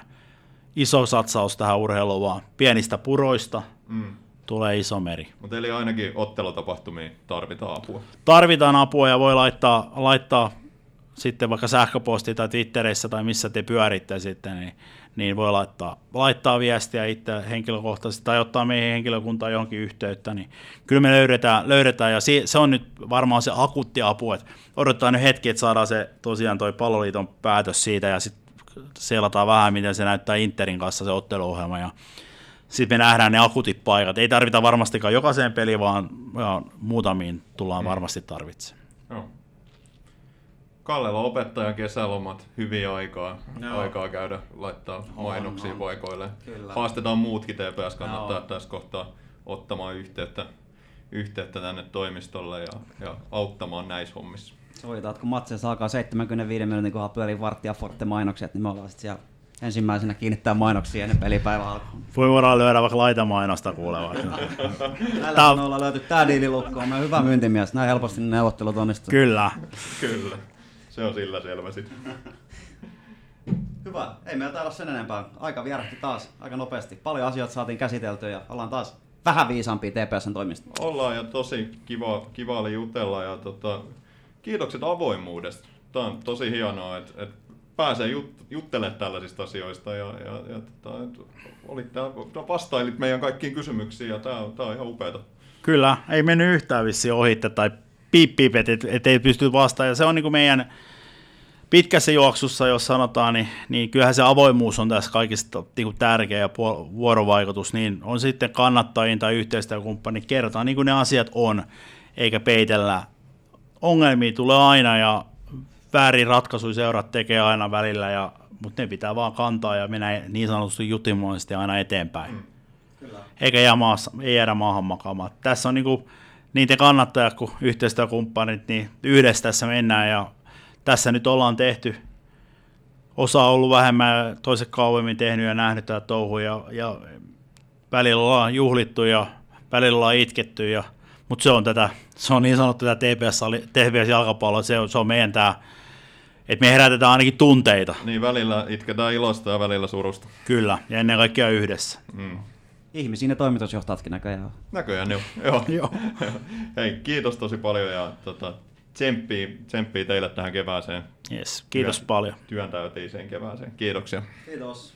iso satsaus tähän urheiluun, vaan pienistä puroista, mm tulee iso meri. Mutta eli ainakin ottelutapahtumiin tarvitaan apua. Tarvitaan apua ja voi laittaa, laittaa sitten vaikka sähköposti tai Twitterissä tai missä te pyöritte sitten, niin, niin voi laittaa, laittaa viestiä itse henkilökohtaisesti tai ottaa meihin henkilökuntaan johonkin yhteyttä, niin kyllä me löydetään, löydetään ja se on nyt varmaan se akuutti apu, että odottaa nyt hetki, että saadaan se tosiaan toi palloliiton päätös siitä ja sitten seelataan vähän, miten se näyttää Interin kanssa se otteluohjelma ja sitten me nähdään ne akutit paikat. Ei tarvita varmastikaan jokaiseen peliin, vaan muutamiin tullaan mm. varmasti tarvitsemaan. Joo. Kallella opettajan kesälomat, hyviä aikaa, Joo. aikaa käydä laittaa mainoksia on, poikoille. Kyllä. Haastetaan muutkin TPS, kannattaa Joo. tässä kohtaa ottamaan yhteyttä, yhteyttä tänne toimistolle ja, ja auttamaan näissä hommissa. Sovitaan, että kun matsen saakaan 75 minuutin kohdalla pyörii varttia Forte mainokset, niin me ollaan sitten siellä ensimmäisenä kiinnittää mainoksia ennen pelipäivän alkuun. Voi voidaan lyödä vaikka laitamainosta kuulevaa. Täällä me ollaan löyty tää diili lukkoon. Me hyvä myyntimies. Näin helposti neuvottelut onnistuu. Kyllä. Kyllä. Se on sillä selvä sitten. Hyvä. Ei meillä täällä ole sen enempää. Aika vierähti taas aika nopeasti. Paljon asioita saatiin käsiteltyä ja ollaan taas vähän viisaampia TPSn toimista. Ollaan ja tosi kiva, kiva oli jutella ja tota, kiitokset avoimuudesta. Tämä on tosi hienoa, että, että pääsee jut, juttelemaan tällaisista asioista ja, ja, ja tota, olit tää, vastailit meidän kaikkiin kysymyksiin ja tämä, tämä on ihan upeata. Kyllä, ei mennyt yhtään vissi ohitte tai piip, piip et, et, ei pysty vastaamaan. Ja se on niin meidän pitkässä juoksussa, jos sanotaan, niin, niin kyllähän se avoimuus on tässä kaikista niin kuin tärkeä ja vuorovaikutus, niin on sitten kannattajien tai yhteistyökumppani kertaa niin kuin ne asiat on, eikä peitellä. Ongelmia tulee aina ja väärin ratkaisuja seurat tekee aina välillä, ja, mutta ne pitää vaan kantaa ja mennä niin sanotusti jutimoisesti aina eteenpäin. Mm. Kyllä. Eikä jää, maassa, ei jäädä maahan makaamaan. Tässä on niinku, niin te kannattajat kuin yhteistyökumppanit, niin yhdessä tässä mennään ja tässä nyt ollaan tehty. Osa on ollut vähemmän, toiset kauemmin tehnyt ja nähnyt tätä touhua ja, ja välillä ollaan juhlittu ja välillä ollaan itketty ja mutta se on tätä, se on niin sanottu tätä TPS, TPS jalkapalloa, se on, se on meidän tämä että me herätetään ainakin tunteita. Niin, välillä itketään ilosta ja välillä surusta. Kyllä, ja ennen kaikkea yhdessä. Mm. Ihmisiä ne toimitusjohtajatkin näköjään Näköjään, joo. joo. joo. Hei, kiitos tosi paljon ja tota, tsemppii, tsemppii teille tähän kevääseen. Yes, kiitos työn, paljon. Työn täyteiseen kevääseen. Kiitoksia. Kiitos.